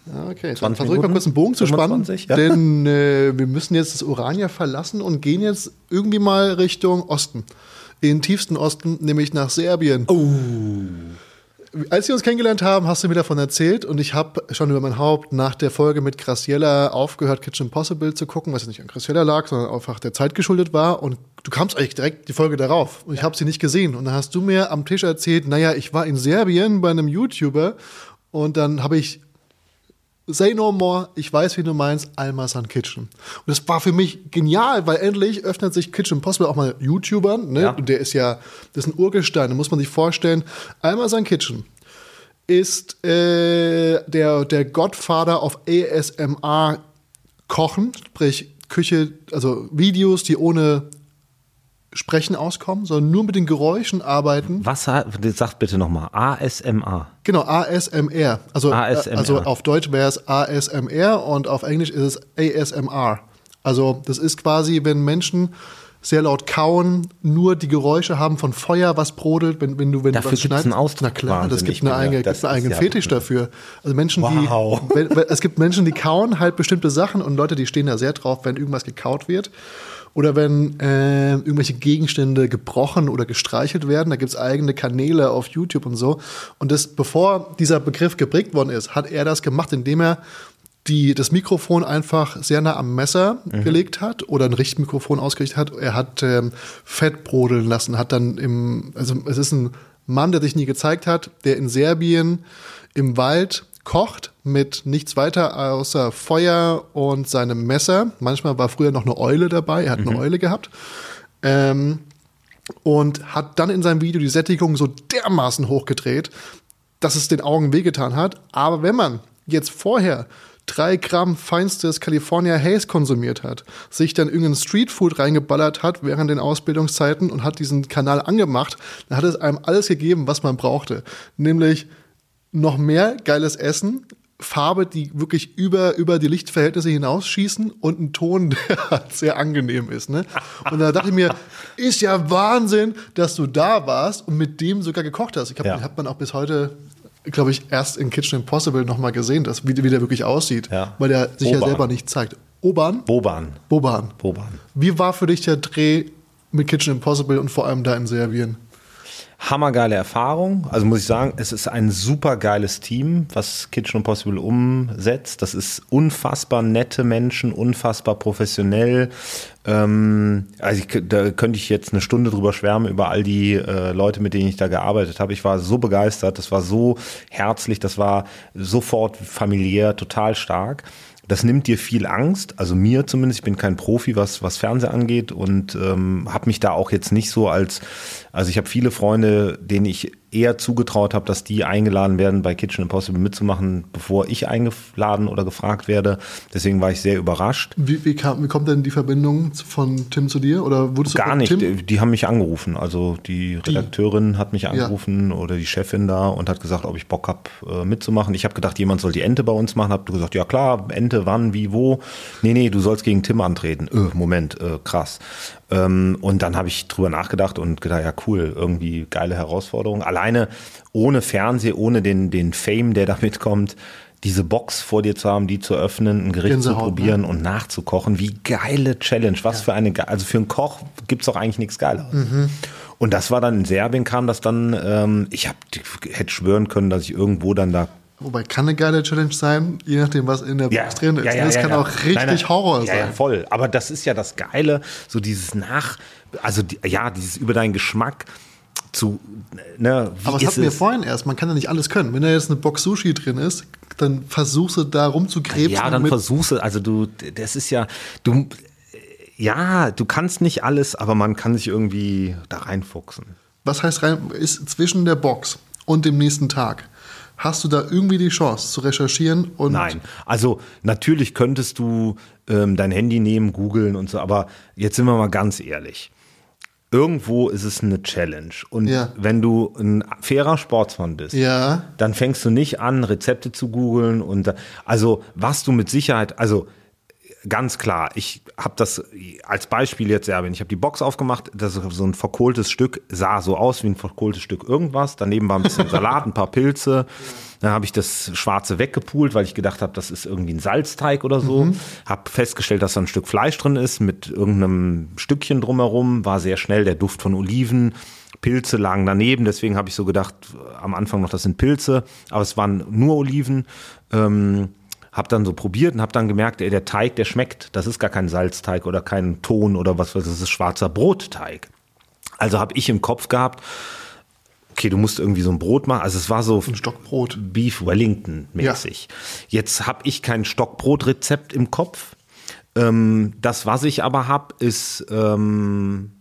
Ja, okay, dann versuche ich mal kurz einen Bogen zu spannen, ja. denn äh, wir müssen jetzt das Urania verlassen und gehen jetzt irgendwie mal Richtung Osten. In den tiefsten Osten, nämlich nach Serbien. Oh als wir uns kennengelernt haben, hast du mir davon erzählt und ich habe schon über mein Haupt nach der Folge mit Graciella aufgehört, Kitchen Impossible zu gucken, was nicht an Graciella lag, sondern einfach der Zeit geschuldet war. Und du kamst eigentlich direkt die Folge darauf. Und ich habe sie nicht gesehen. Und dann hast du mir am Tisch erzählt, naja, ich war in Serbien bei einem YouTuber und dann habe ich Say no more, ich weiß, wie du meinst, Almasan Kitchen. Und das war für mich genial, weil endlich öffnet sich Kitchen Possible auch mal YouTubern, ne? Ja. Und der ist ja, das ist ein Urgestein, da muss man sich vorstellen. Almasan Kitchen ist äh, der, der Godfather of ASMR Kochen, sprich Küche, also Videos, die ohne Sprechen auskommen, sondern nur mit den Geräuschen arbeiten. Was sagt bitte nochmal? ASMR. Genau, ASMR. Also, ASMR. also auf Deutsch wäre es ASMR und auf Englisch ist es ASMR. Also das ist quasi, wenn Menschen sehr laut kauen, nur die Geräusche haben von Feuer, was brodelt, wenn, wenn du wenn dafür du was schneidest. Einen Ausdruck Na klar, das gibt eine eigene, gibt einen eigenen Fetisch ja dafür. Also Menschen, wow. die wenn, es gibt Menschen, die kauen halt bestimmte Sachen und Leute, die stehen da sehr drauf, wenn irgendwas gekaut wird oder wenn äh, irgendwelche Gegenstände gebrochen oder gestreichelt werden. Da gibt es eigene Kanäle auf YouTube und so. Und das, bevor dieser Begriff geprägt worden ist, hat er das gemacht, indem er die, das Mikrofon einfach sehr nah am Messer mhm. gelegt hat oder ein Richtmikrofon ausgerichtet hat. Er hat ähm, Fett brodeln lassen, hat dann im, also es ist ein Mann, der sich nie gezeigt hat, der in Serbien im Wald kocht mit nichts weiter außer Feuer und seinem Messer. Manchmal war früher noch eine Eule dabei, er hat mhm. eine Eule gehabt. Ähm, und hat dann in seinem Video die Sättigung so dermaßen hochgedreht, dass es den Augen wehgetan hat. Aber wenn man jetzt vorher drei Gramm feinstes California Haze konsumiert hat, sich dann irgendein Streetfood reingeballert hat während den Ausbildungszeiten und hat diesen Kanal angemacht, dann hat es einem alles gegeben, was man brauchte. Nämlich noch mehr geiles Essen, Farbe, die wirklich über, über die Lichtverhältnisse hinausschießen und ein Ton, der halt sehr angenehm ist. Ne? Und da dachte ich mir, ist ja Wahnsinn, dass du da warst und mit dem sogar gekocht hast. Ich habe ja. hat man auch bis heute, glaube ich, erst in Kitchen Impossible nochmal gesehen, dass, wie, wie der wirklich aussieht, ja. weil der sich Boban. ja selber nicht zeigt. Oban? Boban. Boban. Boban. Wie war für dich der Dreh mit Kitchen Impossible und vor allem da in Serbien? Hammergeile Erfahrung. Also muss ich sagen, es ist ein super geiles Team, was Kitchen Impossible umsetzt. Das ist unfassbar nette Menschen, unfassbar professionell. Ähm, also ich, da könnte ich jetzt eine Stunde drüber schwärmen über all die äh, Leute, mit denen ich da gearbeitet habe. Ich war so begeistert, das war so herzlich, das war sofort familiär, total stark. Das nimmt dir viel Angst, also mir zumindest. Ich bin kein Profi, was, was Fernsehen angeht und ähm, habe mich da auch jetzt nicht so als, also ich habe viele Freunde, denen ich eher zugetraut habe, dass die eingeladen werden, bei Kitchen Impossible mitzumachen, bevor ich eingeladen oder gefragt werde. Deswegen war ich sehr überrascht. Wie, wie, kam, wie kommt denn die Verbindung von Tim zu dir? Oder wurdest Gar du nicht. Tim? Die, die haben mich angerufen. Also die Redakteurin hat mich angerufen oder die Chefin da und hat gesagt, ob ich Bock habe äh, mitzumachen. Ich habe gedacht, jemand soll die Ente bei uns machen. Hab du gesagt, ja klar, Ente, wann, wie, wo? Nee, nee, du sollst gegen Tim antreten. Äh, Moment, äh, krass. Ähm, und dann habe ich drüber nachgedacht und gedacht, ja cool, irgendwie geile Herausforderung. Alleine ohne Fernseh, ohne den, den Fame, der da mitkommt, diese Box vor dir zu haben, die zu öffnen, ein Gericht Gänsehaut, zu probieren und nachzukochen. Wie geile Challenge. Was für eine, also für einen Koch gibt's doch eigentlich nichts Geileres. Und das war dann in Serbien, kam das dann, ähm, ich hab, hätte schwören können, dass ich irgendwo dann da Wobei kann eine geile Challenge sein, je nachdem, was in der Box drin ist. das kann auch richtig Nein, nein. Horror ja, sein. Ja, voll. Aber das ist ja das Geile, so dieses Nach, also die, ja, dieses über deinen Geschmack zu, ne, wie Aber das ist hatten wir vorhin erst, man kann ja nicht alles können. Wenn da jetzt eine Box Sushi drin ist, dann versuchst du da rumzukrebsen. Ja, dann versuchst du, also du, das ist ja, du, ja, du kannst nicht alles, aber man kann sich irgendwie da reinfuchsen. was heißt rein, ist zwischen der Box und dem nächsten Tag, hast du da irgendwie die Chance zu recherchieren Nein, also natürlich könntest du ähm, dein Handy nehmen, googeln und so, aber jetzt sind wir mal ganz ehrlich. Irgendwo ist es eine Challenge. Und Ja. wenn du ein fairer Sportsmann bist, Ja. dann fängst du nicht an, Rezepte zu googeln und also was du mit Sicherheit, also ganz klar, ich habe das als Beispiel jetzt Serbien. Ich habe die Box aufgemacht, das ist so ein verkohltes Stück, sah so aus wie ein verkohltes Stück irgendwas. Daneben war ein bisschen Salat, ein paar Pilze. Dann habe ich das Schwarze weggepult, weil ich gedacht habe, das ist irgendwie ein Salzteig oder so. Hab festgestellt, dass da ein Stück Fleisch drin ist mit irgendeinem Stückchen drumherum. War sehr schnell der Duft von Oliven. Pilze lagen daneben, deswegen habe ich so gedacht, am Anfang noch, das sind Pilze, aber es waren nur Oliven. Ähm, hab dann so probiert und hab dann gemerkt, ey, der Teig, der schmeckt. Das ist gar kein Salzteig oder kein Ton oder was, das ist schwarzer Brotteig. Also habe ich im Kopf gehabt, okay, du musst irgendwie so ein Brot machen. Also es war so ein Stockbrot. Beef Wellington mäßig. Jetzt habe ich kein Stockbrotrezept im Kopf. Ähm, das, was ich aber habe, ist ähm,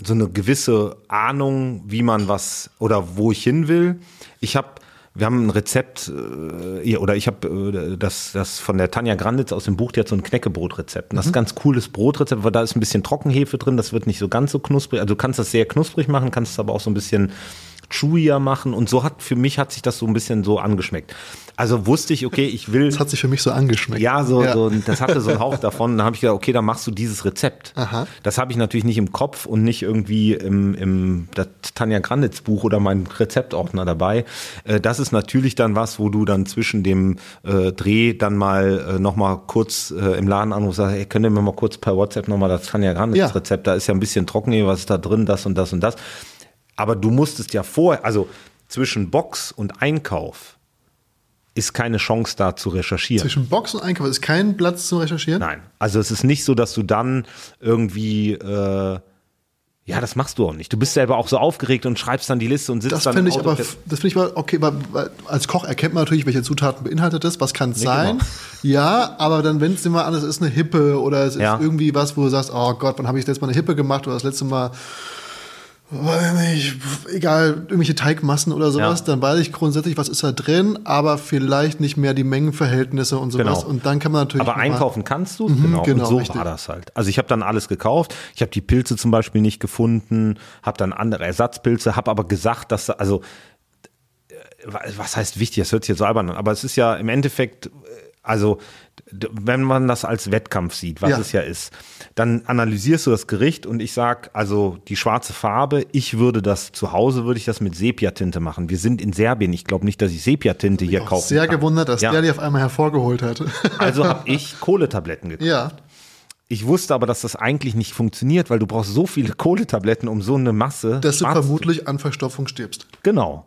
so eine gewisse Ahnung, wie man was oder wo ich hin will. Ich habe wir haben ein Rezept, äh, oder ich habe äh, das, das von der Tanja Granditz aus dem Buch, die hat so ein Knäckebrotrezept. Und das ist ein ganz cooles Brotrezept, weil da ist ein bisschen Trockenhefe drin, das wird nicht so ganz so knusprig. Also du kannst das sehr knusprig machen, kannst es aber auch so ein bisschen chewier machen. Und so hat, für mich hat sich das so ein bisschen so angeschmeckt. Also wusste ich, okay, ich will. das hat sich für mich so angeschmeckt. Ja, so, so das hatte so einen Hauch davon. Dann habe ich gedacht, okay, dann machst du dieses Rezept. Aha. Das habe ich natürlich nicht im Kopf und nicht irgendwie im, im das Tanja Granditz Buch oder mein Rezeptordner dabei. Äh, Das ist natürlich dann was, wo du dann zwischen dem äh, Dreh dann mal äh, noch mal kurz äh, im Laden anrufst, sagst, hey, könnt ihr mir mal kurz per WhatsApp noch mal das Tanja Granditz Ja. Rezept, da ist ja ein bisschen trocken, hier, was ist da drin, das und das und das. Aber du musstest ja vorher, also zwischen Box und Einkauf ist keine Chance da zu recherchieren. Zwischen Box und Einkauf ist kein Platz zum Recherchieren? Nein. Also es ist nicht so, dass du dann irgendwie, äh, ja, das machst du auch nicht. Du bist selber auch so aufgeregt und schreibst dann die Liste und sitzt Das dann finde im ich aber, das finde ich aber okay, weil, weil als Koch erkennt man natürlich, welche Zutaten beinhaltet es, was kann es sein. genau. Ja, aber dann, wenn es immer an, es ist eine Hippe oder es ist Ja. irgendwie was, wo du sagst, oh Gott, wann habe ich das letzte Mal eine Hippe gemacht oder das letzte Mal, weiß nicht, egal, irgendwelche Teigmassen oder sowas, Ja. dann weiß ich grundsätzlich, was ist da drin, aber vielleicht nicht mehr die Mengenverhältnisse und sowas. Genau. Und dann kann man natürlich. Aber einkaufen kannst du genau. genau, Und so richtig. war das halt. Also ich habe dann alles gekauft. Ich habe die Pilze zum Beispiel nicht gefunden, habe dann andere Ersatzpilze, habe aber gesagt, dass also äh, was heißt wichtig? Das hört sich jetzt so albern an, aber es ist ja im Endeffekt, äh, also wenn man das als Wettkampf sieht, was Ja. es ja ist, dann analysierst du das Gericht und ich sag, also die schwarze Farbe, ich würde das zu Hause würde ich das mit Sepiatinte machen. Wir sind in Serbien. Ich glaube nicht, dass ich Sepiatinte hier auch kaufen sehr kann. gewundert, dass Ja. der die auf einmal hervorgeholt hat. Also habe ich Kohletabletten gekauft. ja. Ich wusste aber, dass das eigentlich nicht funktioniert, weil du brauchst so viele Kohletabletten, um so eine Masse. Dass du vermutlich an Verstopfung stirbst. Genau.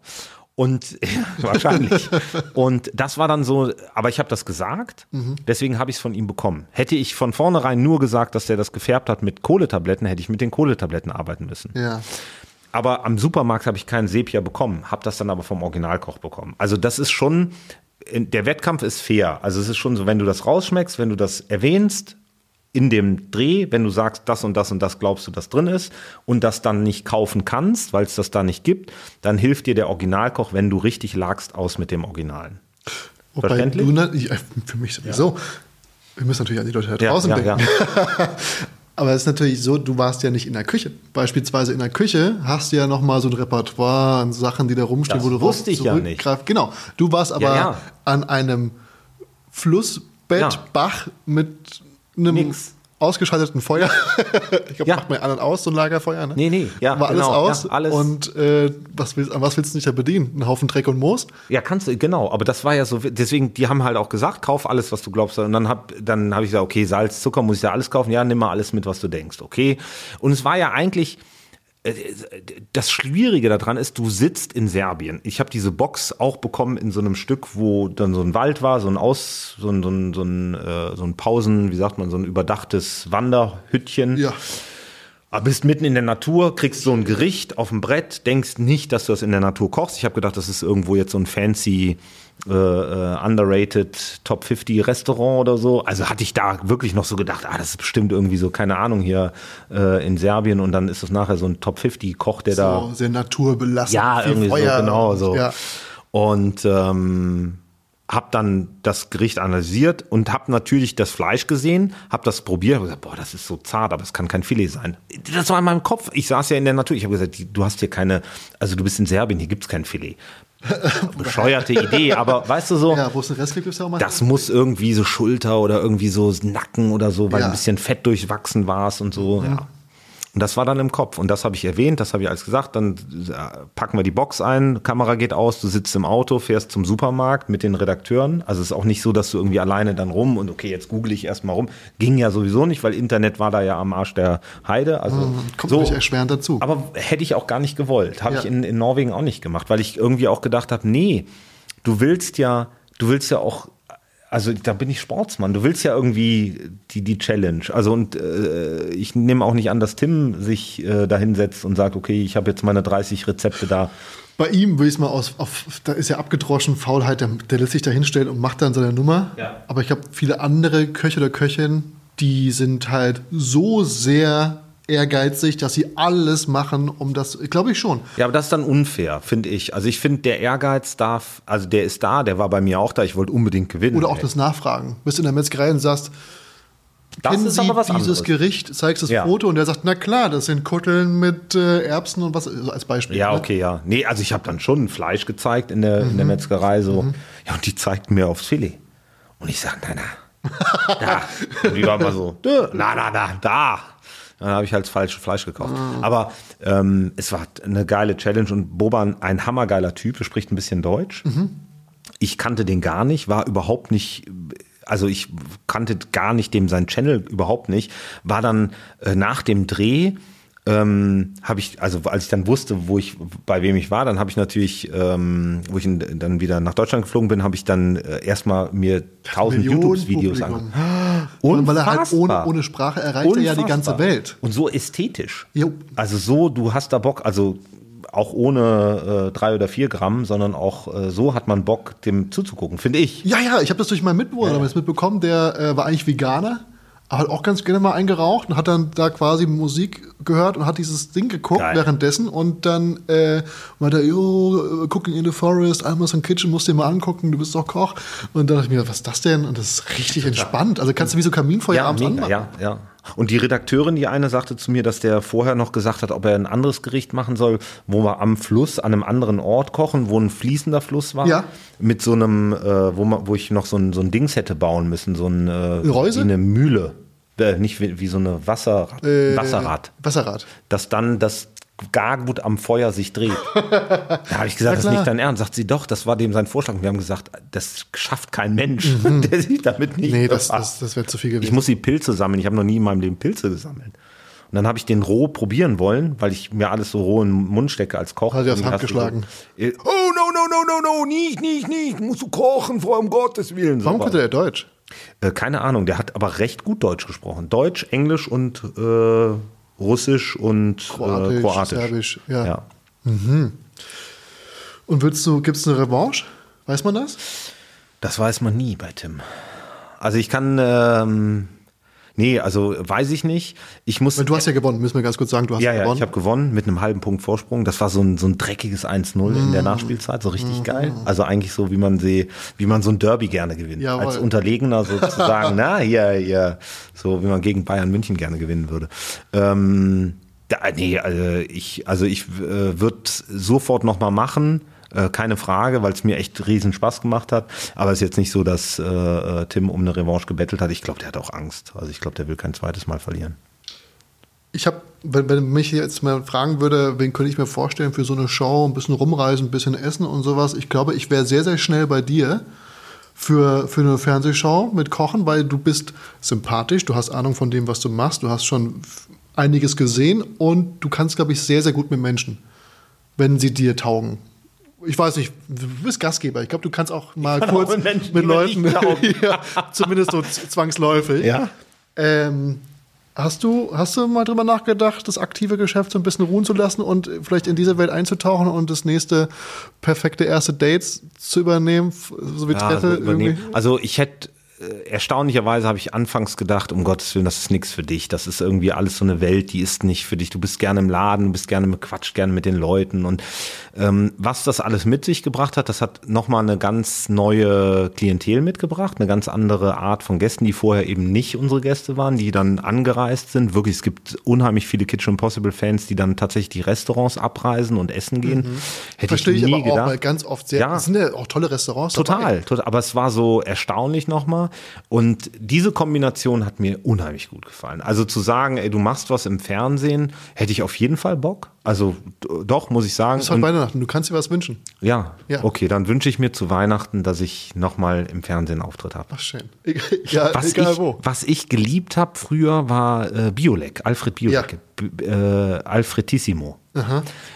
Und wahrscheinlich. Und das war dann so, aber ich habe das gesagt, deswegen habe ich es von ihm bekommen. Hätte ich von vornherein nur gesagt, dass der das gefärbt hat mit Kohletabletten, hätte ich mit den Kohletabletten arbeiten müssen. Ja. Aber am Supermarkt habe ich keinen Sepia bekommen, habe das dann aber vom Originalkoch bekommen. Also das ist schon, der Wettkampf ist fair. Also es ist schon so, wenn du das rausschmeckst, wenn du das erwähnst in dem Dreh, wenn du sagst, das und das und das glaubst du, dass drin ist und das dann nicht kaufen kannst, weil es das da nicht gibt, dann hilft dir der Originalkoch, wenn du richtig lagst, aus mit dem Originalen. Wobei Verständlich? du, ja, für mich sowieso. Wir müssen natürlich an die Leute da Ja, draußen ja, denken. ja. Aber es ist natürlich so, du warst ja nicht in der Küche. Beispielsweise in der Küche hast du ja noch mal so ein Repertoire an Sachen, die da rumstehen, Das wo du wusste ich ja zurückgreifst. Genau. Du warst aber Ja, ja. an einem Flussbett, Ja. Bach mit einem Nix. ausgeschalteten Feuer. ich glaube, Ja. macht man an und aus so ein Lagerfeuer, ne? Nee, nee, ja, War alles genau, aus ja, alles. und äh, was willst, an was willst du dich da bedienen? Ein Haufen Dreck und Moos? Ja, kannst du, genau. Aber das war ja so, deswegen, die haben halt auch gesagt, kauf alles, was du glaubst. Und dann hab, dann habe ich gesagt, okay, Salz, Zucker, muss ich da alles kaufen? Ja, nimm mal alles mit, was du denkst, okay. Und es war ja eigentlich, das Schwierige daran ist, du sitzt in Serbien. Ich habe diese Box auch bekommen in so einem Stück, wo dann so ein Wald war, so ein Aus, so ein, so ein, so ein, äh, so ein Pausen, wie sagt man, so ein überdachtes Wanderhüttchen. Ja. Aber bist mitten in der Natur, kriegst so ein Gericht auf dem Brett, denkst nicht, dass du das in der Natur kochst. Ich habe gedacht, das ist irgendwo jetzt so ein fancy, äh, äh, underrated Top 50 Restaurant oder so. Also hatte ich da wirklich noch so gedacht, ah, das ist bestimmt irgendwie so, keine Ahnung, hier äh, in Serbien und dann ist das nachher so ein Top 50 Koch, der da So sehr naturbelassen. ja, irgendwie Feuer. so, genau so. Ja. Und ähm, habe dann das Gericht analysiert und habe natürlich das Fleisch gesehen, habe das probiert, habe gesagt, boah, das ist so zart, aber es kann kein Filet sein. Das war in meinem Kopf. Ich saß ja in der Natur. Ich habe gesagt, du hast hier keine, also du bist in Serbien, hier gibt's kein Filet. Bescheuerte Idee, aber weißt du so, Ja, wo es einen Rest gibt, ist ja auch mal. das muss irgendwie so Schulter oder irgendwie so Nacken oder so, weil Ja. ein bisschen Fett durchwachsen warst und so. Ja. Und das war dann im Kopf. Und das habe ich erwähnt, das habe ich alles gesagt. Dann äh, packen wir die Box ein, Kamera geht aus, du sitzt im Auto, fährst zum Supermarkt mit den Redakteuren. Also es ist auch nicht so, dass du irgendwie alleine dann rum und okay, jetzt google ich erstmal rum. Ging ja sowieso nicht, weil Internet war da ja am Arsch der Heide. Also Kommt so. natürlich erschwerend dazu. Aber hätte ich auch gar nicht gewollt. Habe Ja. ich in, in Norwegen auch nicht gemacht, weil ich irgendwie auch gedacht habe, nee, du willst ja, du willst ja auch, also da bin ich Sportsmann, du willst ja irgendwie die, die Challenge. Also und äh, ich nehme auch nicht an, dass Tim sich äh, da hinsetzt und sagt, okay, ich habe jetzt meine 30 Rezepte da. Bei ihm will ich es mal aus, auf, da ist ja abgedroschen, Faulheit, der, der lässt sich da hinstellen und macht dann seine Nummer. Ja. Aber ich habe viele andere Köche oder Köchinnen, die sind halt so sehr ehrgeizig, dass sie alles machen, um das, glaube ich schon. Ja, aber das ist dann unfair, finde ich. Also ich finde, der Ehrgeiz darf, also der ist da, der war bei mir auch da, ich wollte unbedingt gewinnen. Oder auch ey. das Nachfragen. Bist in der Metzgerei und sagst, das kennen ist Sie dieses anderes. Gericht, zeigst das Ja. Foto und der sagt, na klar, das sind Kutteln mit äh, Erbsen und was, also als Beispiel. Ja, ne? okay, ja. Nee, also ich habe dann schon Fleisch gezeigt in der, in der Metzgerei so. Ja, und die zeigten mir aufs Filet. Und ich sag, nein, nein. Da. Und die war mal so, "Dö, na, na, na, da. Dann habe ich halt das falsche Fleisch gekauft. Aber ähm, es war eine geile Challenge und Boban, ein hammergeiler Typ, spricht ein bisschen Deutsch. Ich kannte den gar nicht, war überhaupt nicht, also ich kannte gar nicht dem sein Channel überhaupt nicht. War dann äh, nach dem Dreh, ähm, habe ich, also als ich dann wusste, wo ich, bei wem ich war, dann habe ich natürlich, ähm, wo ich in, dann wieder nach Deutschland geflogen bin, habe ich dann äh, erstmal mir tausend YouTube-Videos angeguckt. Und weil er halt ohne, Unfassbar. ohne Sprache erreicht er ja die ganze Unfassbar. Welt. Und so ästhetisch. Jo. Also so, du hast da Bock, also auch ohne äh, drei oder vier Gramm, sondern auch äh, so hat man Bock, dem zuzugucken, finde ich. Ja, ja, ich habe das durch meinen Mitbewohner damals mitbekommen, der äh, war eigentlich Veganer, hat auch ganz gerne mal eingeraucht und hat dann da quasi Musik gehört und hat dieses Ding geguckt Geil. währenddessen und dann äh, meinte er, yo, äh, Cooking in the Forest, Almost in Kitchen, musst dir mal angucken, du bist doch Koch. Und dann dachte ich mir, was ist das denn? Und das ist richtig entspannt. Also kannst du wie so Kaminfeuer abends mega, anmachen. ja, ja. Und die Redakteurin, die eine, sagte zu mir, dass der vorher noch gesagt hat, ob er ein anderes Gericht machen soll, wo wir am Fluss, an einem anderen Ort kochen, wo ein fließender Fluss war. Ja. Mit so einem, äh, wo, man, wo ich noch so ein, so ein Dings hätte bauen müssen, so ein, äh, Reuse? eine Mühle. Äh, nicht wie, wie so eine Wasser, Äh, Wasserrad. Wasserrad. dass dann das gar gut am Feuer sich dreht. Da habe ich gesagt, das ist nicht dein Ernst. Sagt sie doch, das war dem sein Vorschlag. Wir haben gesagt, das schafft kein Mensch, der sich damit nicht Mhm. Nee, das, das, das wäre zu viel gewesen. Ich muss die Pilze sammeln. Ich habe noch nie in meinem Leben Pilze gesammelt. Und dann habe ich den roh probieren wollen, weil ich mir alles so roh in den Mund stecke als Koch. Hat er Und Hand geschlagen. So, oh, no, no, no, no, no, nicht, nicht, nicht. Musst du kochen, vor um Gottes Willen. Warum So konnte er Deutsch? Äh, keine Ahnung, der hat aber recht gut Deutsch gesprochen. Deutsch, Englisch und äh, Russisch und Kroatisch, äh, Kroatisch. Serbisch, ja. ja. Und willst du, gibt es eine Revanche? Weiß man das? Das weiß man nie bei Tim. Also ich kann, ähm, nee, also weiß ich nicht. Ich muss. Du hast ja gewonnen, müssen wir ganz kurz sagen, du hast ja, ja, gewonnen. ich habe gewonnen mit einem halben Punkt Vorsprung. Das war so ein, so ein dreckiges 1-0 in der Mm. Nachspielzeit, so richtig geil. Also eigentlich so, wie man sie, wie man so ein Derby gerne gewinnt. Jawohl. Als Unterlegener sozusagen, na, hier, hier, so wie man gegen Bayern München gerne gewinnen würde. Ähm, da, nee, also ich, also ich äh, würde sofort nochmal machen. Äh, keine Frage, weil es mir echt riesen Spaß gemacht hat. Aber es ist jetzt nicht so, dass äh, äh, Tim um eine Revanche gebettelt hat. Ich glaube, der hat auch Angst. Also ich glaube, der will kein zweites Mal verlieren. Ich habe, wenn, wenn mich jetzt mal fragen würde, wen könnte ich mir vorstellen für so eine Show, ein bisschen rumreisen, ein bisschen essen und sowas. Ich glaube, ich wäre sehr, sehr schnell bei dir für, für eine Fernsehshow mit Kochen, weil du bist sympathisch, du hast Ahnung von dem, was du machst, du hast schon einiges gesehen und du kannst, glaube ich, sehr, sehr gut mit Menschen, wenn sie dir taugen. Ich weiß nicht, du bist Gastgeber. Ich glaube, du kannst auch mal kann kurz auch mit Menschen, mit Leuten, ja, zumindest so zwangsläufig. Ja. Ähm, hast, du, hast du mal drüber nachgedacht, das aktive Geschäft so ein bisschen ruhen zu lassen und vielleicht in diese Welt einzutauchen und das nächste perfekte erste Dates zu übernehmen, so wie Ja, Trette so übernehmen. irgendwie? Also ich hätte erstaunlicherweise habe ich anfangs gedacht, um Gottes Willen, das ist nichts für dich. Das ist irgendwie alles so eine Welt, die ist nicht für dich. Du bist gerne im Laden, du bist gerne mit Quatsch, gerne mit den Leuten. Und ähm, was das alles mit sich gebracht hat, das hat nochmal eine ganz neue Klientel mitgebracht, eine ganz andere Art von Gästen, die vorher eben nicht unsere Gäste waren, die dann angereist sind. Wirklich, es gibt unheimlich viele Kitchen Impossible Fans, die dann tatsächlich die Restaurants abreisen und essen gehen. Hätte Verstehe ich nie aber auch, gedacht. weil ganz oft sehr, Ja. es sind ja auch tolle Restaurants. Total, dabei. total, aber es war so erstaunlich nochmal. Und diese Kombination hat mir unheimlich gut gefallen. Also zu sagen, ey, du machst was im Fernsehen, hätte ich auf jeden Fall Bock. Also doch, muss ich sagen. Das ist halt Weihnachten, du kannst dir was wünschen. ja, Ja. okay, dann wünsche ich mir zu Weihnachten, dass ich nochmal im Fernsehen Auftritt habe. Ach, schön. Ja, Was egal ich, wo. was ich geliebt habe früher war äh, Biolek, Alfred Biolek, B- äh, Alfredissimo.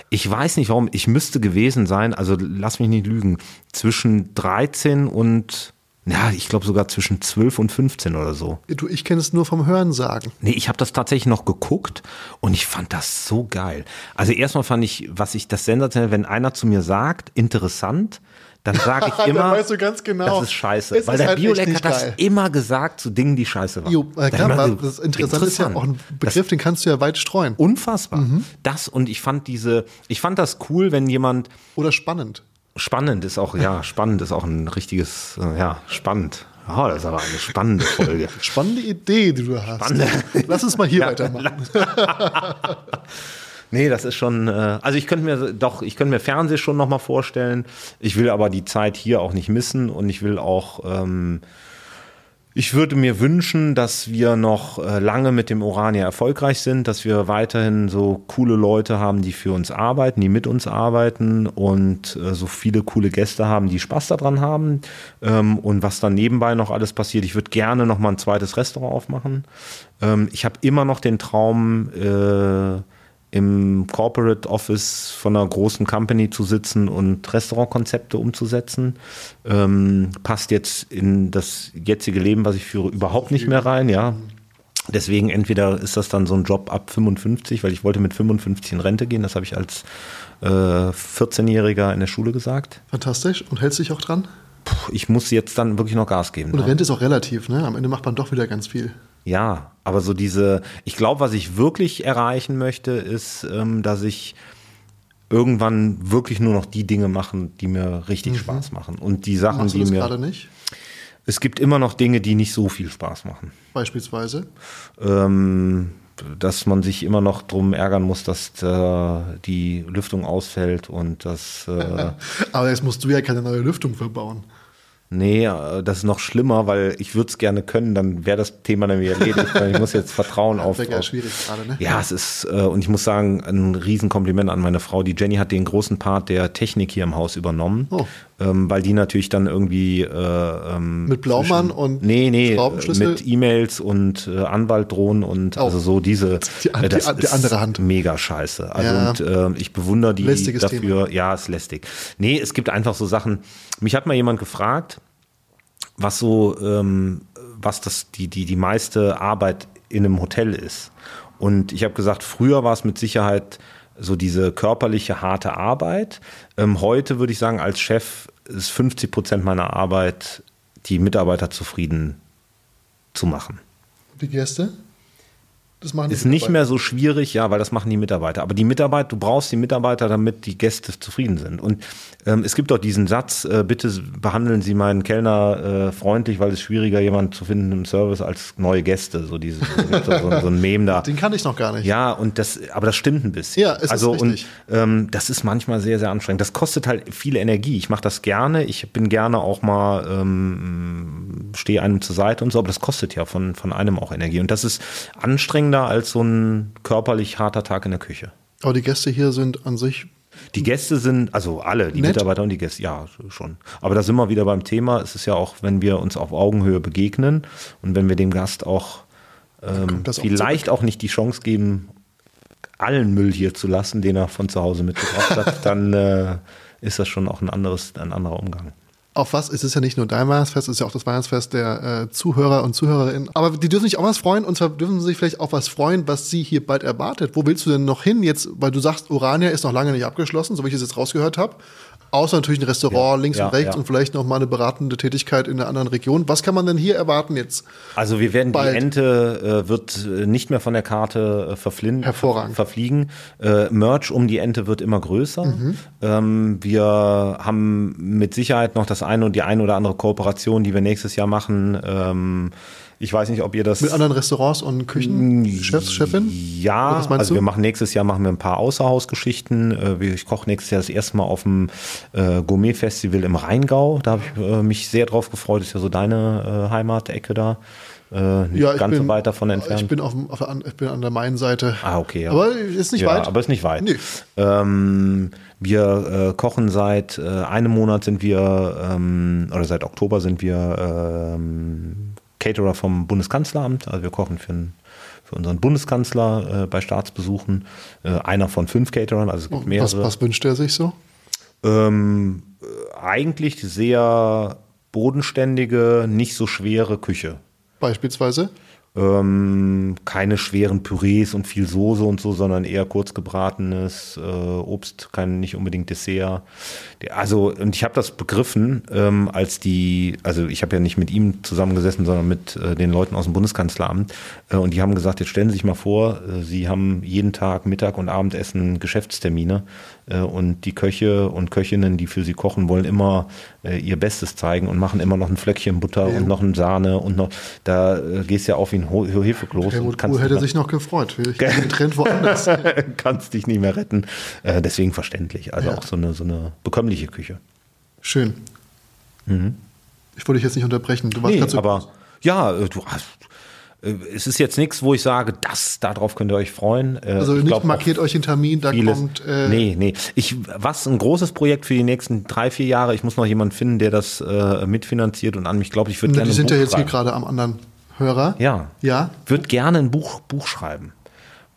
Ich weiß nicht warum, ich müsste gewesen sein, also lass mich nicht lügen, zwischen 13 und, ja, ich glaube sogar zwischen 12 und 15 oder so. Du, ich kenne es nur vom Hören sagen. Nee, ich habe das tatsächlich noch geguckt und ich fand das so geil. Also erstmal fand ich, was ich das sensationell, wenn einer zu mir sagt, interessant, dann sage ich immer, weißt du genau. das ist scheiße. Es Weil ist der halt Biolek hat das geil. immer gesagt zu Dingen, die scheiße waren. Jo, äh, klar, so, das Interessante ist ja auch ein Begriff, den kannst du ja weit streuen. Unfassbar. Mhm. Das und ich fand diese, ich fand das cool, wenn jemand Oder spannend. Spannend ist auch, ja, spannend ist auch ein richtiges, äh, ja, spannend. Oh, das ist aber eine spannende Folge. Spannende Idee, die du hast. Spannende. Lass uns mal hier weitermachen. Nee, das ist schon, äh, also ich könnte mir doch, ich könnte mir Fernseh schon nochmal vorstellen. Ich will aber die Zeit hier auch nicht missen und ich will auch, ähm, ich würde mir wünschen, dass wir noch äh, lange mit dem Orania erfolgreich sind, dass wir weiterhin so coole Leute haben, die für uns arbeiten, die mit uns arbeiten und äh, so viele coole Gäste haben, die Spaß daran haben. Ähm, und was dann nebenbei noch alles passiert, ich würde gerne noch mal ein zweites Restaurant aufmachen. Ähm, ich habe immer noch den Traum, äh, im Corporate Office von einer großen Company zu sitzen und Restaurantkonzepte umzusetzen. Ähm, passt jetzt in das jetzige Leben, was ich führe, überhaupt nicht mehr rein, ja. Deswegen entweder ist das dann so ein Job ab 55, weil ich wollte mit 55 in Rente gehen, das habe ich als äh, 14-Jähriger in der Schule gesagt. Fantastisch. Und hältst dich auch dran? Puh, ich muss jetzt dann wirklich noch Gas geben. Und ne? Rente ist auch relativ, ne? Am Ende macht man doch wieder ganz viel. Ja, aber so diese, ich glaube, was ich wirklich erreichen möchte, ist, ähm, dass ich irgendwann wirklich nur noch die Dinge machen, die mir richtig Spaß machen. Und die Sachen, Machst du die das mir. gerade nicht? Es gibt immer noch Dinge, die nicht so viel Spaß machen. Beispielsweise. Ähm, dass man sich immer noch drum ärgern muss, dass äh, die Lüftung ausfällt und dass äh, Aber jetzt musst du ja keine neue Lüftung verbauen. Nee, äh, das ist noch schlimmer, weil ich würde es gerne können, dann wäre das Thema dann wieder erledigt. weil ich muss jetzt vertrauen auf. Ja schwierig gerade, ne? ja, es ist, äh, und ich muss sagen, ein Riesenkompliment an meine Frau. Die Jenny hat den großen Part der Technik hier im Haus übernommen, Oh. ähm, weil die natürlich dann irgendwie äh, ähm, Mit Blaumann zwischen- und nee, nee, mit E-Mails und äh, Anwalt drohen und Oh. also so diese Die äh, das die- die andere Hand. Mega scheiße. Also Ja. und äh, ich bewundere die Lästiges dafür. Ja, ist lästig. Nee, es gibt einfach so Sachen. Mich hat mal jemand gefragt, was so, ähm, was das die die die meiste Arbeit in einem Hotel ist. Und ich habe gesagt, früher war es mit Sicherheit so diese körperliche harte Arbeit. Ähm, heute würde ich sagen, als Chef ist 50 Prozent meiner Arbeit, die Mitarbeiter zufrieden zu machen. Die Gäste? Das machen die Ist nicht mehr so schwierig, ja, weil das machen die Mitarbeiter. Aber die Mitarbeiter, du brauchst die Mitarbeiter, damit die Gäste zufrieden sind. Und ähm, es gibt auch diesen Satz, äh, bitte behandeln Sie meinen Kellner äh, freundlich, weil es schwieriger, jemanden zu finden im Service als neue Gäste. So, diese, so, so, ein Meme da. Den kann ich noch gar nicht. Ja, und das, aber das stimmt ein bisschen. Ja, es ist also richtig. und ähm, das ist manchmal sehr, sehr anstrengend. Das kostet halt viel Energie. Ich mache das gerne. Ich bin gerne auch mal ähm, stehe einem zur Seite und so, aber das kostet ja von von einem auch Energie. Und das ist anstrengender als so ein körperlich harter Tag in der Küche. Aber die Gäste hier sind an sich. Die Gäste sind, also alle, die Nett? Mitarbeiter und die Gäste, ja, schon. Aber da sind wir wieder beim Thema. Es ist ja auch, wenn wir uns auf Augenhöhe begegnen und wenn wir dem Gast auch ähm, das auch vielleicht auch nicht die Chance geben, allen Müll hier zu lassen, den er von zu Hause mitgebracht hat, dann äh, ist das schon auch ein anderes, ein anderer Umgang. Auf was? Es ist ja nicht nur dein Weihnachtsfest, es ist ja auch das Weihnachtsfest der äh, Zuhörer und Zuhörerinnen. Aber die dürfen sich auch was freuen und zwar dürfen sie sich vielleicht auch was freuen, was sie hier bald erwartet. Wo willst du denn noch hin jetzt? Weil du sagst, Urania ist noch lange nicht abgeschlossen, so wie ich es jetzt rausgehört habe. Außer natürlich ein Restaurant Ja, links ja, und rechts ja. und vielleicht noch mal eine beratende Tätigkeit in einer anderen Region. Was kann man denn hier erwarten jetzt? Also wir werden Bald. die Ente äh, wird äh, nicht mehr von der Karte äh, verflinden, Hervorragend. verfliegen. Äh, Merch um die Ente wird immer größer. Ähm, wir haben mit Sicherheit noch das eine und die eine oder andere Kooperation, die wir nächstes Jahr machen. Ähm, ich weiß nicht, ob ihr das Mit anderen Restaurants und Küchen? Chefs, Chefin? ja, also du? wir machen nächstes Jahr machen wir ein paar Außerhausgeschichten. Äh, Ich koche nächstes Jahr das erste Mal auf dem äh, Gourmet-Festival im Rheingau. Da habe ich äh, mich sehr drauf gefreut. ist ja so deine Heimatecke da. Äh, nicht Ja, ganz bin, so weit davon entfernt. Ich bin, auf, auf der, an- ich bin an der Main-Seite. Ah, okay, ja. Aber ist nicht ja, weit. aber ist nicht weit. Nee. Ähm, wir äh, kochen seit äh, einem Monat sind wir, ähm, oder seit Oktober sind wir ähm, Caterer vom Bundeskanzleramt. Also wir kochen für, einen- für unseren Bundeskanzler äh, bei Staatsbesuchen. Äh, einer von fünf Caterern, also es gibt was, mehrere. was wünscht er sich so? Ähm, äh, eigentlich sehr bodenständige, nicht so schwere Küche. Beispielsweise? Ähm, keine schweren Pürees und viel Soße und so, sondern eher kurz gebratenes äh, Obst, kein nicht unbedingt Dessert. Also und ich habe das begriffen, ähm, als die, also ich habe ja nicht mit ihm zusammengesessen, sondern mit äh, den Leuten aus dem Bundeskanzleramt äh, und die haben gesagt, jetzt stellen Sie sich mal vor, äh, Sie haben jeden Tag Mittag und Abendessen Geschäftstermine und die Köche und Köchinnen, die für Sie kochen, wollen immer äh, ihr Bestes zeigen und machen immer noch ein Flöckchen Butter und noch ein Sahne und noch, da äh, gehst du ja auf wie ein Hefekloß Helmut Kohl hätte sich noch gefreut. Ich bin getrennt woanders. kannst dich nicht mehr retten. Äh, deswegen verständlich. Also Ja. auch so eine, so eine bekömmliche Küche. Schön. Ich wollte dich jetzt nicht unterbrechen. Du warst Nee, gerade so aber ja, äh, du hast. Äh, Es ist jetzt nichts, wo ich sage, das, darauf könnt ihr euch freuen. Äh, Also ich nicht glaub markiert euch den Termin, da vieles- kommt. Äh, nee, nee. Ich, was ein großes Projekt für die nächsten drei, vier Jahre. Ich muss noch jemanden finden, der das äh, mitfinanziert und an mich glaubt. Ich würde ne, gerne die sind Buch ja jetzt hier schreiben. gerade am anderen Hörer. Ja. Ja. Würde gerne ein Buch, Buch schreiben.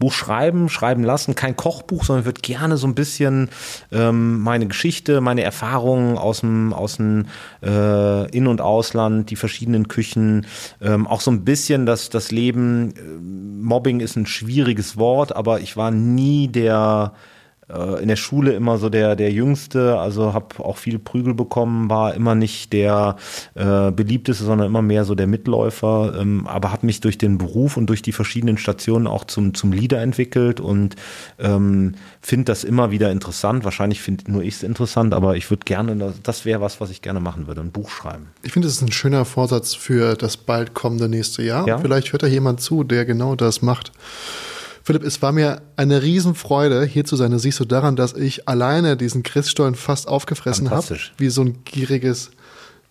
Buch schreiben, schreiben lassen, kein Kochbuch, sondern würde gerne so ein bisschen ähm, meine Geschichte, meine Erfahrungen aus dem, aus dem äh, In- und Ausland, die verschiedenen Küchen, ähm, auch so ein bisschen das, das Leben. Äh, Mobbing ist ein schwieriges Wort, aber ich war nie der in der Schule immer so der der Jüngste, also habe auch viel Prügel bekommen, war immer nicht der äh, beliebteste, sondern immer mehr so der Mitläufer, ähm, aber habe mich durch den Beruf und durch die verschiedenen Stationen auch zum zum Leader entwickelt und ähm, finde das immer wieder interessant. Wahrscheinlich finde nur ich es interessant, aber ich würde gerne, das- wäre was, was ich gerne machen würde, ein Buch schreiben. Ich finde, das ist ein schöner Vorsatz für das bald kommende nächste Jahr. Ja. Vielleicht hört da jemand zu, der genau das macht. Philipp, es war mir eine Riesenfreude, hier zu sein. Das siehst du daran, dass ich alleine diesen Christstollen fast aufgefressen habe. Wie so ein gieriges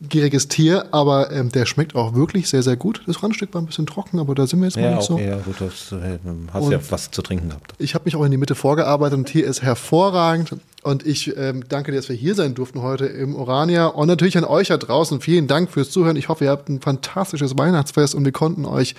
gieriges Tier, aber ähm, der schmeckt auch wirklich sehr, sehr gut. Das Randstück war ein bisschen trocken, aber da sind wir jetzt mal Ja, nicht so. okay, ja, gut, das, äh, hast Und- ja was zu trinken gehabt. Ich habe mich auch in die Mitte vorgearbeitet und hier ist hervorragend. Und ich ähm, danke dir, dass wir hier sein durften heute im Orania. Und natürlich an euch da draußen. Vielen Dank fürs Zuhören. Ich hoffe, ihr habt ein fantastisches Weihnachtsfest und wir konnten euch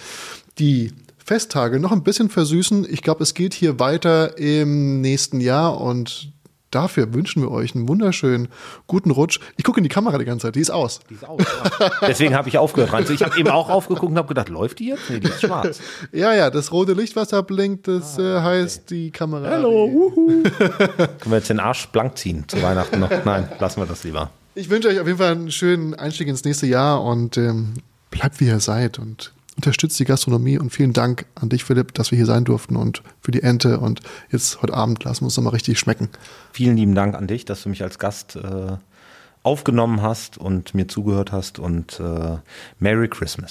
die Festtage noch ein bisschen versüßen. Ich glaube, es geht hier weiter im nächsten Jahr und dafür wünschen wir euch einen wunderschönen guten Rutsch. Ich gucke in die Kamera die ganze Zeit, die ist aus. Die ist aus, ja. Deswegen habe ich aufgehört. Reinzu. Ich habe eben auch aufgeguckt und habe gedacht, läuft die jetzt? Nee, die ist schwarz. Ja, ja, das rote Licht, was da blinkt, das Ah, äh, heißt die Kamera. Können wir jetzt den Arsch blank ziehen zu Weihnachten noch? Nein, lassen wir das lieber. Ich wünsche euch auf jeden Fall einen schönen Einstieg ins nächste Jahr und ähm, bleibt wie ihr seid und unterstützt die Gastronomie und vielen Dank an dich, Philipp, dass wir hier sein durften und für die Ente und jetzt heute Abend lassen wir uns nochmal richtig schmecken. Vielen lieben Dank an dich, dass du mich als Gast äh, aufgenommen hast und mir zugehört hast und äh, Merry Christmas.